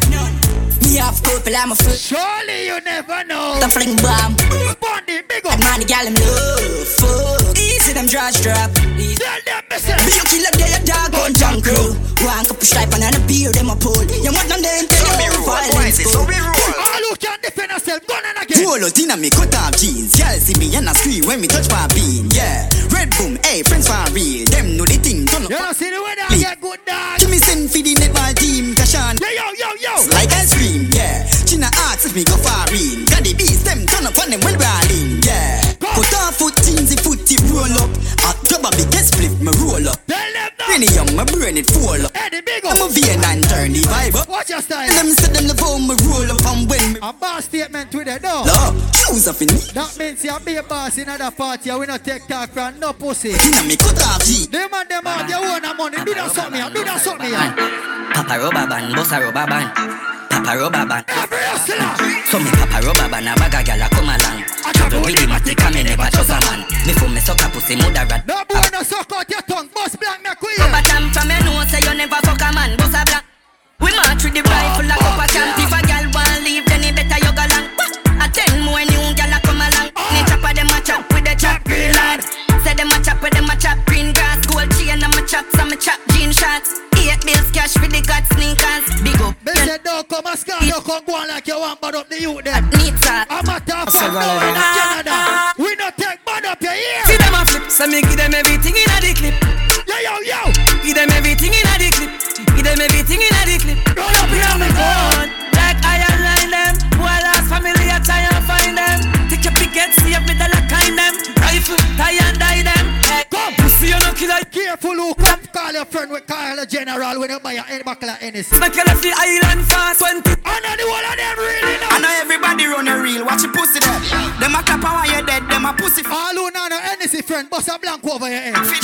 [SPEAKER 67] Me off couple, I'm a friend.
[SPEAKER 55] Surely you never know.
[SPEAKER 67] The fling bomb.
[SPEAKER 55] Bundy, big up.
[SPEAKER 67] That money, gal, him love. Fuck. Easy, them draws drop.
[SPEAKER 55] Tell them, listen.
[SPEAKER 67] Be a killer, they a dog on junk crew. One cup of stripe and a beer, them a pull. You want them, them tell you violence go.
[SPEAKER 55] All who can defend yourself, gun and again.
[SPEAKER 37] Roll inna me cut off jeans. Y'all see me and I scream when me touch my bean. Yeah, red boom, hey friends for real. Them know the thing. Turn up.
[SPEAKER 55] You don't see the that get good dog.
[SPEAKER 37] Give me send for the netball team, Kashan.
[SPEAKER 55] Yo, yo, yo, yo.
[SPEAKER 37] It's like ice cream, yeah. China asks if me go far in. Got the beast, them turn up on them when rolling, yeah. Cut off foot jeans, the foot tip roll up. Hot job a big split, me roll up. Any young, my brain it fall up.
[SPEAKER 55] Eddie, big up.
[SPEAKER 37] I'm a vein and turn the vibe up.
[SPEAKER 55] Watch your style.
[SPEAKER 37] Let them say them love how me roll up and when me.
[SPEAKER 55] A boss statement with it, door.
[SPEAKER 37] Love, shoes off in.
[SPEAKER 55] That means you be a boss in another party. We not take talk from no pussy.
[SPEAKER 37] Inna me cut off jeans.
[SPEAKER 55] Them and them have their own money. Do that something, here. do that something. here.
[SPEAKER 37] Papa rubber band, boss a rubber band. Papa rubber band. So me papa rubber band, a bag a gyal a come along. With the matic and me never trust a man. Me for me suck a pussy mother rat.
[SPEAKER 55] No boy no suck out your tongue. Boss blank me queen.
[SPEAKER 67] Rubber tam from your nose, say you never fuck a man. Boss a black. We march with the rifle like up a camp. Oh, if a gal want leave, then it better you go long. A ten more new gal a come along. Ni oh. chopper them a chop with the chop real hard. Say them a chop with them a chop green grass, chops, I'm a chop jean shots. Eight bills
[SPEAKER 55] cash for the god sneakers. Big up. They said don't come ask, don't come go on like you want, but up the youth them. Need that. I'm a top of Canada. We don't take bad up your ear.
[SPEAKER 67] See them a flip, so me give them everything in a the clip.
[SPEAKER 55] Yo yo yo.
[SPEAKER 67] Give them everything in a the clip. Give them everything in a the clip. Roll up here on the
[SPEAKER 55] phone. When you buy a any buckle of Hennessy.
[SPEAKER 67] Make you left the island fast 20.
[SPEAKER 55] I know the one of them really know.
[SPEAKER 68] I know everybody run a reel, watch your pussy there. Them a clap and while you're dead, them a pussy.
[SPEAKER 55] All who know no Hennessy friend, bust a blank over your head.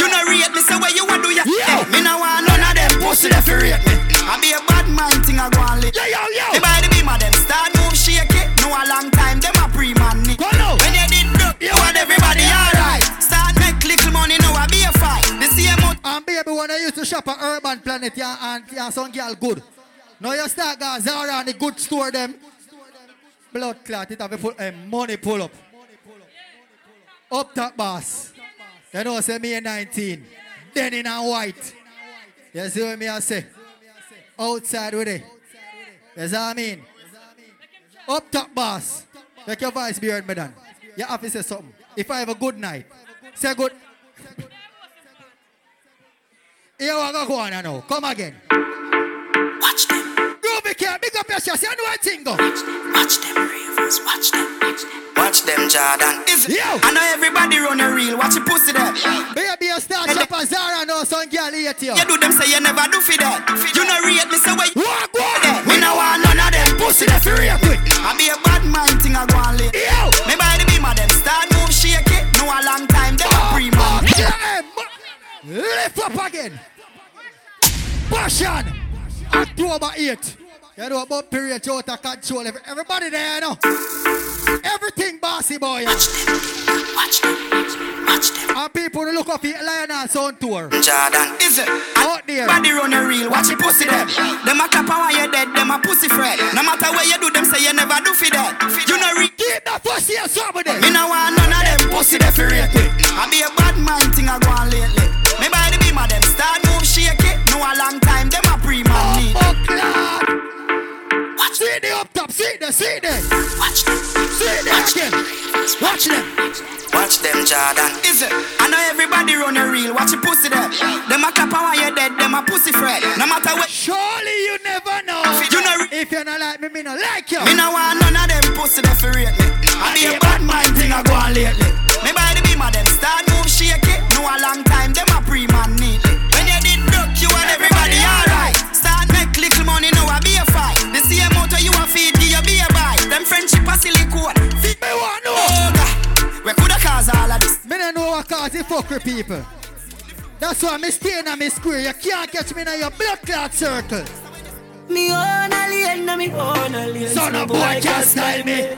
[SPEAKER 68] And
[SPEAKER 55] some girl good. Now you start go Zara and the good store them. Blood clot, it have a pull, eh, money pull up. Up top boss. You know, say me a 19. Denim and white. You see what me I say? Outside with it. See what I mean? Up top boss. Make your voice be heard, madam. You have to say something. If I have a good night, say good. Here we go, go on now. Come again. Up your chest. You know what thing go.
[SPEAKER 67] Watch them ravers. Watch them. Watch them.
[SPEAKER 68] Watch them, Jordan. Is?
[SPEAKER 55] Yo.
[SPEAKER 68] I know everybody run a reel, watch your pussy there.
[SPEAKER 55] Baby, you start shop at Zara now, some girl hate you.
[SPEAKER 68] You do them say you never do for that. You know rate me say where you
[SPEAKER 55] Walk, walk.
[SPEAKER 68] Me no want none of them
[SPEAKER 55] Pussy that for real quick.
[SPEAKER 68] I be a bad mind thing I go and lick.
[SPEAKER 55] Yo.
[SPEAKER 68] Me by the beam of them start move shake it. No a long time, them a oh, pre-man.
[SPEAKER 55] Yeah, Lift up again. Passion. October 8th. You know about period out of control. Every- Everybody there, you know. Everything bossy boy.
[SPEAKER 67] Watch them. Watch them. Watch them.
[SPEAKER 55] And people who look up for Lionel Sound Tour.
[SPEAKER 68] Jordan, is it?
[SPEAKER 55] Out there.
[SPEAKER 68] Body run a reel, watch your pussy them. Them a clap while you're dead, them a pussy fret. No matter where you do, them say you never do for that. You know re-
[SPEAKER 55] Keep that pussy and there.
[SPEAKER 68] Me no want none of them pussy that fi rate me. I be a bad mind thing I go on lately. Me by the beam of them start move shake it. No a long time, them a pre-man oh, need.
[SPEAKER 55] Oh, See the up top, see the, see the.
[SPEAKER 67] Watch them.
[SPEAKER 55] See the again. Watch them.
[SPEAKER 68] Watch them, Jordan. Is it? I know everybody run a reel, watch your pussy there. Them a clap while you're dead, them a pussy fret. No matter what.
[SPEAKER 55] Surely you never know.
[SPEAKER 68] You know,
[SPEAKER 55] If you're not like me, me not like you.
[SPEAKER 68] me no want none of them pussy that fi rate me. I be a bad mind thing I go on lately.
[SPEAKER 55] Don't know what cause it fuck with people. That's why me stay in my square. You can't catch me in your blood clot circle.
[SPEAKER 67] Me own alien, na me own alien.
[SPEAKER 55] Son of boy can't style me.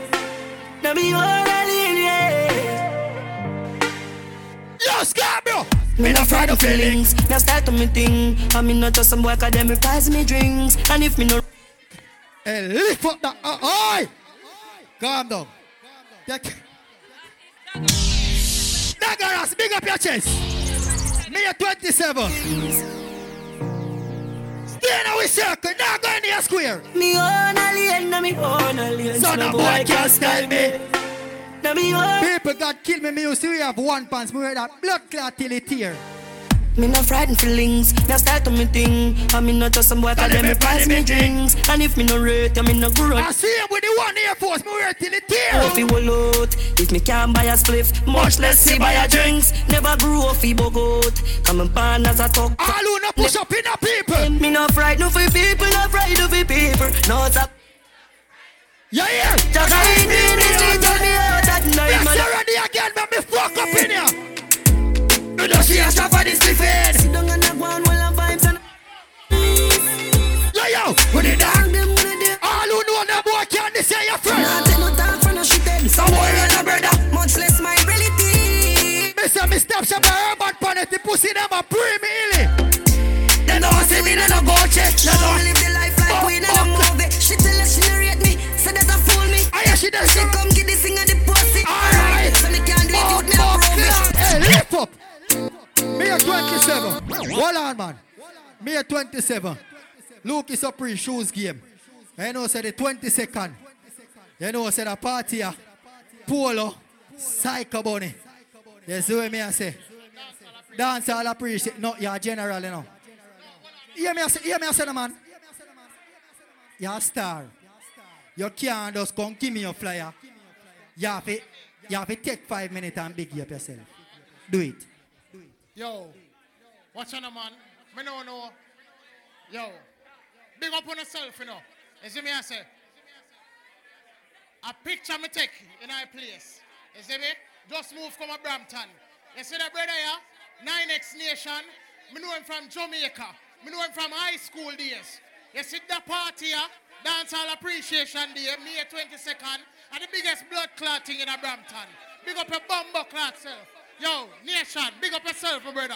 [SPEAKER 67] Na me own alien, yeah.
[SPEAKER 55] Yo, Scarborough.
[SPEAKER 67] Me no afraid of feelings. Now start to me thing. I me not just some boy 'cause them replies me drinks. And if me no
[SPEAKER 55] Hey, lift up that. Uh, oi! Calm down. Take. Nagaras, big up your chest. Me a 27. Stay in our circle. Now go in your square.
[SPEAKER 67] me own alien, na me own alien.
[SPEAKER 55] Son of boy can't style me.
[SPEAKER 67] Na me own.
[SPEAKER 55] People got killed me. Me used to have one pants. Me wear that blood clot till it tear.
[SPEAKER 67] Me no frightened feelings. Now start to me thing. I me not just some boy 'cause them replies me drinks. And if me no rate, I me no grow.
[SPEAKER 55] I see him with the one Air Force. Me wear till it tear.
[SPEAKER 67] If he will out, if me can't buy a spliff, much less see buy a drinks. Never grew up, he bug out. Come and pan as a talk.
[SPEAKER 55] All who no push up in the people.
[SPEAKER 67] Me no frightened for people, no frightened for people. No, a
[SPEAKER 55] Yeah, yeah.
[SPEAKER 67] just a hit in the street, tell me out at night,
[SPEAKER 55] Yes,
[SPEAKER 67] man.
[SPEAKER 55] you're ready again. Let me fuck up in here. You don't see a shop for this spliff
[SPEAKER 67] Sit down and I go on vibes and
[SPEAKER 55] Yo, yo. With the dog.
[SPEAKER 67] Dog them with the
[SPEAKER 55] All who know that boy can't they say your friend.
[SPEAKER 67] Nah, take no time for no shit.
[SPEAKER 55] Some boy and a brother.
[SPEAKER 67] Much less my reality.
[SPEAKER 55] Me say me step shop a urban planet. The pussy them a pre me illy. They know see me, they no go check. They
[SPEAKER 67] Don't live the life like we in a movie. She tell us she no rate me, say that a fool me.
[SPEAKER 55] Ah, I hear she does.
[SPEAKER 67] She come get this thing and the pussy.
[SPEAKER 55] Alright.
[SPEAKER 67] So me can't do it, youth, me a
[SPEAKER 55] Fuck
[SPEAKER 67] prove me.
[SPEAKER 55] Hey, lift up. Me a 27. Hold on, man. Me a 27. Luke is up pre shoes game. I know say the 22nd. You know, say the party here, Polo, Psycho Bunny. You see what me I say? Dance all appreciate. No, you're general, you know. Hear me, hear me, say, man. You're a star. You can't just come give me your flyer. You have to, you have to take five minutes and big up yourself. Do it.
[SPEAKER 69] Yo, watch on, man. Me no know. Yo, big up on yourself, you know. You me, I say. A picture me take in our place. You see me? Just move from a Brampton. You see that brother here? 9X Nation. Me know him from Jamaica. Me know him from high school days. You see that party here? Dancehall Appreciation Day, May 22nd. And the biggest blood clotting in Brampton. Big up your bumbo clot self. Yo, Nation, big up yourself, my brother.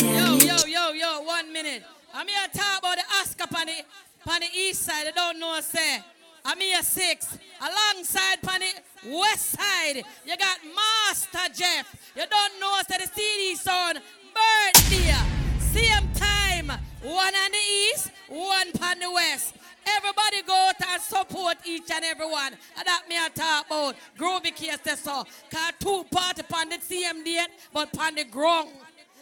[SPEAKER 30] Yo, yo, yo, yo, one minute. I'm here to talk about the Oscar on the, on the east side. I don't know, say. I'm here six. Alongside on the west side, you got Master Jeff. You don't know, say the CD son, birthday. Same time. One on the east, one on the west. Everybody go out and support each and every one. And that me I talk about. Groovy case so. Cause two party on the same date, but on the ground.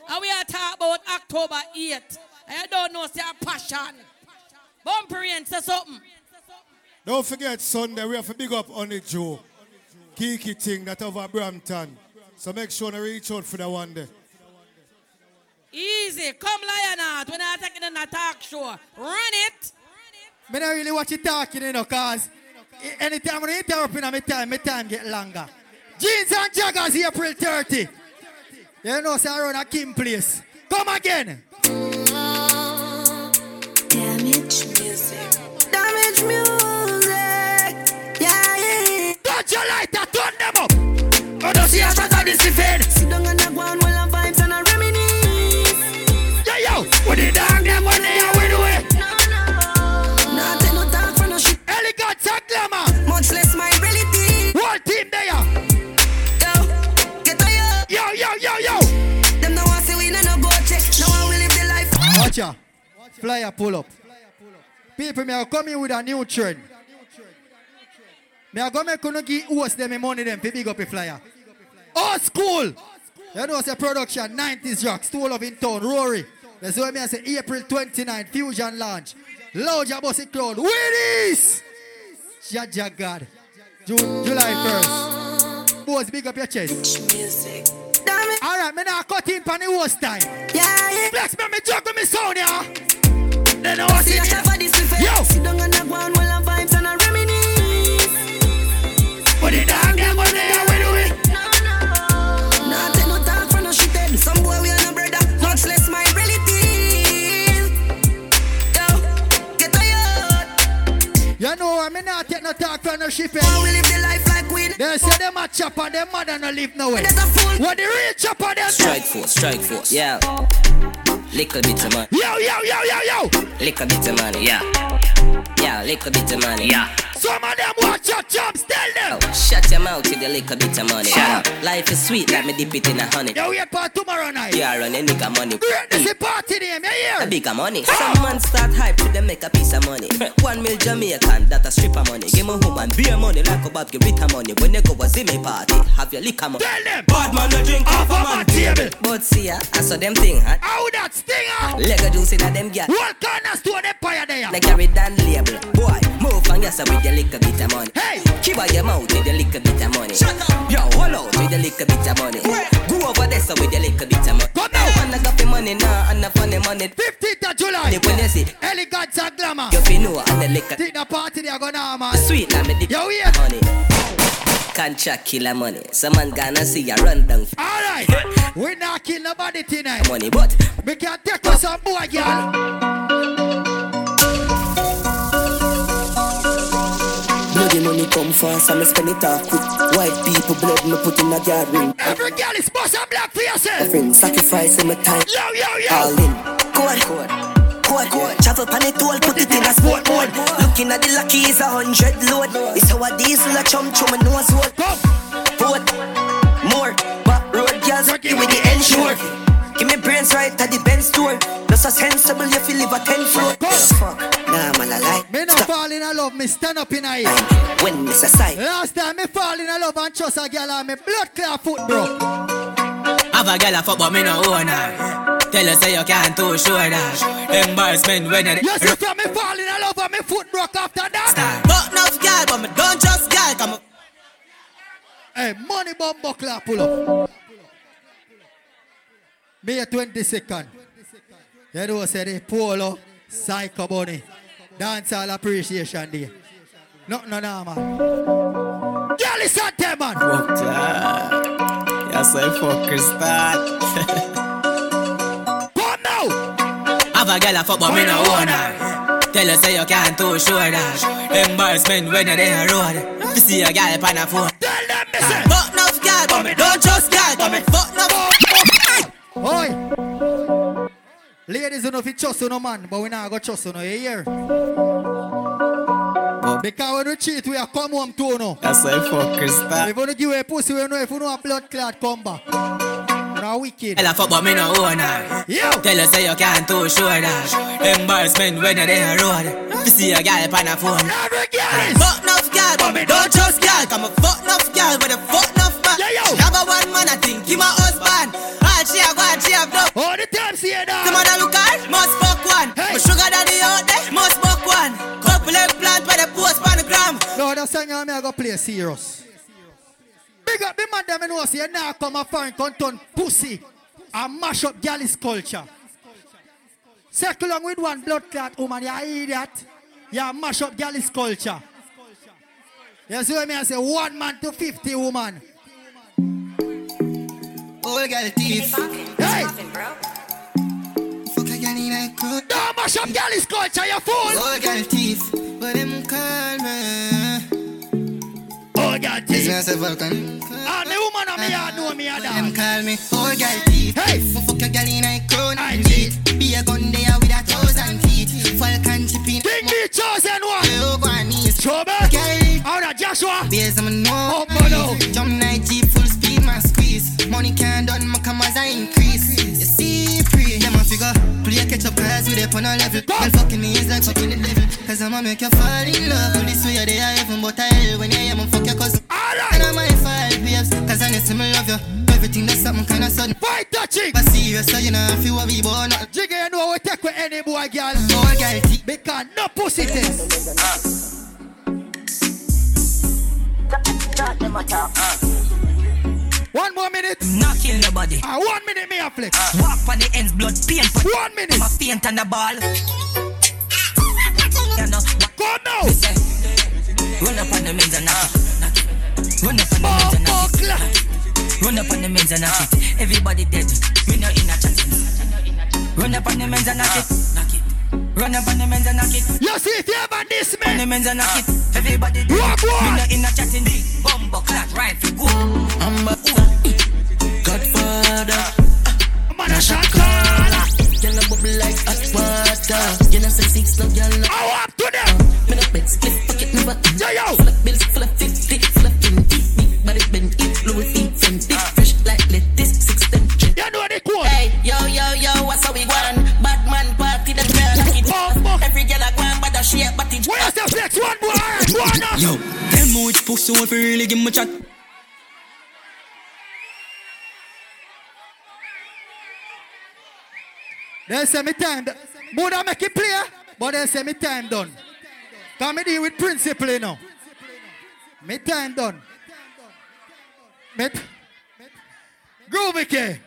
[SPEAKER 30] And we are talking about October 8th. I don't know, say a passion. Bumper and say something.
[SPEAKER 70] Don't forget Sunday, we have to big up on the Joe. Geeky thing that over Brampton. So make sure to reach out for the one day.
[SPEAKER 30] Easy. Come lion out when I'm taking a talk show. Run it.
[SPEAKER 55] Me not really watch you talking, you know, cause anytime when you interrupt in my time, my time get longer. Jeans and joggers April 30. You know, say around a Kim place. Come again.
[SPEAKER 71] Damage music. Damage music. Yeah, yeah.
[SPEAKER 55] Touch your lighter, turn them up. Oh, don't see a shot of this event.
[SPEAKER 71] Sit down on the ground while I'm vibes and I reminisce.
[SPEAKER 55] Yo, yo. What the dog them when they are Watch ya. Flyer pull up. People, me are coming with a new trend. Me are going to give host them the money them to big up a flyer. Old school. You know, say production, 90s rock, Stool of in town, Rory. That's why I say April 29, Fusion launch. Loja Bossy Crowd. Winnies! Jaja God. June, July 1st. Boys, big up your chest.
[SPEAKER 71] Music.
[SPEAKER 55] All right, me now cut in for the host time.
[SPEAKER 71] Yeah, yeah.
[SPEAKER 55] Flex me, me juggle me sound, yeah. Then I was
[SPEAKER 71] See a
[SPEAKER 55] it.
[SPEAKER 71] this buffet.
[SPEAKER 55] Yo.
[SPEAKER 71] Sit down on the ground while I'm vibes and I reminisce.
[SPEAKER 55] What the dog them when they are with it?
[SPEAKER 71] Nah, take no talk for no shit head. Some boy we are no brother, much less my relatives. Yo, get tired.
[SPEAKER 55] You know, I mean, not take no talk from no ship.
[SPEAKER 71] How we live the life like we.
[SPEAKER 55] They say them a chopper, them mother no live nowhere. What the real chopper them?
[SPEAKER 67] Strike force, strike force, yeah. Little bit of money.
[SPEAKER 55] Yo, yo, yo, yo, yo.
[SPEAKER 67] Little bit of money, yeah. Yeah, little bit of money, yeah.
[SPEAKER 55] Some of them watch your jumps, tell them.
[SPEAKER 67] Oh, shut your mouth with a little bit of money. Shut up. Life is sweet, let me dip it in a honey.
[SPEAKER 55] Yo, wait for tomorrow night.
[SPEAKER 67] Yeah, run a nigga money.
[SPEAKER 55] This is party name, you
[SPEAKER 67] A bigger money. Some man start hype to them make a piece of money. One mil Jamaican, that a strip of money. Give me a woman beer money like a Bob give Rita money. When you go a Zimmy party, have your liquor money.
[SPEAKER 55] Tell them.
[SPEAKER 67] Bad man no drink
[SPEAKER 55] Off of my table.
[SPEAKER 67] But see ya, I saw them thing, huh?
[SPEAKER 55] How that sting stinger?
[SPEAKER 67] Lego juice in a them gas.
[SPEAKER 55] What kind of store they fire there?
[SPEAKER 67] They carry down label. Boy, move and yes with your little bit of money.
[SPEAKER 55] Hey!
[SPEAKER 67] Keep out your mouth with your little bit of money. Shut up! Yo, hold out with your little bit of money. Go over there so with your little bit of money.
[SPEAKER 55] Come now!
[SPEAKER 67] And I got the money now, and the funny money.
[SPEAKER 55] 15th of July.
[SPEAKER 67] When you see,
[SPEAKER 55] Elegance and glamour.
[SPEAKER 67] you feel know and the liquor.
[SPEAKER 55] Think the party they are gonna man.
[SPEAKER 67] Sweet and the dip
[SPEAKER 55] Yo, here.
[SPEAKER 67] money. Contract killer money. Some man gonna see ya run down
[SPEAKER 55] All right. We not kill nobody tonight.
[SPEAKER 67] money, but
[SPEAKER 55] We can take us some boy, girl.
[SPEAKER 72] Money come fast and me spend it off quick. White people blood me put in a yard ring.
[SPEAKER 55] Every girl is supposed to black for
[SPEAKER 72] My
[SPEAKER 55] yourself.
[SPEAKER 72] friend sacrificing my time.
[SPEAKER 55] Yo, yo,
[SPEAKER 72] All
[SPEAKER 55] yo.
[SPEAKER 72] in. Code, code, code, code. Travel pan it all, put it in a sport mode. Looking at the lucky is a hundred load. It's how a diesel a chum chum and nose hole.
[SPEAKER 55] Come.
[SPEAKER 72] Vote more, but road girls give me the ensure. Give me brains right at the Benz store. Just a sensible if you live a ten floor.
[SPEAKER 55] Come.
[SPEAKER 72] Fuck, nah man I like.
[SPEAKER 55] Me not fall in love love me, stand up in here.
[SPEAKER 67] When Mr. Side.
[SPEAKER 55] Last time me fall in love and trust a girl and me blood clot foot broke.
[SPEAKER 67] Have a girl a fuck but me no own her. Tell her say you can't too sure that. Embarrassment when you.
[SPEAKER 55] You see from me fall in love and me foot broke after that.
[SPEAKER 67] But enough girl, but me don't trust girl. Come on.
[SPEAKER 55] Hey, money bomb buckler pull up. May 22nd. You know, say the Polo Psycho Bunny Dancehall Appreciation Day. Nothing no, no, man. Girl, it's on them, man.
[SPEAKER 67] Fuck that. Yes, I fucker start.
[SPEAKER 55] Come now.
[SPEAKER 67] Have a girl a fuck but me no own her. Tell her say you can't too sure that. Embarrassment when you're there road. You see a girl on a phone.
[SPEAKER 55] Tell them say.
[SPEAKER 67] Fuck enough girl, but me don't trust girl. But me fuck enough.
[SPEAKER 55] Oi. Ladies, you know if you trust you no man, but we not go trust you no, you hear? Oh. Because when we cheat, we are come home too no.
[SPEAKER 67] That's why fuckers start.
[SPEAKER 55] If you don't give a pussy, we know if you know a blood clot come back. You know wicked.
[SPEAKER 67] Girl a fuck but me no own her.
[SPEAKER 55] Yo.
[SPEAKER 67] Tell her say you can't too sure that. Embarrassment when you're there road. You see a girl on a phone.
[SPEAKER 55] Every girl is.
[SPEAKER 67] Fuck enough girl, but me don't trust girl. Come a fuck enough girl, but a fuck.
[SPEAKER 55] Yeah, yo.
[SPEAKER 67] She one man, I think he my husband. All she have, all she have done.
[SPEAKER 55] All the time see that.
[SPEAKER 67] The mother look at, must fuck one.
[SPEAKER 55] Hey.
[SPEAKER 67] My sugar daddy out there, must fuck one. Couple eggplant by the post on the gram.
[SPEAKER 55] No, that's song I'm to play serious. Big up the man them know say you now come a foreign turn pussy and mash up galley's culture. Circle along with one blood clot woman, you idiot. You mash up galley's culture. You see what me I say? One man to 50 woman.
[SPEAKER 68] Old girl thief.
[SPEAKER 55] Hey!
[SPEAKER 68] Fuck a girl in a coat.
[SPEAKER 55] Don't mash up galley's culture, you fool!
[SPEAKER 68] Old girl thief. But them call me.
[SPEAKER 55] Oh, God,
[SPEAKER 68] This man say Vulcan.
[SPEAKER 55] And ah, the woman of me, I know me, I
[SPEAKER 68] Them
[SPEAKER 55] dance.
[SPEAKER 68] call me old girl thief.
[SPEAKER 55] Hey.
[SPEAKER 68] Fuck a girl in a crown
[SPEAKER 55] I
[SPEAKER 68] and teeth. Be a gun there with a thousand feet. Falcon chipping.
[SPEAKER 55] King the chosen one.
[SPEAKER 68] Yo, go on knees.
[SPEAKER 55] Trouble.
[SPEAKER 68] Girl.
[SPEAKER 55] All right, Joshua.
[SPEAKER 68] Beers I'm know.
[SPEAKER 55] Oh, no.
[SPEAKER 68] Jump night jeep full speed, my squeeze. Money can't done, my commas I increase. You see, pre, them a figure. Play catch up cause we up on a level. Girl fucking me is like fucking the devil. Cause I'ma make you fall in love. Well, this way they are even but I hell when I am a fuck your cousin.
[SPEAKER 55] Alright.
[SPEAKER 68] And I'm my five babes. Cause I need to love you. Everything that's something kinda sudden.
[SPEAKER 55] Fight the chick.
[SPEAKER 68] But serious, so you know if you a be born.
[SPEAKER 55] Jiggy, you know we take with any boy, girl.
[SPEAKER 68] Old girl, thief.
[SPEAKER 55] Because no pussy test. One more minute.
[SPEAKER 67] Not kill nobody.
[SPEAKER 55] Ah, one minute, me a flex. Ah.
[SPEAKER 67] Walk on the ends, blood paint.
[SPEAKER 55] One minute.
[SPEAKER 67] my faint on the ball. Ah. You know,
[SPEAKER 55] Go now.
[SPEAKER 67] say, run up on the men's and knock it. Run up on the men's and knock it. Run up on the men's and knock it. Everybody dead. We not in a chat. Run up on the men's and knock it. Ah. Knock it. Run up on the men's and knock it.
[SPEAKER 55] You see if you ever diss
[SPEAKER 67] On the
[SPEAKER 55] me.
[SPEAKER 67] men's and knock it. Ah. Everybody dead.
[SPEAKER 55] Walk, walk.
[SPEAKER 67] We not in a chatting. Bumbo clock rifle go.
[SPEAKER 68] I'm a Godfather.
[SPEAKER 55] Man, a shot caller.
[SPEAKER 68] Girl, a bubble like hot water. You know, say six, no girl, no.
[SPEAKER 55] I up to them.
[SPEAKER 68] Me no bed, split pocket, never.
[SPEAKER 55] Yo, yo.
[SPEAKER 68] Full of bills, full of fifty, full of twenty. Big body bend, it, Louis V, and bad a shape, but it.
[SPEAKER 55] Where's the flex? One more. One up.
[SPEAKER 67] Yo, them which pussy want to really give me a chat.
[SPEAKER 55] They say me time. done. More than make it play, but they say me time done. Come me deal with principle, you know. Me time done. Me. Groovy K.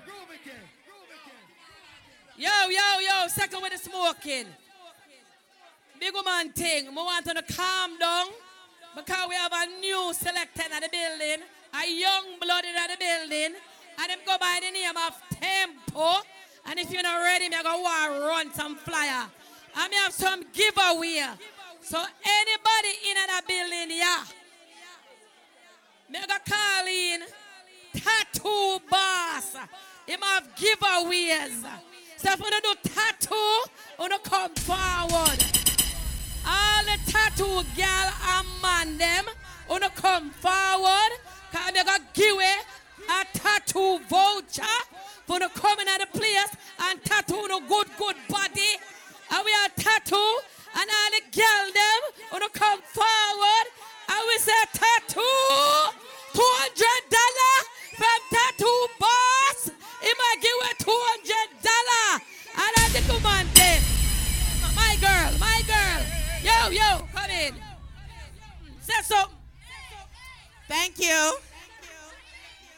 [SPEAKER 30] Yo, yo, yo, second with the smoking. Big woman thing. I want to calm down because we have a new selector in the building, a young blood in the building, and them go by the name of Kempo. And if you're not ready, me I go want to run some flyer. I may have some giveaway. So anybody in the building, yeah. Me go call in tattoo boss. Him have giveaways. So if you do tattoo, you come forward. All the tattoo girl and man them, wanna come forward, cause they gonna give it a tattoo voucher for the coming at the place and tattoo no good, good body. And we are tattoo and all the girl them wanna come forward and we say tattoo, $200. Come. Say.
[SPEAKER 62] Thank you.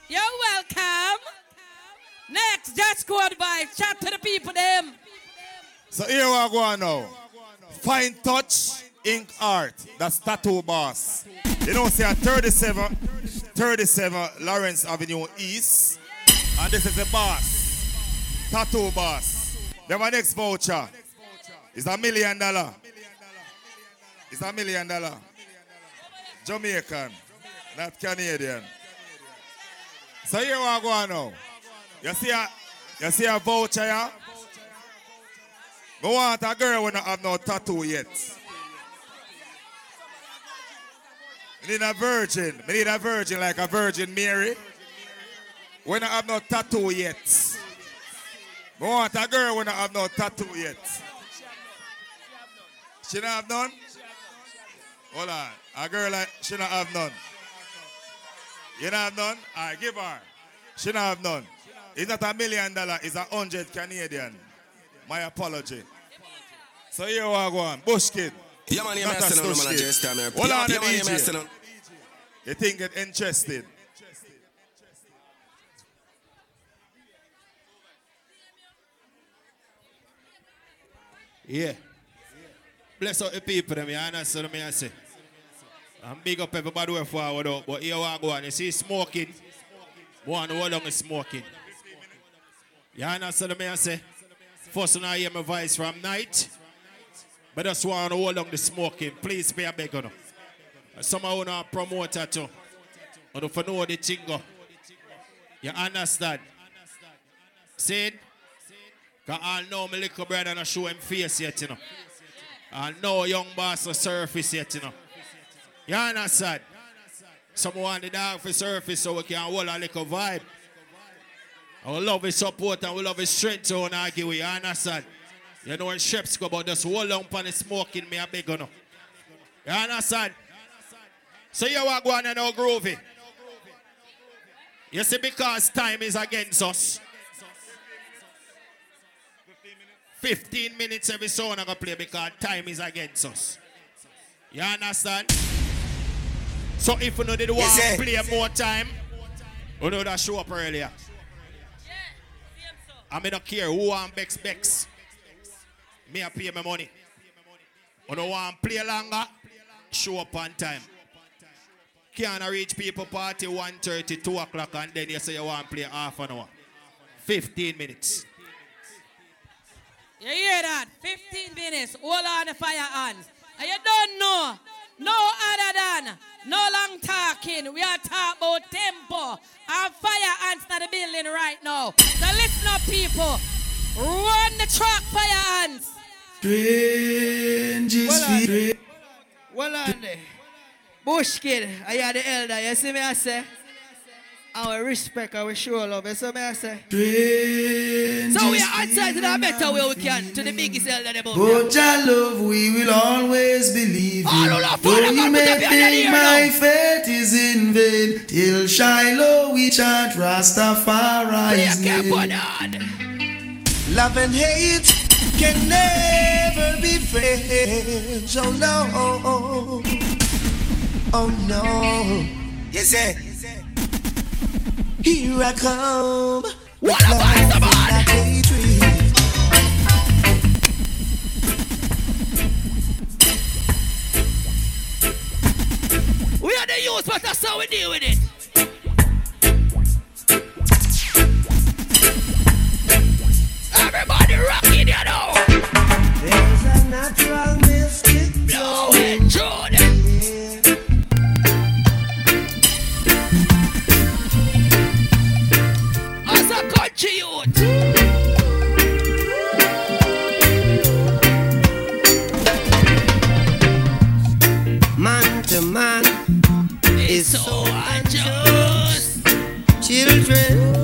[SPEAKER 30] You're welcome. Next, just go advice. Chat to the people them.
[SPEAKER 12] So here we go now. Fine Touch Ink Art. That's Tattoo Boss. You know, say at 37, 37 Lawrence Avenue East. And this is the boss. Tattoo Boss. Then my next voucher is a million dollar. It's a million dollar. Jamaican, not Canadian. So here we go now. You see a, you see a voucher here? I want a girl who don't have no tattoo yet. I need a virgin. I need a virgin like a Virgin Mary. When I have no tattoo yet. I want a girl who don't have no tattoo yet. She don't have none? Hold on. A girl like she don't have none. You don't have none? I give her. She don't have none. It's not a million dollar, it's a hundred Canadian. My apology. So here we go on. Bush kid.
[SPEAKER 73] Yeah, man, you
[SPEAKER 12] Not a
[SPEAKER 73] messing on,
[SPEAKER 12] slush
[SPEAKER 73] man, I
[SPEAKER 12] kid.
[SPEAKER 73] just tell me.
[SPEAKER 12] Hold on,
[SPEAKER 73] yeah, man, you
[SPEAKER 12] the DJ.
[SPEAKER 73] on.
[SPEAKER 12] You think get interested?
[SPEAKER 74] Yeah. Bless up the people, them, you understand what I say? And big up everybody who forward up. But here we go on. You see smoking. One how long is smoking. You understand what I say? First when I hear my voice from night. But just want to hold on the smoking. Please be a beg on. Some of you are promoter too. Or if you know the thing go. You understand? See it? Cause I know my little brother not show him face yet, you know. I know young boss a surface yet, you know. You understand? Someone the dog for surface so we can hold a little vibe. I will love his support and we love his strength so don't argue with you, understand? You know when Sheps go about just hold on the smoking me a big one. You understand? So you are going to know groovy. You see, because time is against us. 15 minutes every song I'm gonna play because time is against us. You understand? So if you know did want
[SPEAKER 73] Yes,
[SPEAKER 74] to play more time, you know that show up earlier. I mean, don't care who want Bex Bex. Me I pay my money. You don't want play longer, show up on time. Can't reach people party 1.30, 2 o'clock, and then you say you want to play half an hour. 15 minutes.
[SPEAKER 30] You hear that? 15 minutes. Hold on the fire hands. And you don't know. No other than no long talking. We are talking about tempo and fire ants in the building right now. So listen up, people. Run the track, fire ants.
[SPEAKER 55] Strange
[SPEAKER 30] is
[SPEAKER 55] well on, well on there. Bush kid, I am the elder. You see me I say? Our respect, our show love. You see me I say? So we are outside to the better way we can to the biggest elder about
[SPEAKER 75] But your love we will always believe in. Though you may
[SPEAKER 55] put up your hand
[SPEAKER 75] think my faith is in vain, till Shiloh we chant Rastafari's name.
[SPEAKER 44] Love and hate can never be friends. Oh no. Oh no. Yes, sir. Here I come. What a vibe, man.
[SPEAKER 55] We are the youth, but that's how we deal with it. Everybody rocking, you know.
[SPEAKER 44] There's a natural mystic.
[SPEAKER 55] Blow it, Jordan. to you. Man to man is so unjust. Children.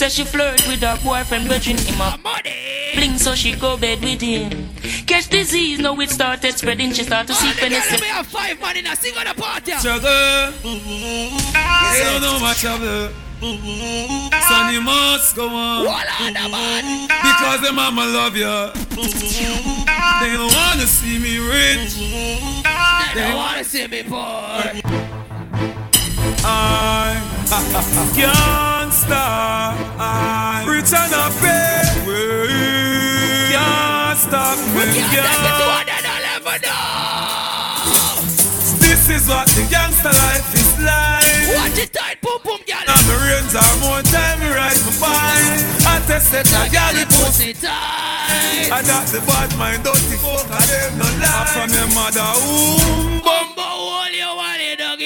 [SPEAKER 55] Youth.
[SPEAKER 68] she flirt with her boyfriend, virgin him up. Bling so she go bed with him. Catch disease, now it started spreading. She start to see
[SPEAKER 51] Girl,
[SPEAKER 68] penicillin.
[SPEAKER 51] let me have five man in a sing on the party.
[SPEAKER 20] Struggle. You don't know my trouble. Son, you must go on. Because the mama love you. They don't wanna see me rich.
[SPEAKER 51] They don't wanna see me poor.
[SPEAKER 20] I'm gangsta. I'm rich and a pay. Can't stop me. This is what the gangster life is like.
[SPEAKER 51] Watch it tight, boom boom, girl.
[SPEAKER 20] And the rains are more time me ride my bike. I tested a gal it pussy
[SPEAKER 51] tight.
[SPEAKER 20] I got the bad mind dirty fuck I them no lie. From your mother womb.
[SPEAKER 51] Bumbo hole you want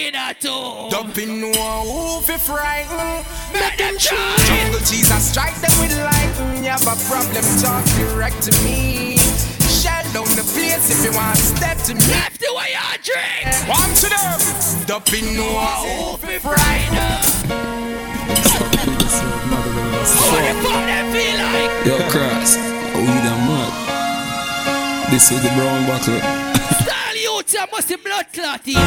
[SPEAKER 51] it dog in a toe.
[SPEAKER 76] Dumping no who fi frighten.
[SPEAKER 51] Make them try.
[SPEAKER 76] Jungle Jesus strike them with lightning. You have a problem, talk direct to me. Shell down the place if you want to step to me.
[SPEAKER 51] Left the way you drink.
[SPEAKER 76] One to them. Dumping no who fi frighten.
[SPEAKER 51] What the fuck them feel like?
[SPEAKER 77] Yo, Cross, we the mud. This is the brown buckle.
[SPEAKER 51] Youth, you must be blood clot in you.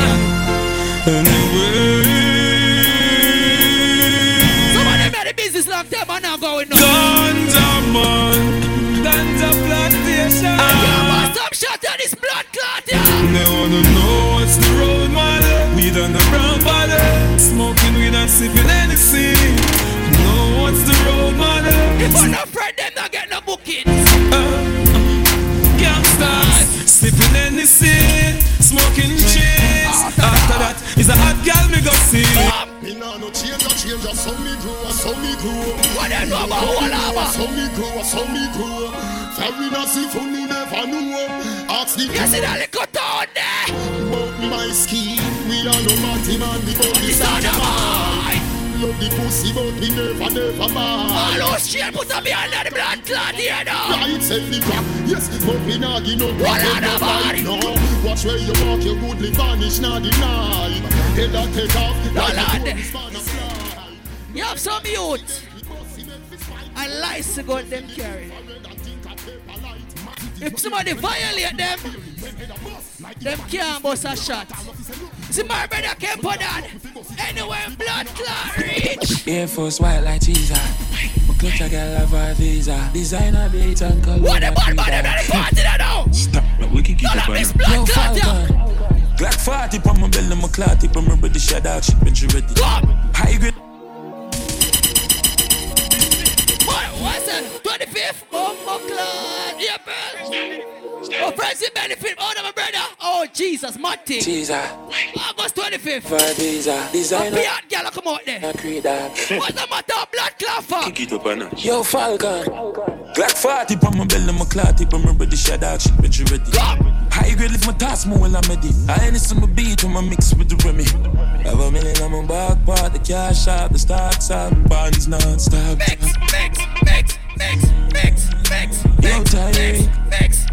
[SPEAKER 51] Some of them had the business long time and now going no.
[SPEAKER 20] Ganja man, ganja plantation.
[SPEAKER 51] Yeah, man, some shot on this blood clot, yeah.
[SPEAKER 20] They wanna know what's the road model. Weed on the brown bottle, smoking weed and sipping Hennessy. Know what's the road model?
[SPEAKER 51] If I'm not afraid, them not get no bookings.
[SPEAKER 20] Gangsters, sipping Hennessy, smoking cheese. After that, is a hot gal me go see.
[SPEAKER 78] Me nah no change, a change, a so me grow, a so me grow.
[SPEAKER 51] What them know about
[SPEAKER 78] So me
[SPEAKER 51] all
[SPEAKER 78] grow,
[SPEAKER 51] over?
[SPEAKER 78] a So me grow, a so me grow. Foreigners if you never know. Ask the
[SPEAKER 51] You see that little town there?
[SPEAKER 78] About my scheme, we are no party man, we bout the
[SPEAKER 51] It's not a
[SPEAKER 78] dynamite. Love the pussy, but we never, never mind.
[SPEAKER 51] All those shit put up behind the blood clot here now.
[SPEAKER 78] Right, say the crack, yes, but we not give no
[SPEAKER 51] What on the body?
[SPEAKER 78] no. Watch where you walk, your goodly vanish, not deny. Head that take off, like a
[SPEAKER 51] lad.
[SPEAKER 78] police man a fly.
[SPEAKER 51] You have some youth. I lice to gun them carry. If somebody violate them, them can't bust a shot. See my brother came for that. Anywhere blood clot reach.
[SPEAKER 79] Air Force white like cheese. My clutch I got love for visa. Designer beats and color.
[SPEAKER 51] What the bad man them at the party there now? Oh?
[SPEAKER 79] Stop, but we can keep it
[SPEAKER 51] This blood
[SPEAKER 79] Yo,
[SPEAKER 51] clot yeah.
[SPEAKER 79] Glock 40 on my belly, my clot tip, I'm ready to shut out shit when she ready. High grade.
[SPEAKER 51] What, what's that? 25th? Bumbo clot. Yeah, man. Oh, friends with benefit. Oh, no, my brother. Oh, Jesus, Matty.
[SPEAKER 79] Jesus.
[SPEAKER 51] August 25th.
[SPEAKER 79] For visa.
[SPEAKER 51] A
[SPEAKER 79] Designer.
[SPEAKER 51] beard girl come out there.
[SPEAKER 79] I create that.
[SPEAKER 51] What's the matter? Blood clot for?
[SPEAKER 79] Kick it up and up. Yo, Falcon. Glock 40 on my belly, my clot tip, I'm ready to shut out shit when she ready. High grade lift my task more while I'm ready. I ain't some beat when I mix with the Remy. Have a million on my back part, the cash out, the stocks out, bonds non-stop.
[SPEAKER 51] Mix, mix, mix,
[SPEAKER 79] Yo, Tyree.
[SPEAKER 51] mix,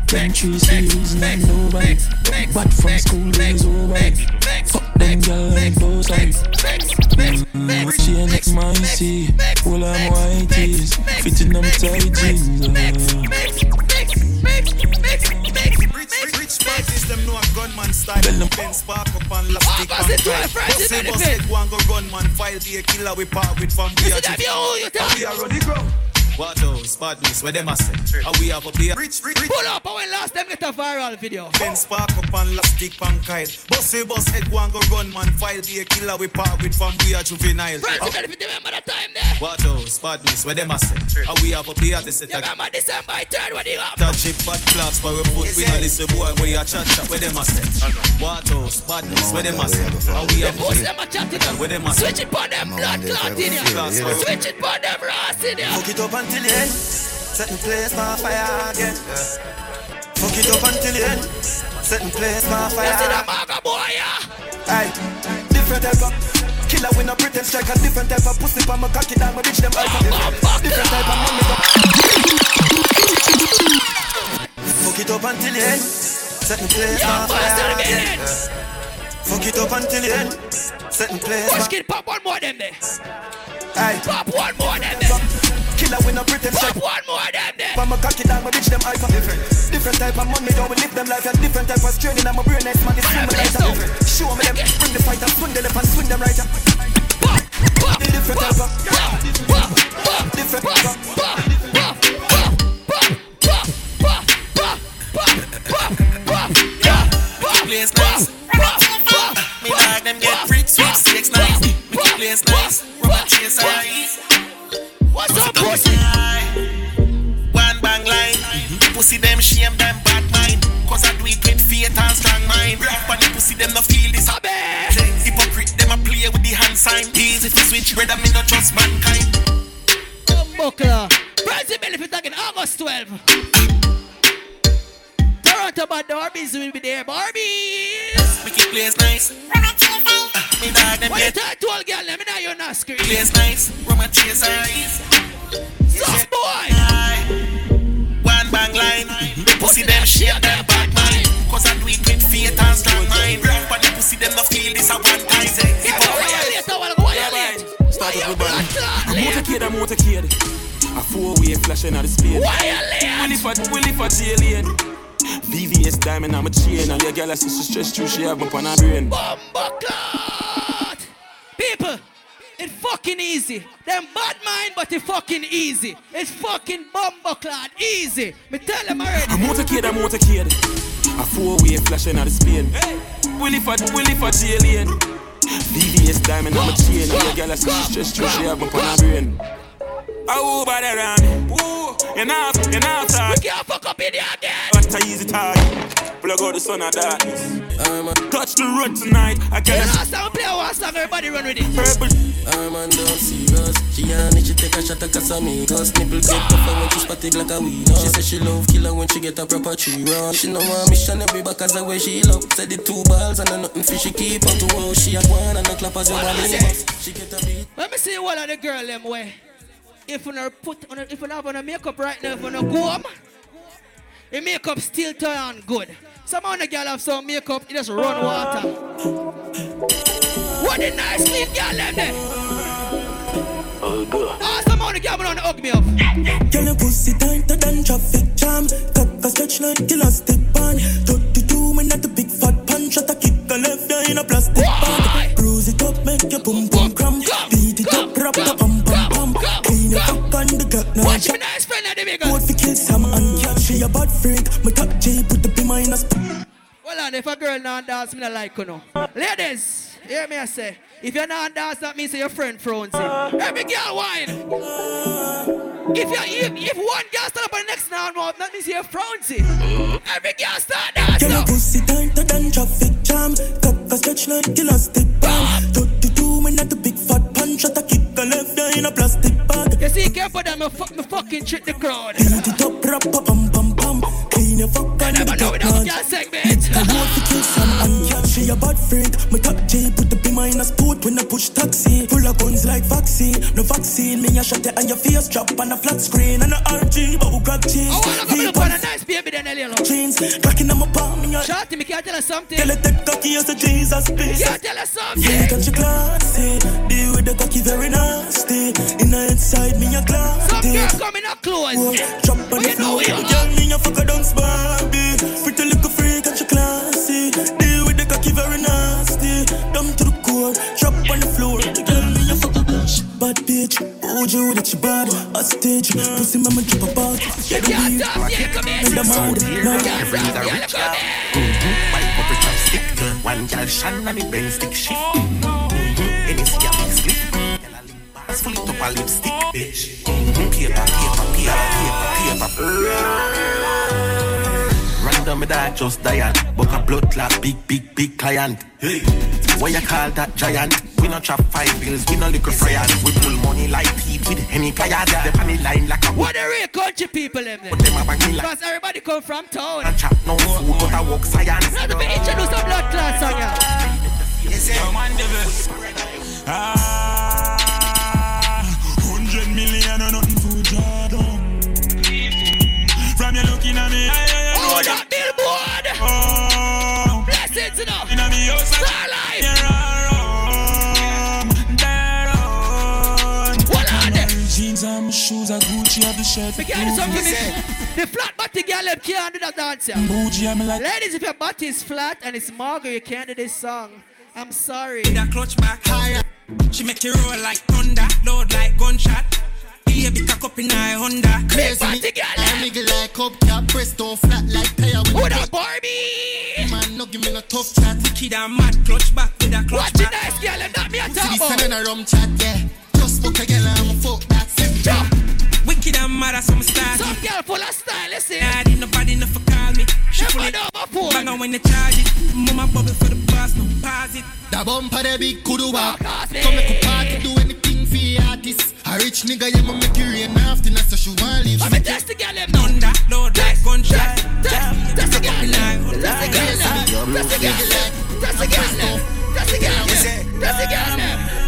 [SPEAKER 79] series, not nobody. But from school days over. Fuck them girl like those like. Mm, She ain't next my see. All I'm white is fitting them tight jeans.
[SPEAKER 73] Rich parties, them know a gunman style. Ben spark up and last stick and
[SPEAKER 51] 12th, friends,
[SPEAKER 73] Bust it, bust it, go and go run man. File be a killer, we part with from we are
[SPEAKER 51] them, yo, you tell
[SPEAKER 73] We are on the ground. What else? Badness, where them a say? How we have a beer? Rich, rich, rich.
[SPEAKER 51] Pull up, I went last them get a viral video.
[SPEAKER 73] Ben spark up and last stick and kite. Bust it, bust it, go go run man. File be a killer, we part with from we are juvenile.
[SPEAKER 51] Friends, you ah. benefit, remember the time there?
[SPEAKER 73] What else? Badness, where them a say? How we have a beer? They set
[SPEAKER 51] You
[SPEAKER 73] a
[SPEAKER 51] remember December 3rd when you have?
[SPEAKER 73] Touch it, bad clocks for a foot. We not listen, boy, where you chat chat, where them a say? What else? Badness, where them a say? How we have
[SPEAKER 51] Post them a chatting
[SPEAKER 73] Where them a say?
[SPEAKER 51] Switch it for them blood clot in ya. Switch it for them rust in ya.
[SPEAKER 73] Fuck it up until the end. Set the place on fire again. Fuck it up until the end. Set the place on fire.
[SPEAKER 51] See the maga boy, yeah?
[SPEAKER 73] Aye, different type of killer with no pretend strike. A different type of pussy pa my cocky down my bitch them hyper. Different type of money. Fuck it up until the end. Set the place on fire again. Fuck it up until the end. Set the place
[SPEAKER 51] Push kid, pop one more them there.
[SPEAKER 73] Aye.
[SPEAKER 51] Pop one more them there.
[SPEAKER 80] Pretend strike.
[SPEAKER 51] One more them there.
[SPEAKER 80] From a cocky down, my bitch them hyper. Different, different type of money, though we live them life. And different type of straining, I'm a brain nice man, this swim lighter. Show me them, bring the fighter, swing the left and swing them right. Different type of, different type of.
[SPEAKER 54] place nice. Me dog them get freak sweet six nice. Me keep place nice. Rubber chase eyes.
[SPEAKER 51] What's up, pussy?
[SPEAKER 54] One bang line. Mm-hmm. Pussy them shame them bad mind. Cause I do it with faith and strong mind. But the pussy them no feel this. Hypocrite them a play with the hand sign. Easy to switch, brother me not trust mankind.
[SPEAKER 51] Buckler. Brazil benefit again August 12. Toronto bad Barbies will be there. Barbies.
[SPEAKER 54] We keep place nice. Me dog them
[SPEAKER 51] What you
[SPEAKER 54] get
[SPEAKER 51] talk girl? Let me know you're not screaming.
[SPEAKER 54] place nice. Rubber chase eyes.
[SPEAKER 51] Soft boy.
[SPEAKER 54] One bang line. The pussy them shame them bad mind. Cause I do it with faith and strong mind. But the pussy them no feel this at one time. Hypocrite.
[SPEAKER 76] Start up with body. I'm motorcade, I'm motorcade. A four-way flashing out the speed. Willie for, Willie for alien. VVS diamond, I'm a chain. And your girl, I see she stress through, she have up on her brain.
[SPEAKER 51] People, it's fucking easy. Them bad mind, but it's fucking easy. It's fucking bumbleclad easy. Me tell them already.
[SPEAKER 76] A motorcade, a motorcade. A four-way flashing out the speed. Willie for, Willie for alien. VVS diamond, I'm a chain. And your girl, I see she stress through, she have up on her brain. Oh, body around. Ooh, you know, you know, talk.
[SPEAKER 51] We can't fuck up in here again.
[SPEAKER 76] What a easy target. Plug out the sun of darkness. I'm a touch the road tonight. I
[SPEAKER 51] The
[SPEAKER 76] get
[SPEAKER 51] last time we play one song, everybody run with it.
[SPEAKER 76] Purple.
[SPEAKER 79] I'm on down serious. She on it, she take a shot at Casamigos. Nipple get tougher when she spotted like a weed. She say she love killer when she get a proper tree run. She know want mission every back as a way she love. Said the two balls and a nothing fish she keep on to how she a one and a clap as you want She get a beat.
[SPEAKER 51] Let me see what of the girl them way. If you not put on, if you have on a makeup right now, if you not go home, the makeup still turn good. Some of the girl have some makeup, it just run water. What the nice clean girl them there?
[SPEAKER 79] Oh, good.
[SPEAKER 51] Oh, some of the girl want to hug me up.
[SPEAKER 79] Girl, your pussy tighter than traffic jam. Cock a stretch like killer stick pan. 32 when at the big fat punch. Shot a kick a left eye in a plastic bag. Bruise it up, make your boom boom Clean your cock on the gut now.
[SPEAKER 51] Watch me friend of the big
[SPEAKER 79] Boat for kill some and cat. She a bad freak. My top J put the in a
[SPEAKER 51] Well, on, if a girl not dance, me not like you know. Ladies, hear me I say. If you're not dance, that means your friend frowns you. Every girl whine. If you if, if one girl stand up on the next now mouth, that means you're frowns you. Every girl start dance.
[SPEAKER 79] Girl, pussy tighter than traffic jam. Cock a stretch like stick pan. 32 when at the big fat punch. Shot a kick a left eye in a plastic bag.
[SPEAKER 51] You see, careful that me, fuck, me fucking trick the crowd.
[SPEAKER 79] Beat it up, rap a pum pum pum. Clean your fuck on the
[SPEAKER 51] know we
[SPEAKER 79] gut
[SPEAKER 51] don't
[SPEAKER 79] man.
[SPEAKER 51] get segment.
[SPEAKER 79] I want to kill some and. She a bad freak. My top J put the beam in a sport when I push taxi. Full of guns like vaccine. No vaccine, me a shot it on your face. Drop on a flat screen and a RG, but we grab jeans.
[SPEAKER 51] I wanna come look on a nice baby then, Elio.
[SPEAKER 79] Jeans, cracking on my palm.
[SPEAKER 51] Shorty, me can't tell her something.
[SPEAKER 79] Tell her take cocky as a Jesus piece.
[SPEAKER 51] Can't tell her something.
[SPEAKER 79] Yeah, can she classy? Deal with the cocky very nasty. In the inside, me a glass.
[SPEAKER 51] Some girl coming up close.
[SPEAKER 79] Drop on the floor. Girl, me a fuck a dance Barbie. Pretty little to the core. Drop on the floor. Girl, me a fuck a bad bitch. Hold you that she bad. A stage. Pussy mama drop a bag. Get the weed. In the mouth. No.
[SPEAKER 54] Wipe up a chopstick. One girl shine on me brain stick shift. Mm-hmm. And it's a big split. Girl a lip bars full it up a lipstick, bitch. Mm-hmm. Paper, paper, paper, paper, paper. Random me dog just dying. Book a blood clot, big, big, big client. Hey. What you call that giant? We not trap five bills, we no liquor fryers. We pull money like teeth with any pliers. The panny line like a
[SPEAKER 51] What the real country people them there?
[SPEAKER 54] But them a banging like
[SPEAKER 51] Because everybody come from town.
[SPEAKER 54] a chap no food, but I walk science.
[SPEAKER 51] Now to introduce a blood class song, yeah.
[SPEAKER 76] Ah, hundred million or nothing for job done. From you looking at me,
[SPEAKER 81] Gucci have the shirt.
[SPEAKER 82] Me can't do. The flat body girl them can't do that dance. here.
[SPEAKER 81] Bougie, I'm like.
[SPEAKER 82] Ladies, if your body is flat and it's mager, you can't do this song. I'm sorry.
[SPEAKER 76] That clutch back higher. She make you roll like thunder, load like gunshot. Baby cock up in her Honda.
[SPEAKER 82] Crazy me.
[SPEAKER 76] I'm nigga like hubcap, presto flat like tire with
[SPEAKER 82] What
[SPEAKER 76] a
[SPEAKER 82] up, Barbie?
[SPEAKER 76] Man, no give me no tough chat. Kid a mad clutch back with a clutch
[SPEAKER 82] Watch it
[SPEAKER 76] back.
[SPEAKER 82] nice, girl, and not me a
[SPEAKER 76] See
[SPEAKER 82] talk
[SPEAKER 76] this
[SPEAKER 82] about.
[SPEAKER 76] and a rum chat, yeah. Just fuck a girl and I'm fuck that.
[SPEAKER 82] Jump.
[SPEAKER 76] Wicked and mad as some style.
[SPEAKER 82] Some girl full of style, listen.
[SPEAKER 76] Yeah, ain't nobody enough for call me. She
[SPEAKER 82] Never
[SPEAKER 76] pull it
[SPEAKER 82] know my phone.
[SPEAKER 76] Bang on when they charge it. Mama bubble for the boss, no pause it.
[SPEAKER 51] The bumper the big kudu walk.
[SPEAKER 82] Cause.
[SPEAKER 51] Come make a eh. party, do anything for your artist. A rich nigga, yeah, me make it rain after, so she want live.
[SPEAKER 82] I'm a test the girl, them now.
[SPEAKER 76] Thunder, load like gunshot.
[SPEAKER 82] Test, test the girl.
[SPEAKER 76] Fucking line,
[SPEAKER 82] Test the
[SPEAKER 76] line,
[SPEAKER 82] girl,
[SPEAKER 76] line.
[SPEAKER 82] them. Test the girl, them. Test the girl, them. Test the girl, them. Test the girl,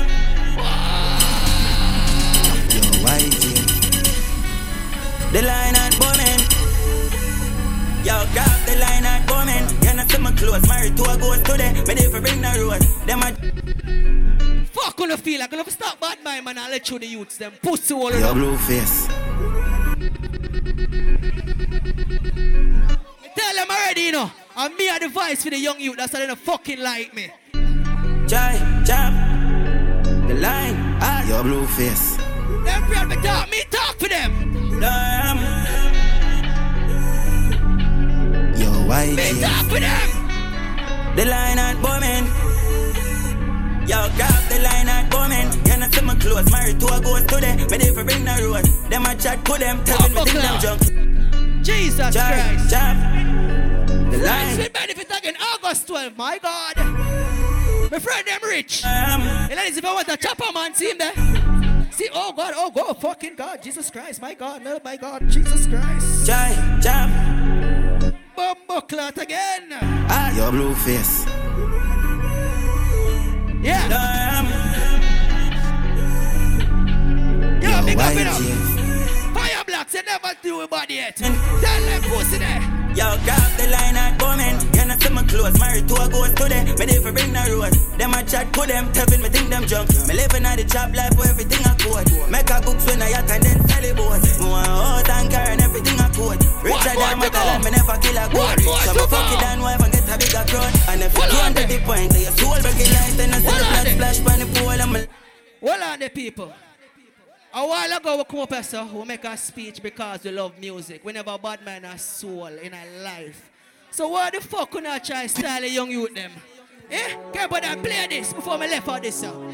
[SPEAKER 81] The line at bombing. Yo, grab the line at bombing. You know, see my clothes. Married to a ghost today. Me there for bring the road. Them a
[SPEAKER 82] Fuck gonna feel like gonna stop bad mind man I'll let you the youths them pussy all of
[SPEAKER 81] Yo,
[SPEAKER 82] them.
[SPEAKER 81] blue face.
[SPEAKER 82] Tell them already you know I'm me advice for the young youth that's why they don't fucking like me.
[SPEAKER 81] Jai, jab. The line. Ah. Yo, blue face.
[SPEAKER 82] Them friend me talk, me talk for them.
[SPEAKER 81] Damn. Yo, YG.
[SPEAKER 82] Me talk for them.
[SPEAKER 81] The line at bombing. Yo, grab the line at bombing. You know, see my clothes. Married to a ghost today. Me there for bring the road. Them a chat to them. Tell me think them junk.
[SPEAKER 82] Jesus
[SPEAKER 81] Jab,
[SPEAKER 82] Christ.
[SPEAKER 81] jab. The line.
[SPEAKER 82] will benefit again August 12, my God. My friend them rich.
[SPEAKER 81] Um,
[SPEAKER 82] Hey, ladies, if I want a chopper man, see him there. See, oh God, oh God, fucking God, Jesus Christ, my God, no, my God, Jesus Christ.
[SPEAKER 81] Jai, jab.
[SPEAKER 82] Bumbo clot again.
[SPEAKER 81] Ah, your blue face.
[SPEAKER 82] Yeah.
[SPEAKER 81] Damn.
[SPEAKER 82] Yo, big up it up. Fire blocks, you never do about yet. Tell them pussy there.
[SPEAKER 81] Yo, grab the line at bombing. You know, see my clothes. Married to a ghost today. Me there for bring the road. Them a chat to them. Tevin, me think them junk. Me living at the job life where everything I code. Make a books when I yacht and then sell it boat. Me want out and car and everything I code. Richer
[SPEAKER 82] more
[SPEAKER 81] than my
[SPEAKER 82] to
[SPEAKER 81] talent, me never kill a
[SPEAKER 82] One
[SPEAKER 81] goat.
[SPEAKER 82] more
[SPEAKER 81] So
[SPEAKER 82] to
[SPEAKER 81] me fuck it and wife and get a bigger crown. And if you
[SPEAKER 82] Hold on
[SPEAKER 81] can't
[SPEAKER 82] there.
[SPEAKER 81] get the point, your soul break it light. Then I see the blood splash on the pool and me.
[SPEAKER 82] Well on the people. A while ago we come up here, so we make a speech because we love music. We never bad man a soul in our life. So why the fuck could not try style a young youth them? Eh? Can but I play this before me left out this song?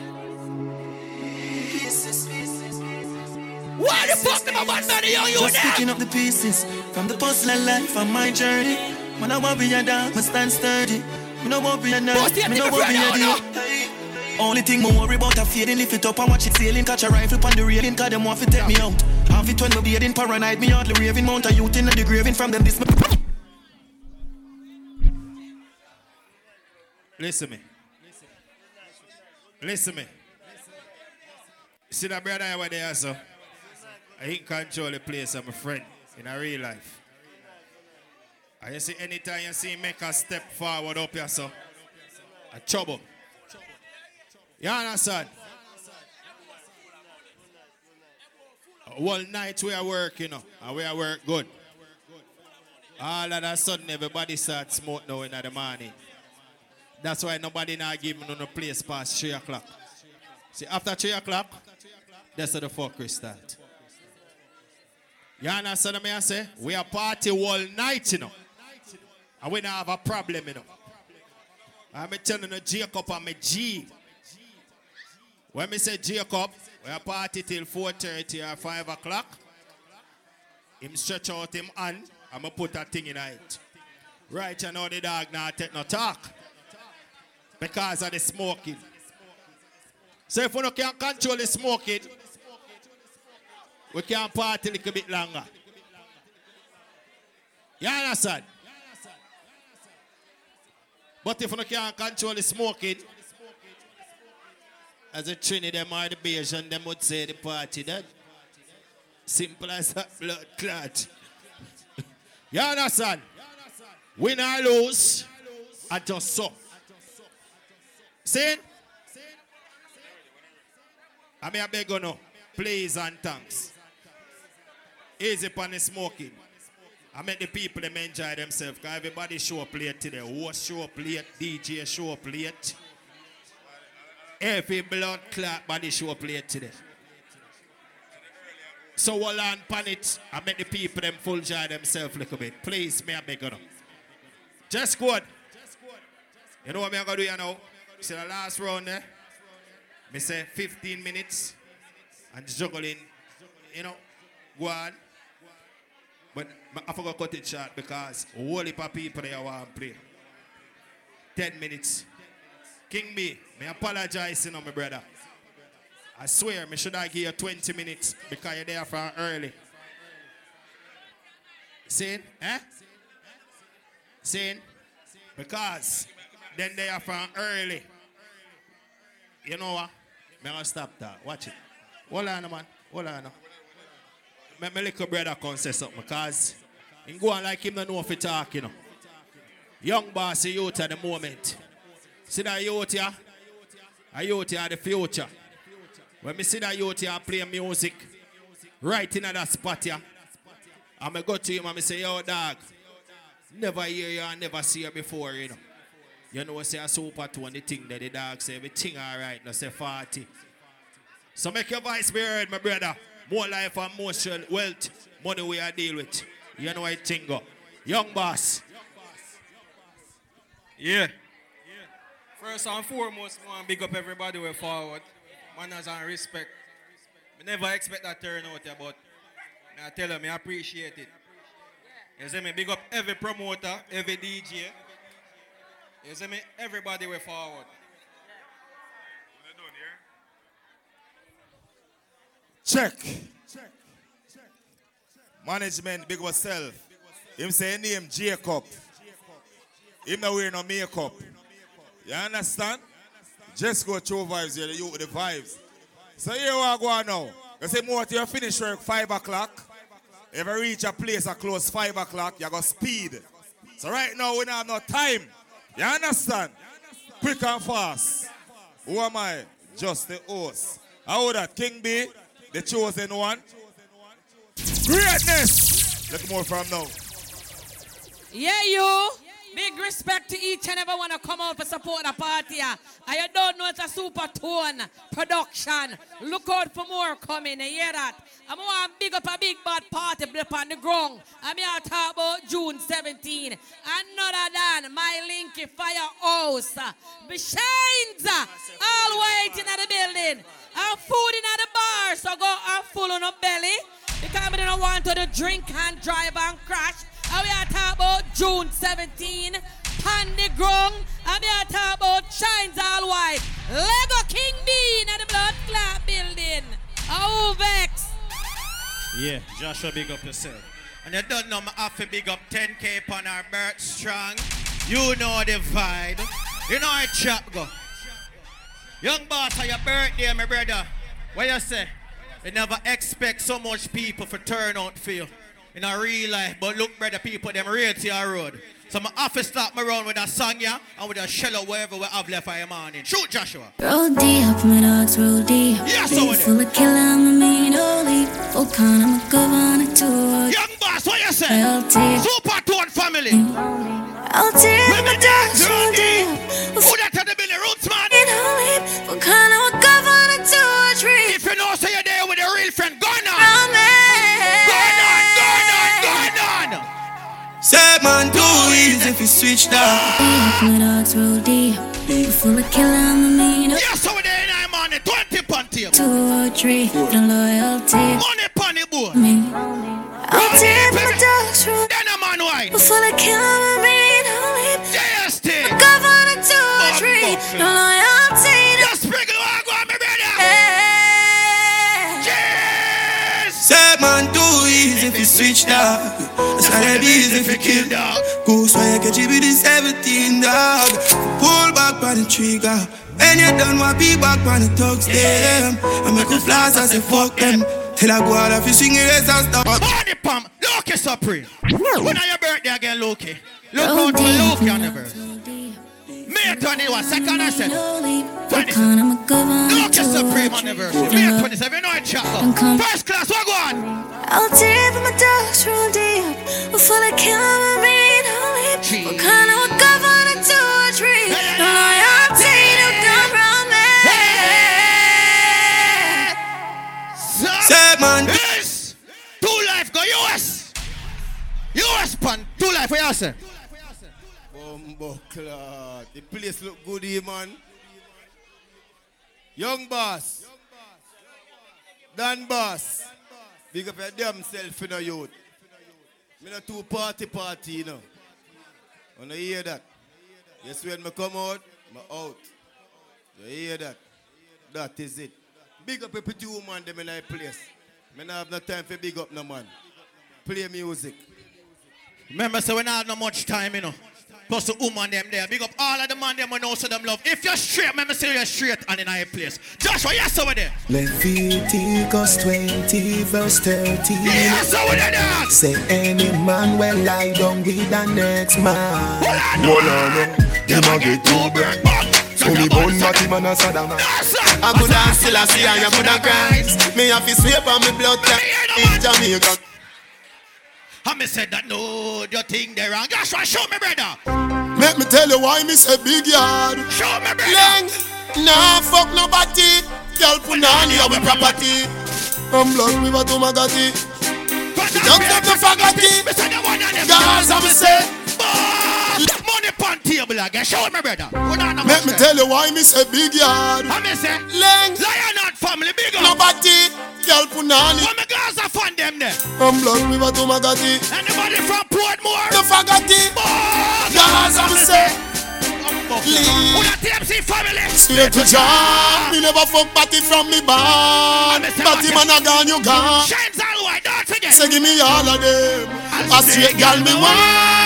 [SPEAKER 82] Why the fuck them a bad man a young youth
[SPEAKER 76] Just picking up the pieces from the personal life and my journey. Man, I won't be a dog, but stand sturdy. Me no won't be a nerd, me no won't be a deal. Only thing me worry about a fading, lift it up and watch it sailing. Catch a rifle on the railing, cause them want to take me out. Half it when me bearding, paranoid, me hardly raving. Mount a youth in the graving from them this.
[SPEAKER 74] Listen me. Listen me. See that brother over there, so I ain't control the place, I'm a friend in a real life. You see, anytime you see make a step forward up here, so a trouble. You understand? All night we are working, you know, and we are work good. All of a sudden, everybody start smoke now in the morning. That's why nobody now give me no place past 3 o'clock. See, after 3 o'clock, that's how the fuck we start. You understand me I say? We are party all night, you know. And we don't have a problem, you know. I'm telling you, Jacob I'm G. When me say Jacob, we are party till 4.30 or 5 o'clock. Him stretch out him hand, I'm going to put that thing in it. Right, you know the dog now take no talk. Because of the smoking. So if we no can control the smoking, we can't party a little bit longer. You understand? But if we no can control the smoking, as a Trini, them or the Bayesian, them would say the party dead. Simple as that blood clot. you understand? Win or lose, I just so. See? I mean, I beg you no. Please and thanks. Easy upon the smoking. I make the people them enjoy themselves. Cause everybody show up late today. Host show up late, DJ show up late. Every blood clot body show up late today. So hold on pan it. I make the people them full joy themselves a little bit. Please, may I beg you now. Just good. You know what I'm gonna do you know? See the last round there? Me say 15 minutes and juggling, you know, go on. But I forgot to cut it short because of people there want to play. 10 minutes. King B, me apologize, you know, my brother. I swear, me should I give you 20 minutes because you're there from early. See? Eh? See? Because then they are from early. You know what? Me gonna stop that. Watch it. Hold on, man. Hold on. My little brother come say something because he go on like him don't know if he talk, you know. Young boss, at the moment. See that youth here? A youth ah. here ah, the future. When me see that youth here play music, right in that spot here, I'm go to him and me say, yo, dog, never hear you and never see you before, you know. You know, I say a Supertone and the thing that the dog say, everything all right, no say 40. So make your voice be heard, my brother. More life and more wealth, money we are deal with. You know how it thing go. Young boss.
[SPEAKER 83] Yeah. First and foremost, to big up everybody way forward. Manners and respect. I never expect that turnout here, but I tell them I appreciate it. You see me? Big up every promoter, every DJ. You see me? Everybody way forward.
[SPEAKER 12] Check. Management, big yourself. Him say name Jacob. Him not wearing no makeup. You understand? Just go through vibes here, you with the vibes. So here we go on now. You say more to you finish work 5 o'clock. If you reach a place at close 5 o'clock, you got speed. So right now we don't have no time. You understand? Quick and fast. Who am I? Just the host. How that? King B, the chosen one. Greatness. Look more from now.
[SPEAKER 30] Yeah, you. Big respect to each and every one who come out for support the party. I don't know it's a super tone production. Look out for more coming. You hear that? I'm going to big up a big bad party on the ground. I'm here to talk about June 17. Another than my Linky Firehouse. Shines all waiting at the building. I'm food in the bar, so go and full on up belly. Because we don't want to drink and drive and crash. And we are talking about June 17, Pandy Grung. And we are talking about Shines All White. Lego King Bean at the Blood Clot Building. Oh, Vex.
[SPEAKER 74] Yeah, Joshua, big up yourself.
[SPEAKER 14] And you don't know, I have to big up 10K upon our birth strong. You know the vibe. You know how chop go. Young boss, on your birthday, my brother. What you say? You never expect so much people for turn out for you in a real life. But look, brother, people, them rate your road. So my office start me around with a song yeah, and with a shell out wherever we have left for your morning. Shoot, Joshua.
[SPEAKER 52] Roll deep, my dogs roll deep.
[SPEAKER 14] Yes,
[SPEAKER 52] Big
[SPEAKER 14] over
[SPEAKER 52] full of killer, I'm a mean holy. Volcan, I'm a governor tour.
[SPEAKER 14] Young boss, what you say?
[SPEAKER 52] LT.
[SPEAKER 14] Supertone family.
[SPEAKER 52] I'll take my dogs roll deep.
[SPEAKER 14] Who that at the Billy Roots, man?
[SPEAKER 52] In holy. Volcan, I'm
[SPEAKER 14] Say
[SPEAKER 84] man too easy if you switch that.
[SPEAKER 52] My dogs roll deep. Big full of killer, I'm a mean holy.
[SPEAKER 14] Yes, over there in our morning, 20 pon tape.
[SPEAKER 52] Two or three. No loyalty.
[SPEAKER 14] Money pon the board.
[SPEAKER 52] Me. I'll take my dogs roll
[SPEAKER 14] Then a man wine.
[SPEAKER 52] Full of killer, I'm a mean
[SPEAKER 14] Cheers.
[SPEAKER 84] Say man too easy if you switch that. It's kinda easy if you kill dog. Goose why you catch it with the 17 dog. Pull back by the trigger. When you done what be back on the thugs them. I make a flash I say fuck them. Till I go out if you swing your ass and stop.
[SPEAKER 14] Money pump. Lukie Supreme. When are your birthday again, Lukie? Look oh, out for Lukie on the birthday. May 21, second I said.
[SPEAKER 52] What kind I'm a governor
[SPEAKER 14] Look at Supreme anniversary. May 27, you know it, Chaco. First class, what go on?
[SPEAKER 52] I'll deep in my dogs real deep. We're full of cameraman, holy. What kind of a governor to a tree? No loyalty to government.
[SPEAKER 14] Say, man. Yes. Two life, go US. US, pan. Two life, what you say?
[SPEAKER 74] Bumbo clot. The place look good here, man. Young boss. Dan boss. Big up your damn self in the youth. Me no two party party, you know. Wanna hear that? Yes, when me come out, me out. You hear that? That is it. Big up every two man them in that place. Me not have no time for big up no man. Play music.
[SPEAKER 14] Remember, so we not have no much time, you know. Plus the woman them there. Big up all of the man them we know so them love. If you're straight, remember say you're straight and in a place. Joshua, yes over there.
[SPEAKER 85] Leviticus 20 verse 13
[SPEAKER 14] Yes over there.
[SPEAKER 85] Say any man will lie down with the next man. Hold on, hold them a get too bright So me bun Matty man a Saddam I could have still a see and you could have cried Me have to sweep on me blood clot in Jamaica
[SPEAKER 14] I me said that no, your thing there wrong. Joshua, show me, brother.
[SPEAKER 85] Let me tell you why me say big yard.
[SPEAKER 14] Show me, brother.
[SPEAKER 85] Leng, nah fuck nobody. Girl put on your property. I'm blood river to Magati. Don't me forget it Guys, I'm say
[SPEAKER 14] Money pon table again. Show me, brother.
[SPEAKER 85] Let me tell you why me say big yard.
[SPEAKER 14] I me say,
[SPEAKER 85] Leng,
[SPEAKER 14] Lion Heart family, big up.
[SPEAKER 85] nobody. Girl put on
[SPEAKER 14] What me girls are fun them there.
[SPEAKER 85] I'm blood river to Magati.
[SPEAKER 14] Anybody from Portmore?
[SPEAKER 85] Forget it Guys, I'm say?
[SPEAKER 14] Who that TMC family?
[SPEAKER 85] Straight to job. Me never fuck party from me bar. Party man a gone, you gone.
[SPEAKER 14] Shines all white, don't forget.
[SPEAKER 85] Say give me all of them. A straight girl me want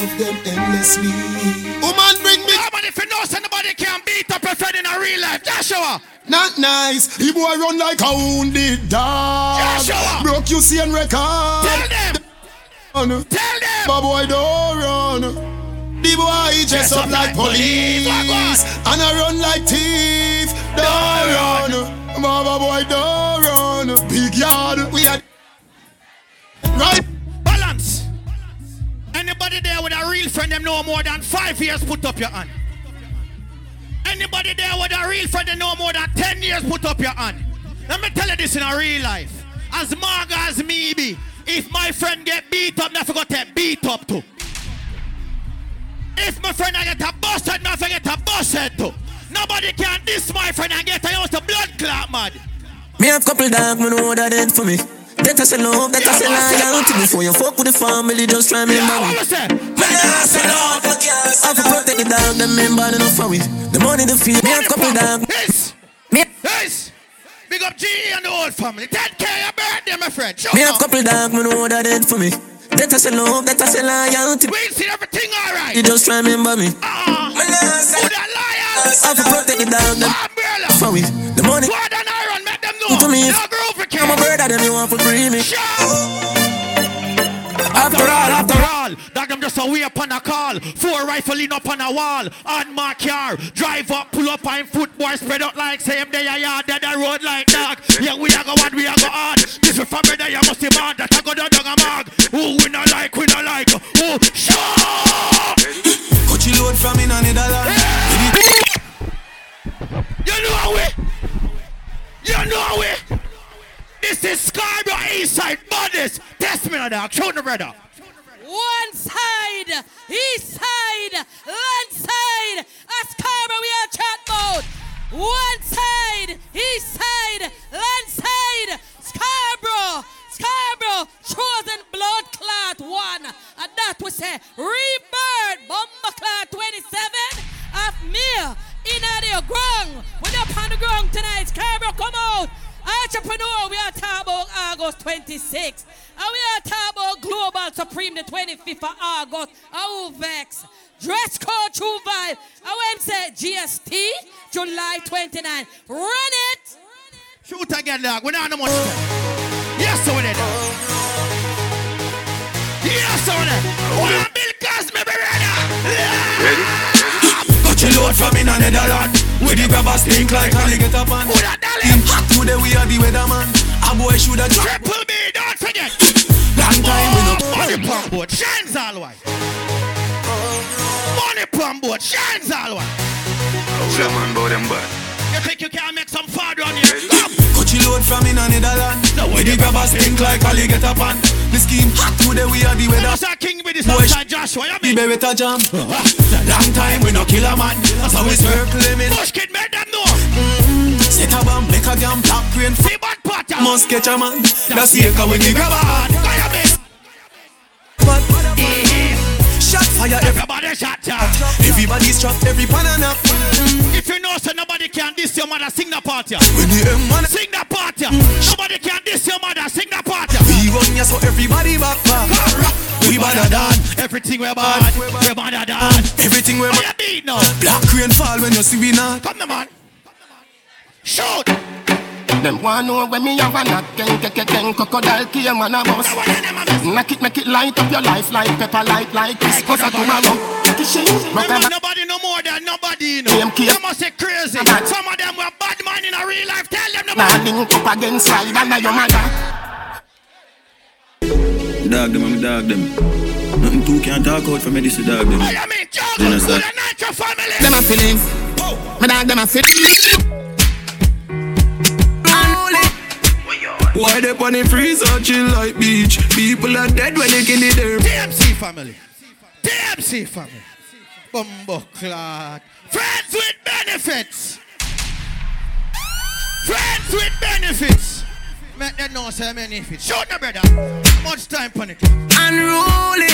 [SPEAKER 85] love them endlessly. Woman bring me
[SPEAKER 14] Come on, if you know somebody can beat up a friend in a real life, Joshua.
[SPEAKER 85] Not nice. The boy run like a wounded dog.
[SPEAKER 14] Joshua.
[SPEAKER 85] Broke you see and record.
[SPEAKER 14] Tell them.
[SPEAKER 85] Tell
[SPEAKER 14] them!
[SPEAKER 85] My boy don't run. The boy he dress up like police. And I run like thief. Don't run. Mama boy don't run. Big yard We are Right.
[SPEAKER 14] Balance. Anybody there with a real friend them know more than five years, put up your hand. Anybody there with a real friend them know more than ten years, put up your hand. Let me tell you this in a real life. As marg as me be, if my friend get beat up, never forgot to beat up too. If my friend I get a busted, never get a busted too. Nobody can diss my friend and get a house to blood clot mad.
[SPEAKER 86] Me have couple dog, me know that for me. That I say love, that I say loyalty Before you fuck with the family, just try me man Me nah say love, I for protect the dog, them men bad enough for we The money, the fee, me have couple dog
[SPEAKER 14] Yes.
[SPEAKER 86] Me,
[SPEAKER 14] Yes. Big up G and the whole family. 10K your birthday, my friend. Show
[SPEAKER 86] me
[SPEAKER 14] up.
[SPEAKER 86] have couple dog, me know what that dead for me That I say love, that I say loyalty
[SPEAKER 14] We see everything alright.
[SPEAKER 86] You just try remember me
[SPEAKER 14] Ah. Who that liar?
[SPEAKER 86] I for protect the dog, them
[SPEAKER 14] Umbrella.
[SPEAKER 86] for we The money,
[SPEAKER 14] Sword and iron, make know.
[SPEAKER 86] to me
[SPEAKER 14] No groove for
[SPEAKER 86] I'm a brother, them you want for free me
[SPEAKER 14] After all, after all, that them just a way up on a call. Four rifle in up on a wall. On my car, drive up, pull up on foot, boy, spread out like same day a yard, dead the road like dog. Yeah, we a go what we a go hard. This is for brother, you must be mad that I go down dog a mag. Who we not like, we not like. Who sure?
[SPEAKER 86] Coach you load from in a Netherlands
[SPEAKER 14] You know how we. You know it. This is Scarborough East Side Bodies. Test me now, dog. Show the brother.
[SPEAKER 30] One side, east side, land side. A Scarborough, we are chat mode. One side, east side, land side. Scarborough, Scarborough, chosen blood clot one. And that we say, rebirth, bomber clot 27 of me. In the ground. When you're on the ground tonight, Scarborough, come out. Entrepreneur, we are talking about August 26th. And we are talking about Global Supreme the 25th of August. Vex. Dress code True Vibe. I say GST, July 29. Run it.
[SPEAKER 14] Shoot again, dog. We don't know much. Yes, over there, dog. Yes, over there. One
[SPEAKER 86] from in a Netherland. Where the grabbers stink like alligator pan. In hot today we are the weatherman. A boy shoulda
[SPEAKER 14] Triple B, don't forget.
[SPEAKER 86] Long time we no
[SPEAKER 14] Money pump board, shines all white. Money pump board, shines all white.
[SPEAKER 86] Some man bout them bad.
[SPEAKER 14] You think you can make some fun on here?
[SPEAKER 86] Load from in a Netherland. Where the grabbers stink like alligator pan. The scheme hot today we are the weather.
[SPEAKER 14] What's king with this
[SPEAKER 86] Boy,
[SPEAKER 14] outside Joshua? You
[SPEAKER 86] The
[SPEAKER 14] mean?
[SPEAKER 86] beretta jam. Long time we no kill a man. That's how we circle him in.
[SPEAKER 14] Push kid, make them know. Mm-hmm.
[SPEAKER 86] Set a bomb, make a damn top crane.
[SPEAKER 14] See bad part.
[SPEAKER 86] Must catch a man. That's the echo when the grabber hard. But shot fire,
[SPEAKER 14] everybody shot ya.
[SPEAKER 86] Everybody's trapped, every pan and up.
[SPEAKER 14] If you know so nobody can diss your mother, sing the part ya.
[SPEAKER 86] When the M1
[SPEAKER 14] Sing the part ya. Mm-hmm. Nobody can diss your mother, sing the part.
[SPEAKER 86] We run ya so everybody back back. We better than
[SPEAKER 14] Everything we're bad, we're better than.
[SPEAKER 86] everything we
[SPEAKER 14] What you beat now?
[SPEAKER 86] Black rain fall when you see we not.
[SPEAKER 14] Come the man. Shoot.
[SPEAKER 84] Them want know when me have a knock Ken, ken, ken, ken, crocodile came man a bus Knock it, make it light up your life like pepper light like this Cause I tomorrow Take it shit, rock
[SPEAKER 14] Remember,
[SPEAKER 84] a
[SPEAKER 14] nobody no more than nobody, you know.
[SPEAKER 84] Them
[SPEAKER 14] must say crazy. Some of them were bad man in a real life. Tell them no
[SPEAKER 84] Nah link up against slide under your mother
[SPEAKER 86] Dog them, I'm dog them. Nothing two can't talk out for me, this is dog them.
[SPEAKER 14] I mean, Joe,
[SPEAKER 86] You know, sir.
[SPEAKER 14] the Nitro family.
[SPEAKER 84] Them a feeling Me dog them a feeling
[SPEAKER 86] Why they on the freezer chill like beach? People are dead when they kill them.
[SPEAKER 14] DMC family. DMC family. Bumbo clot. Friends with benefits. Friends with benefits. Make them know say benefits. Show no brother. Much time pon it.
[SPEAKER 86] Unruly.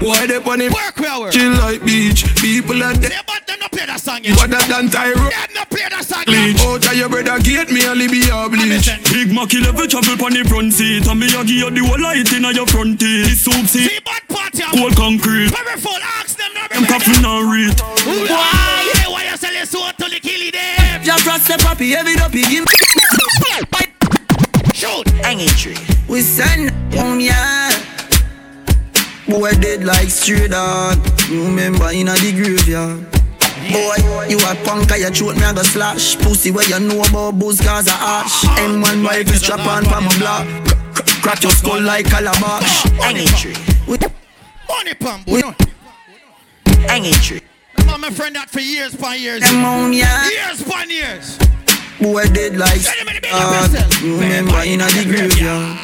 [SPEAKER 86] Why they on the
[SPEAKER 14] Work where I work.
[SPEAKER 86] chill like beach? People are dead.
[SPEAKER 14] Say but them no play that song yet.
[SPEAKER 86] Better than Tyro.
[SPEAKER 14] Them no play that song
[SPEAKER 86] Bleach.
[SPEAKER 14] yet.
[SPEAKER 86] Out of your brother gate, me only be a bleach.
[SPEAKER 87] Big Mac level travel pon the front seat And me a give you the whole light inna your front teeth This soup seat,
[SPEAKER 14] See bad party.
[SPEAKER 87] cold concrete
[SPEAKER 14] Powerful ask them no
[SPEAKER 87] Them coffin and read
[SPEAKER 14] Why? Why you sell your soul to the killy them?
[SPEAKER 86] Just trust the puppy, every dopey give
[SPEAKER 14] Shoot.
[SPEAKER 86] Hanging tree. We send home, yeah. Boy dead like stray dog. You remember in a the graveyard. Boy, you a punk, I throat me a go slash. Pussy where you know about booze cause a ash. M1 rifle strap on for my block. Cr- cr- Crack your skull like calabash. Hanging tree.
[SPEAKER 14] Money pump, boy. no.
[SPEAKER 86] Hanging tree.
[SPEAKER 14] I'm my friend that for years upon years.
[SPEAKER 86] Them on, yeah.
[SPEAKER 14] Years upon years.
[SPEAKER 86] Boy dead like. You remember in a the graveyard.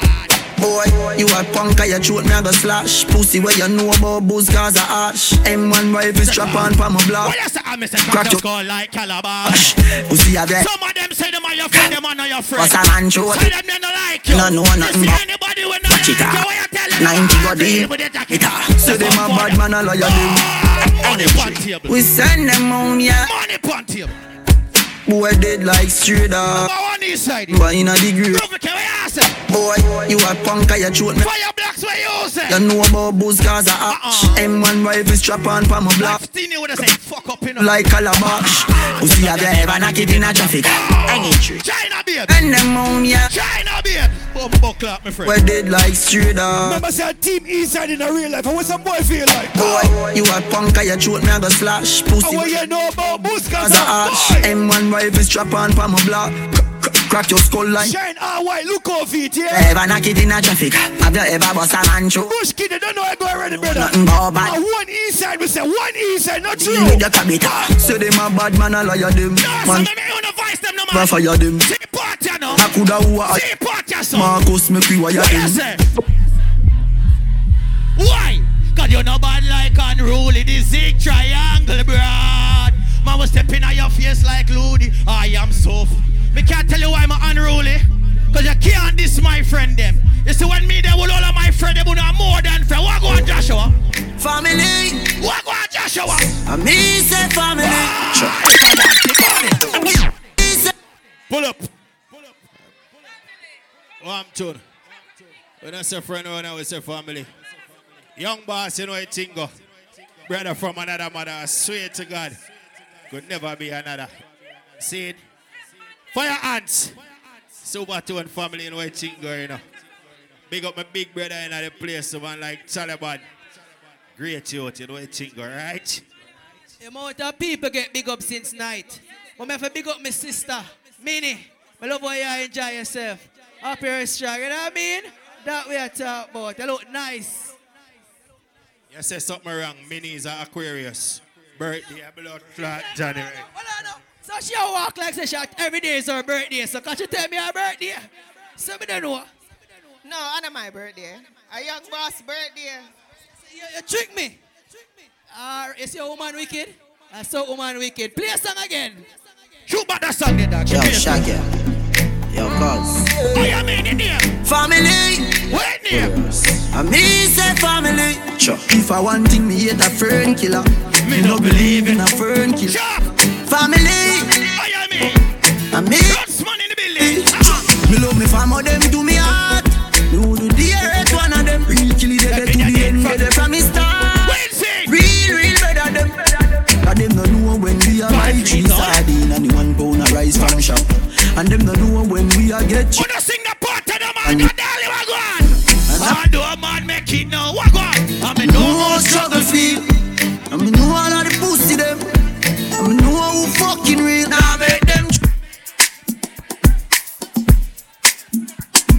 [SPEAKER 86] Boy, you a punk, I throat me a go slash. Pussy where you know about booze cause a ash. M1 rifle strap on for my block.
[SPEAKER 14] Why you say I'm Mr.
[SPEAKER 86] Crack your-
[SPEAKER 14] skull like calabash?
[SPEAKER 86] Pussy have that.
[SPEAKER 14] Some of them say them are your friend, them are not your friend.
[SPEAKER 86] What's a man throat?
[SPEAKER 14] Say them they don't like you.
[SPEAKER 86] No, no, nothing
[SPEAKER 14] You
[SPEAKER 86] but-
[SPEAKER 14] anybody when they like you, why you tell them?
[SPEAKER 86] 90 got
[SPEAKER 14] Deal
[SPEAKER 86] deal.
[SPEAKER 14] with the jacket.
[SPEAKER 86] It a. So them a bad man, a lawyer them.
[SPEAKER 14] Money pon table.
[SPEAKER 86] We send them on, yeah.
[SPEAKER 14] Money pon table.
[SPEAKER 86] Boy dead like straight.
[SPEAKER 14] Number one east side.
[SPEAKER 86] But in a degree.
[SPEAKER 14] Prove it, where you say?
[SPEAKER 86] Boy, you a punk, I throat me.
[SPEAKER 14] Fire blocks where you say?
[SPEAKER 86] You know about booze cause a ash. M1 rifle strap on for my block.
[SPEAKER 14] Still would have say fuck up in a
[SPEAKER 86] Like calabash. Pussy have you ever knock it in a traffic? Oh. Hanging tree.
[SPEAKER 14] China beer.
[SPEAKER 86] And them on, yeah.
[SPEAKER 14] China beer. Bumbo clap, my friend.
[SPEAKER 86] We're dead like straight dog.
[SPEAKER 88] Remember say a team Eastside in a real life. And what some boy feel like?
[SPEAKER 86] Boy, you a punk, I throat me a go slash. Pussy.
[SPEAKER 88] And what you know about Buskas
[SPEAKER 86] As a ash. M1 strap on my block. Cr- cr- Crack your skull like.
[SPEAKER 88] Shine ah, white, look over it, yeah.
[SPEAKER 86] Ever knock it in a traffic? Have you ever bust a man through?
[SPEAKER 88] Bush kid, they don't know I go already, brother.
[SPEAKER 86] Nothing but bad.
[SPEAKER 88] And one east side, we say one east side, not true.
[SPEAKER 86] With the cabita. Ah. Say them a bad man, a liar them. Man,
[SPEAKER 14] voice them no
[SPEAKER 86] man fire them.
[SPEAKER 14] See part ya no.
[SPEAKER 86] I coulda
[SPEAKER 14] See part ya so.
[SPEAKER 86] Marcus make we wire them.
[SPEAKER 14] Why? Cause you no bad like unruly, the zig triangle, broad. Man was stepping on your face like Ludi. I am so. F- me can't tell you why I'm unruly. Cause you can't diss my friend them. You see when me there with all of my friend them, are more than friend. What go on Joshua?
[SPEAKER 86] Family.
[SPEAKER 14] What go on Joshua?
[SPEAKER 86] I me say family.
[SPEAKER 74] Pull up. One tune. When I say friend, when I say family. Young boss, you know it tingo. Brother from another mother, I swear to God. Could never be another. See it? Fire ants. Supertone family, you know it tingo, you know. Big up my big brother in the place, the one like Taliban. Great youth, you know right?
[SPEAKER 82] The amount of people get big up since night. But me have to big up my sister, Minnie. I love how you enjoy yourself. Up here strong, you know what I mean? That we are talking about. You look nice.
[SPEAKER 14] You say something wrong. Minis are Aquarius. Birthday, blood clot, January.
[SPEAKER 82] So she a walk like say she every day is her birthday. So can she tell me her birthday? So me don't know.
[SPEAKER 89] No, not my birthday. A young boss birthday.
[SPEAKER 82] You, you trick me. Uh, is your woman wicked? I saw woman wicked. Play a song again.
[SPEAKER 14] Shoot back that song there, dog.
[SPEAKER 86] Yo, Shaggy. Yo, cuz.
[SPEAKER 14] What you mean in here?
[SPEAKER 86] Family.
[SPEAKER 14] In?
[SPEAKER 86] I me say family. Sure. If I want thing, me hate a fern killer. Me no believe in a fern killer. Family.
[SPEAKER 14] What you mean?
[SPEAKER 86] I me.
[SPEAKER 14] Man in the building. Uh-huh.
[SPEAKER 86] Me love me family, them to me heart. Me would do the earth one of them. Real killie, they get to the end, get it from me start. Real, real better them. Cause them no know when we are buy three sardine and the one pound of rice from shop. And them no know when we are get.
[SPEAKER 14] Wanna sing the part man, God darling, what go on? Do a man make it now, what go on? I mean, no
[SPEAKER 86] No struggle feel. I me know all of the pussy them. I me know who fucking real. Now make them.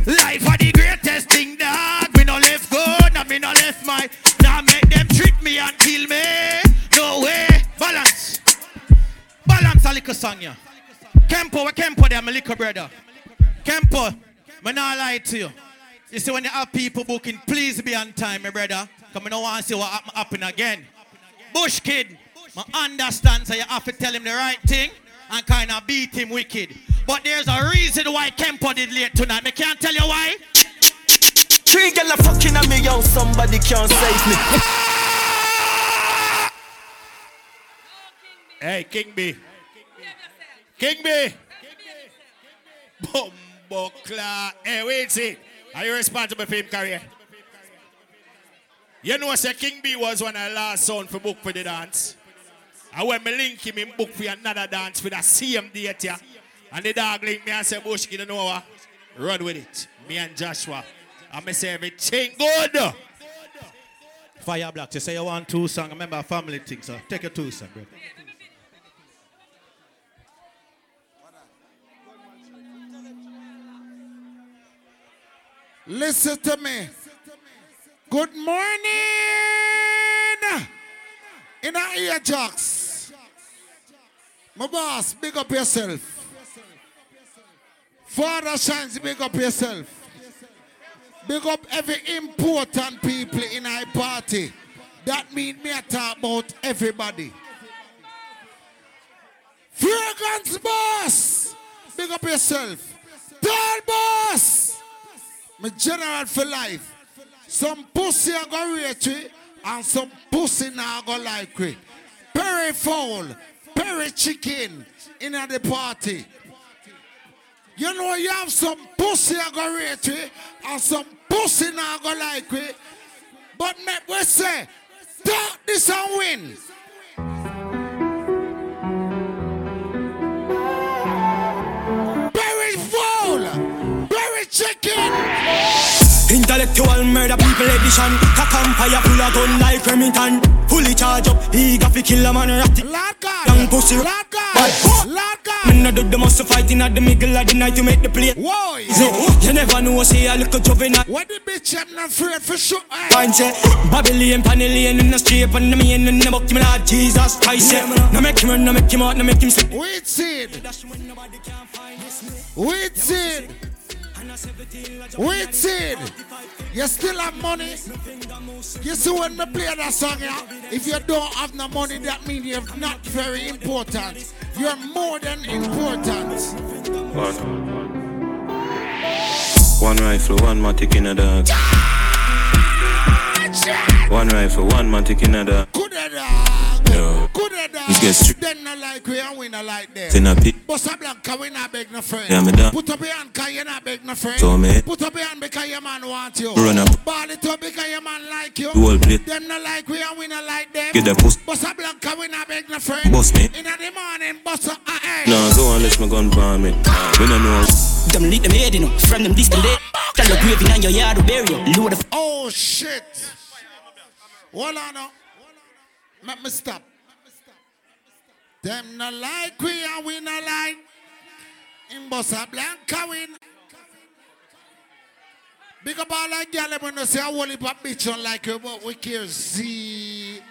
[SPEAKER 14] Life are the greatest thing, dog. Me no left good, and me no left my. Now make them trick me and kill me. No way. Balance. Balance a little song, yeah. Kempo, where Kempo there, my little brother. Kempo, me not lie to you. You see, when you have people booking, please be on time, my brother. Because I don't want to see what happen, happen again. Bush kid, I understand, so you have to tell him the right thing and kind of beat him wicked. But there's a reason why Kempo did late tonight. I can't tell you why.
[SPEAKER 86] Three girl are fucking at me, yo. Somebody can't save me.
[SPEAKER 14] Hey, King B. King B. Bumbo Cla. Hey, eh, wait, see. Are you responsible for him career? You know, say King B was one of the last son for book for the dance. And when me link him in book for another dance for the same yeah. And the dog link me and say, Bush, you know what? Run with it. Me and Joshua. And me say everything good. Fire Black, you say you want two songs. Remember family thing, so take your two songs, bro.
[SPEAKER 84] Listen to me. Good morning. In our ear jocks. My boss, big up yourself. Father Shines, big up yourself. Big up every important people in our party. That mean me talk about everybody. Fragrance boss. Big up yourself. Tall boss. My general for life. Some pussy I go and some pussy now go like it. Perry fowl, perry chicken in at the party. You know you have some pussy I go and some pussy now go like it. But me we say, talk this and win.
[SPEAKER 53] Intellectual murder people edition. Cock and fire full of gun like Remington. Fully charge up, eager fi kill a man ratty Young pussy. Lord God Me no do the most fighting at the middle of the night to make the play.
[SPEAKER 84] Whoa,
[SPEAKER 53] You never know, say I look a little juvenile.
[SPEAKER 84] What the bitch I'm not afraid for sure eh?
[SPEAKER 53] Fine say, Babylon, Panellian in the street And the main in the buck, me Lord Jesus Christ say. No make him run, no make him out, no make him slip
[SPEAKER 84] Wait seed. Wait seed Wait seed You still have money You see when me play that song yeah? If you don't have no money that means you're not very important You're more than important
[SPEAKER 90] One. One rifle, one matic in a dog. One rifle, one matic in a dog.
[SPEAKER 84] Good at dog
[SPEAKER 90] Yo.
[SPEAKER 84] Good at dog
[SPEAKER 90] Let's get straight.
[SPEAKER 84] Then not like we and we not like them.
[SPEAKER 90] Say na pi-
[SPEAKER 84] Bossa Blanca we not beg no friend.
[SPEAKER 90] Yeah, me done.
[SPEAKER 84] Put up your hand cause you not beg no friend?
[SPEAKER 90] So me-
[SPEAKER 84] Put up your hand because your man want you.
[SPEAKER 90] Run up.
[SPEAKER 84] Ball it up because your man like you.
[SPEAKER 90] The whole plate.
[SPEAKER 84] Them not like we and we not like them.
[SPEAKER 90] Get that puss-
[SPEAKER 84] Bossa Blanca we not beg no friend?
[SPEAKER 90] Boss me.
[SPEAKER 84] In the morning Bossa ah eh
[SPEAKER 90] No, go on, let me gun palm it. We don't know.
[SPEAKER 53] Them lead them head, you know. From them distant day Tell the grave in your yard to bury you. Load of
[SPEAKER 84] Oh shit. Hold on now Let me stop Them not like we and we not like. In Bossa Blanca win. Big up all like gyal when say whole heap of bitch on like you, but we care see.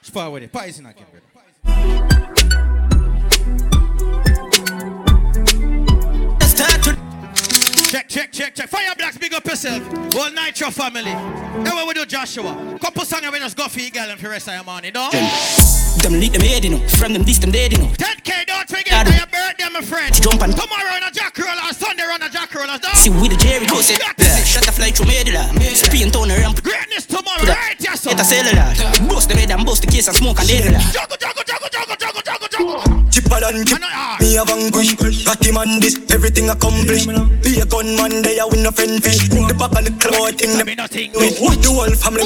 [SPEAKER 14] Spar with it. Poison again, brother. Check, check, check, check. Fire blacks, big up yourself. Whole Nitro family. Now what we do, Joshua. Couple song and we just go for your girl and for the rest of your money, no?
[SPEAKER 91] Them lead them head, you know. From them this them dead, you know.
[SPEAKER 14] 10K, don't forget that your birthday, my friend.
[SPEAKER 91] Jump and-
[SPEAKER 14] Tomorrow on a Jack Roller, Sunday on a Jack Roller, dog.
[SPEAKER 91] See with the Jerry go say, shut the fly through Medela. Spin town a ramp.
[SPEAKER 14] Greatness tomorrow, right, yes, sir.
[SPEAKER 91] Get a cellular. Bust the head and bust the case and smoke and dead.
[SPEAKER 14] Juggle, juggle, juggle, juggle, juggle, juggle, juggle.
[SPEAKER 53] Chipper than chip. Me a vanquish. Got him on this, everything accomplished. Be a gunman, they a win a friend fish. The back of the cloth thing. The what the whole family.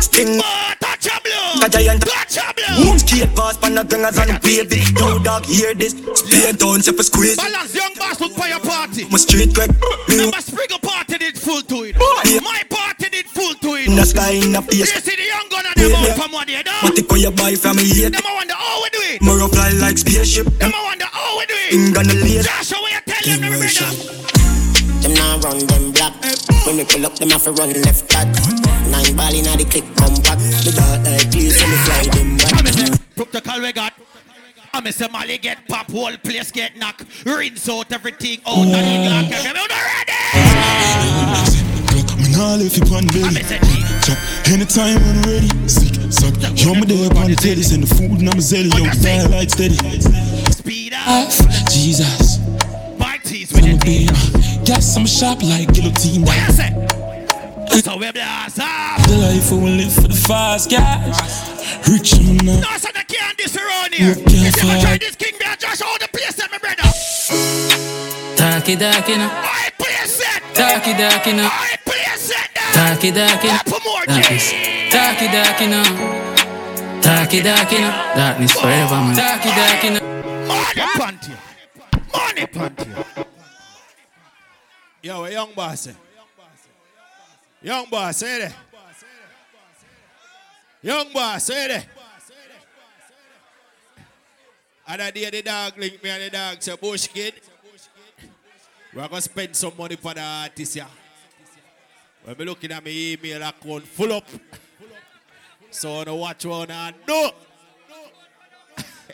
[SPEAKER 53] Sting.
[SPEAKER 14] Oh, Touch a blue.
[SPEAKER 53] A giant.
[SPEAKER 14] Touch a blue.
[SPEAKER 53] Skate past pan the gangers and baby. No dog hear this. Stay down, step a squeeze.
[SPEAKER 14] Balance, young boss, look for your party.
[SPEAKER 53] My street crack.
[SPEAKER 14] Remember, Spriggle party did full to it.
[SPEAKER 53] Yeah.
[SPEAKER 14] My party did full to it.
[SPEAKER 53] In the sky, in the
[SPEAKER 14] You see the young gun and them
[SPEAKER 53] Yeah,
[SPEAKER 14] out
[SPEAKER 53] yeah.
[SPEAKER 14] from what they do?
[SPEAKER 53] What the call you buy from me here?
[SPEAKER 14] Them I wonder how we do it.
[SPEAKER 53] More fly like spaceship.
[SPEAKER 14] Them I wonder how we do it.
[SPEAKER 53] In gonna lay.
[SPEAKER 14] Joshua, what you tell them, them brother?
[SPEAKER 92] Them now run them black. When we pull up, them have to run left back. Nine ball inna the click come back. The dark like clear, so me fly them back.
[SPEAKER 14] Protocol we got. I miss a Mali get pop, whole place get knock. Rinse out everything out and it lock. Everyone ready?
[SPEAKER 87] Nah left you on belly. Chop anytime when ready. Sick, suck. Yo, me there upon the telly. Send the food and I'm a zelly. Yo, fire light steady.
[SPEAKER 14] Speed up.
[SPEAKER 87] Jesus.
[SPEAKER 14] My teeth with
[SPEAKER 87] it. Being, gas I'm sharp like guillotine.
[SPEAKER 14] What you say? So we blast up.
[SPEAKER 87] The life we live for the fast guys. Rich and
[SPEAKER 14] No,
[SPEAKER 87] not.
[SPEAKER 14] son, I can't this around here.
[SPEAKER 87] Work your
[SPEAKER 14] If you ever try this King Bear Josh, all the place that my brother.
[SPEAKER 49] Taki daki na,
[SPEAKER 14] I place it.
[SPEAKER 49] taki daki na,
[SPEAKER 14] I place it.
[SPEAKER 49] taki daki na,
[SPEAKER 14] Put more
[SPEAKER 49] darkness. Taki daki na, taki daki na, darkness forever man. Taki daki na.
[SPEAKER 14] Money panty. Money panty.
[SPEAKER 74] Yo, a young boss. eh? Young boss, say there. Young boss, say there. Other day the dog link me and the dog say, Bush kid, we're going to spend some money for the artist here. When me looking at my email account full up. So I what you want to do.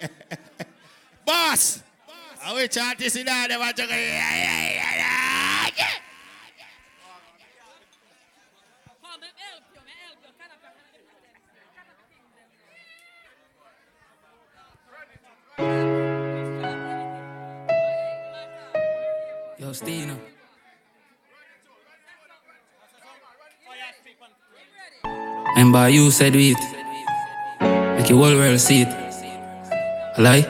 [SPEAKER 74] Boss, I wish artist in there, go, yeah, yeah, yeah, yeah, yeah.
[SPEAKER 49] Yo, Stina. Remember you said it. Make your whole world see it. A lie?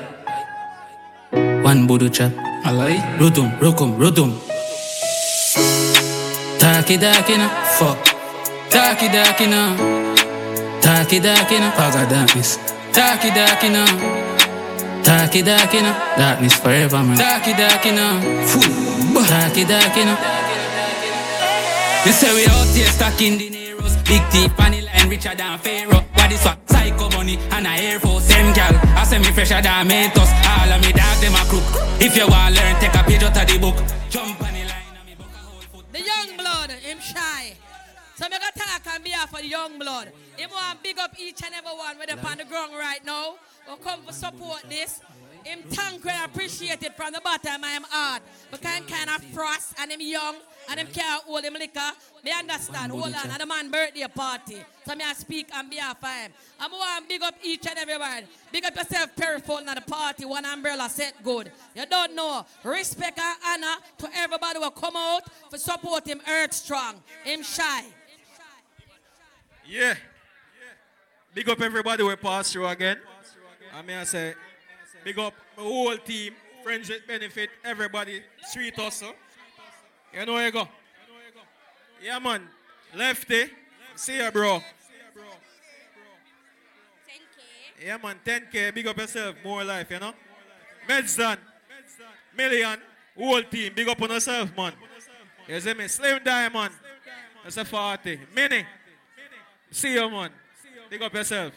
[SPEAKER 49] One budu chap. A lie? Rudum, rukum, rudum. Taki daki na, fuck. Taki daki na. Taki daki na, paga darkness. Taki daki na. Taki daki na, darkness forever man. Taki daki na, full. Taki daki na. You say we out here stacking the Neros Big teeth, vanilla and richer than Pharaoh What is what? Psycho money and a Air Force Them gal, I say me fresher than Mentos All of me dog, them a crook If you want to learn, take a page out of the book Jump on the line of
[SPEAKER 30] The young blood, him shy. So me gonna talk on behalf of the young blood. Him want big up each and every one with up on the ground right now. Who come for support this. Him thank and appreciate it from the bottom of him heart. Because him kind of frost and him young and him can't hold him liquor. Me understand. Hold on, and the man birthday party. So me I speak on behalf of him. I'm want to big up each and every one. Big up yourself, Periphone at the party. One umbrella set good. You don't know. Respect and honor to everybody who come out for support him earth strong. Him shy.
[SPEAKER 83] Yeah. Big up everybody we pass through again. I mean, I say, big up the whole team, friends with benefit, everybody, street hustle. You know where you go. Yeah, man. Lefty. See ya, bro. Yeah, man. 10K. Big up yourself. More life, you know. Medson. Million. Whole team. Big up on yourself, man. You see me? Slim Diamond. That's a 40. Mini. See you, man. Big up yourself.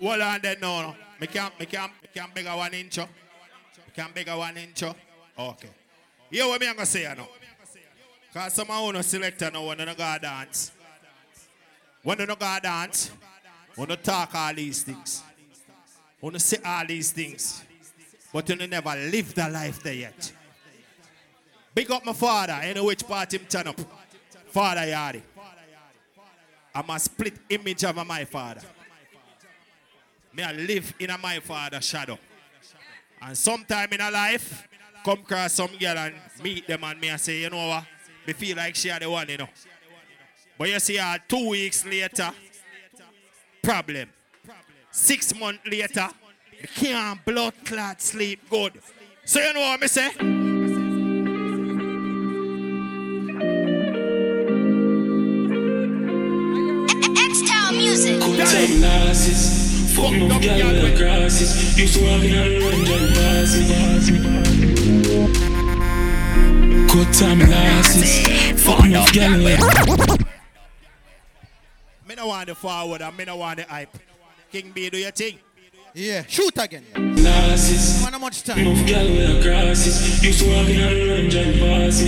[SPEAKER 74] Hold on then, no, no. Me can't, me can't, me can't a one inch. oh. Me can't a one inch. oh. Okay. Hear what me I'm gonna say, know. Cause some of you selector now when you go dance. When you go dance, when you talk all these things. When you say all these things. But you never live the life there yet. Big up my father, you which part him turn up. Father Yadi. I'm a split image of my father. May I live in a my father shadow. And sometime in a life, come across some girl and meet them and me I say, you know what? Me feel like she are the one, you know. But you see her two weeks later, problem. Six months later, can't blood clot sleep good. So you know what me say?
[SPEAKER 49] Good time glasses. Fuck girl with. Used to walk in and pass me. Good time glasses. Fuck girl with
[SPEAKER 74] Me no want the forward and me no want the hype. King B, do your thing.
[SPEAKER 93] Yeah, shoot again. how much time?
[SPEAKER 49] Enough girl with the grasses. Used to walk in and pass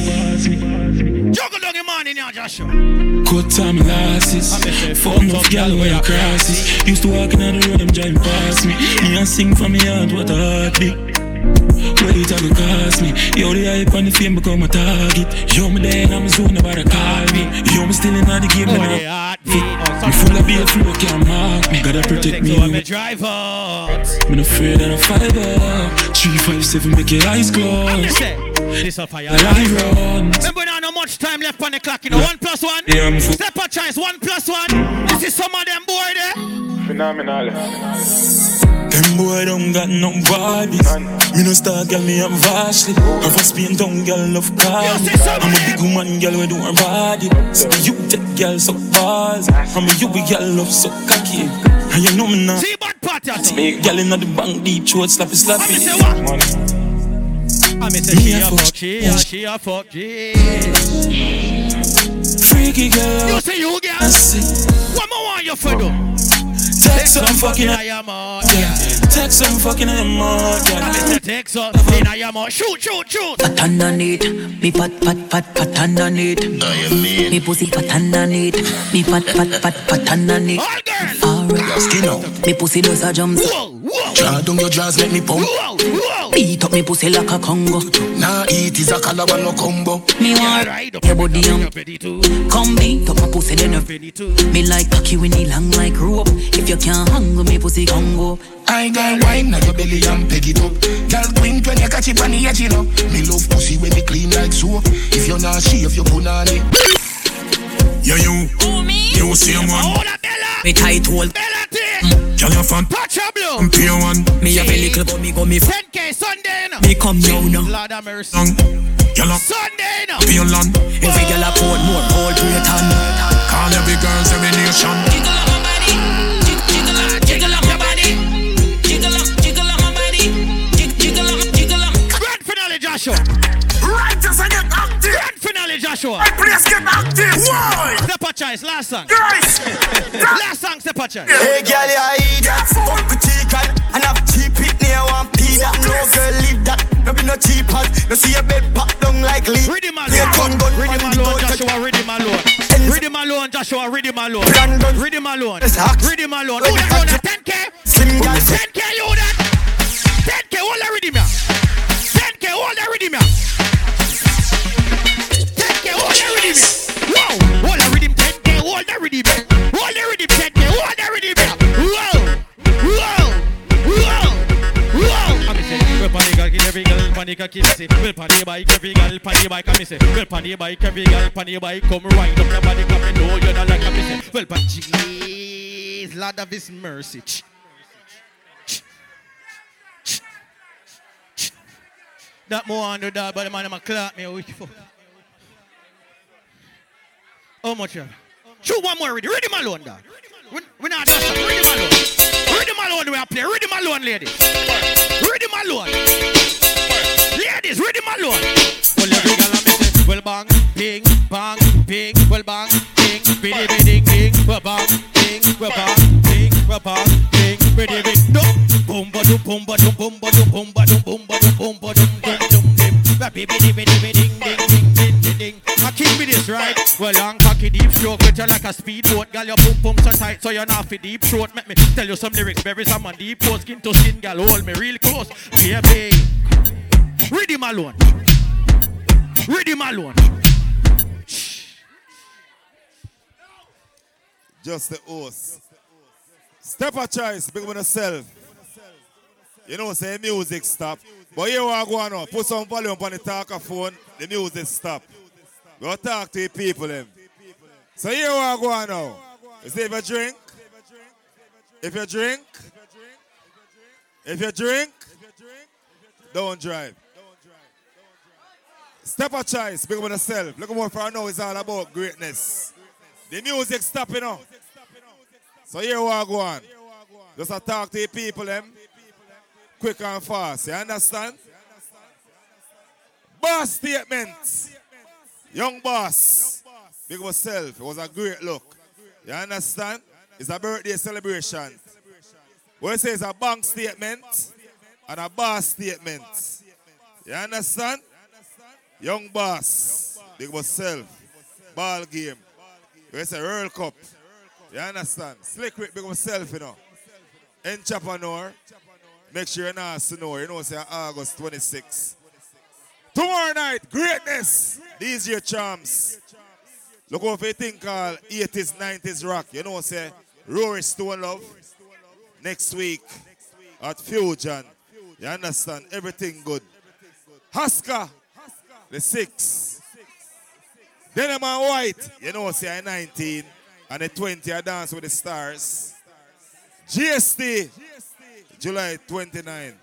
[SPEAKER 49] me.
[SPEAKER 14] Juggle down the morning now, Joshua.
[SPEAKER 49] Good time glasses. Fuck enough girl with the grasses. Used to walk in the range driving pass me. Me and sing for me heart what a heartbeat. What it a cost me? Yo, the hype and the fame become a target. Yo, me there and I'm zone nobody call me. Yo, me still in the game,
[SPEAKER 14] Oh,
[SPEAKER 49] me
[SPEAKER 14] yeah,
[SPEAKER 49] not fit. Me full of beer flow, can't mark me. Gotta protect me.
[SPEAKER 14] So I'm
[SPEAKER 49] Me
[SPEAKER 14] a drive out.
[SPEAKER 49] not afraid of a fiber. Three, five, seven, make your eyes
[SPEAKER 14] I'm
[SPEAKER 49] close.
[SPEAKER 14] just say, this a fire.
[SPEAKER 49] I run.
[SPEAKER 14] Remember now, no much time left on the clock. You know, one plus one.
[SPEAKER 49] Yeah, I'm full.
[SPEAKER 14] Step a chance, one plus one. This is some of them boy there.
[SPEAKER 49] Phenomenal. Them boy don't got no bodies. Me no star girl, me am vastly. Her first being down girl love car. I'm a big woman girl we do her body. So you take girl so balls. I'm a you be girl love so cocky. And you know me now.
[SPEAKER 14] See bad party.
[SPEAKER 49] Take girl inna the bank deep throat slappy slappy.
[SPEAKER 14] say what? I me say she a fuck, she a, she a fuck, she.
[SPEAKER 49] Freaky girl.
[SPEAKER 14] You say you girl.
[SPEAKER 49] I see.
[SPEAKER 14] What more want you for do?
[SPEAKER 49] Text some fucking.
[SPEAKER 14] I am on.
[SPEAKER 49] Text some fucking in the mud.
[SPEAKER 14] I me say text up in I am on. Shoot, shoot, shoot.
[SPEAKER 37] Fat underneath, me fat, fat, fat, fat underneath. Me pussy fat underneath, me fat, fat, fat, fat underneath.
[SPEAKER 85] Skin out.
[SPEAKER 37] me pussy does a jump.
[SPEAKER 85] Draw down your jaws, make me pump.
[SPEAKER 37] Beat up me pussy like a Congo.
[SPEAKER 85] Nah, eat is a calabar no combo.
[SPEAKER 37] Me want your body um. Come beat up my pussy then you Me like cocky when he long like rope. If you can't hang with me pussy Congo.
[SPEAKER 85] I got wine now your belly and peg it up. Girl, blink when you catch it on the edge, you know. Me love pussy when it clean like soap. If you're not shave, you put on it.
[SPEAKER 19] Yeah, you. You see a man.
[SPEAKER 37] Me tight hole.
[SPEAKER 19] Girl, you fan.
[SPEAKER 14] Patch a blue.
[SPEAKER 19] I'm pay one.
[SPEAKER 37] Me have a little but me go me
[SPEAKER 14] 10k Sunday, no.
[SPEAKER 37] Me come now now.
[SPEAKER 14] Lord have mercy.
[SPEAKER 19] Long. Girl, up.
[SPEAKER 14] Sunday, no.
[SPEAKER 19] Pay land.
[SPEAKER 37] Every girl a pour more cold Britain.
[SPEAKER 19] Call every girls, every nation.
[SPEAKER 37] Jiggle up my body. Jig- Jiggle up, jiggle up my body. Jiggle up, jiggle up my body. Jiggle up, jiggle up.
[SPEAKER 14] Grand finale, Joshua. Joshua.
[SPEAKER 85] My place get active. Why?
[SPEAKER 14] Stepachoice, last song.
[SPEAKER 85] Guys.
[SPEAKER 14] Last song, step choice.
[SPEAKER 53] Hey girl, you eat that Fuck with chicken And have cheap it near one pee that No girl leave that No be no cheap hot No see your bed pop down like leaf
[SPEAKER 14] Rhythm
[SPEAKER 53] Play gun gun
[SPEAKER 14] alone. Rhythm
[SPEAKER 53] on the
[SPEAKER 14] alone,
[SPEAKER 53] go
[SPEAKER 14] Joshua. Rhythm alone. Rhythm alone, Joshua. Rhythm alone. Rhythm alone. Rhythm alone. Who that run that 10k?
[SPEAKER 53] Slim guy
[SPEAKER 14] 10k, you that? 10k, hold that rhythm ya. 10k, hold that rhythm 10k, hold that rhythm. Wow, hold that rhythm 10k, hold that rhythm. Hold that rhythm 10k, hold that rhythm ya. Wow, wow, wow, wow. I'm say, well, panic, I kill every girl, panic, I kill say, well, panic bike, every girl, panic bike, I'm say, well, panic bike, every girl, panic bike, come right up your body, come and know you're not like I'm well, but jeez, Lord of His mercy. That more under that, but the man, I'm a clap me. Oh, oh. How much you have? Shoot one more, ready, ready, my alone, dog. We, we not song, ready, my alone. Ready, my alone, we are play, ready, my alone, ladies. Ready, my alone. Ladies, ready, my alone. Well, every girl I'm missing. Well, bang, ping, bang, ping, well, bang, ping, biddy, biddy, ding, well, bang, ping, well, bang, ping, well, bang, ping, biddy, dum boom ba dum boom ba dum boom ba dum boom ba dum boom ba dum dum dum dim. Ba bi bi di bi di bi ding ding ding ding ding ding. I keep me this right. Well, long cocky deep stroke with you like a speedboat. Girl, your boom boom so tight, so you're not for deep throat. Make me tell you some lyrics, berry some on deep post, skin to skin, girl, hold me real close, baby. Read him alone. Read him alone.
[SPEAKER 12] Just the host. Stepachoice, big on yourself. You know, say music stop. But here we go on. Put some volume on the talker phone, the music stop. Go talk to the people them. So here we go on now. You say if you drink, if you drink, if you drink, don't drive. Stepachoice, big on yourself. Look more for now, it's all about greatness. The music stopping now. So here we go on. Just a talk to the people them. Quick and fast. You understand? Boss statements. Young boss. Big myself. It was a great look. You understand? It's a birthday celebration. What it says a bank statement and a boss statement. You understand? Young boss. Big myself. Ball game. It's a World Cup. You understand? Slick Rick big myself, you know. Entrepreneur. Make sure you're not snow. You know, say August 26. Tomorrow night, greatness. These your charms. Look over you think called 80s, 90s rock. You know, say Rory Stone Love. Next week at Fusion. You understand? Everything good. Husker, the six. Then I'm on white. You know, say I'm saying? 19. And the 20, I dance with the stars. GST, July 29.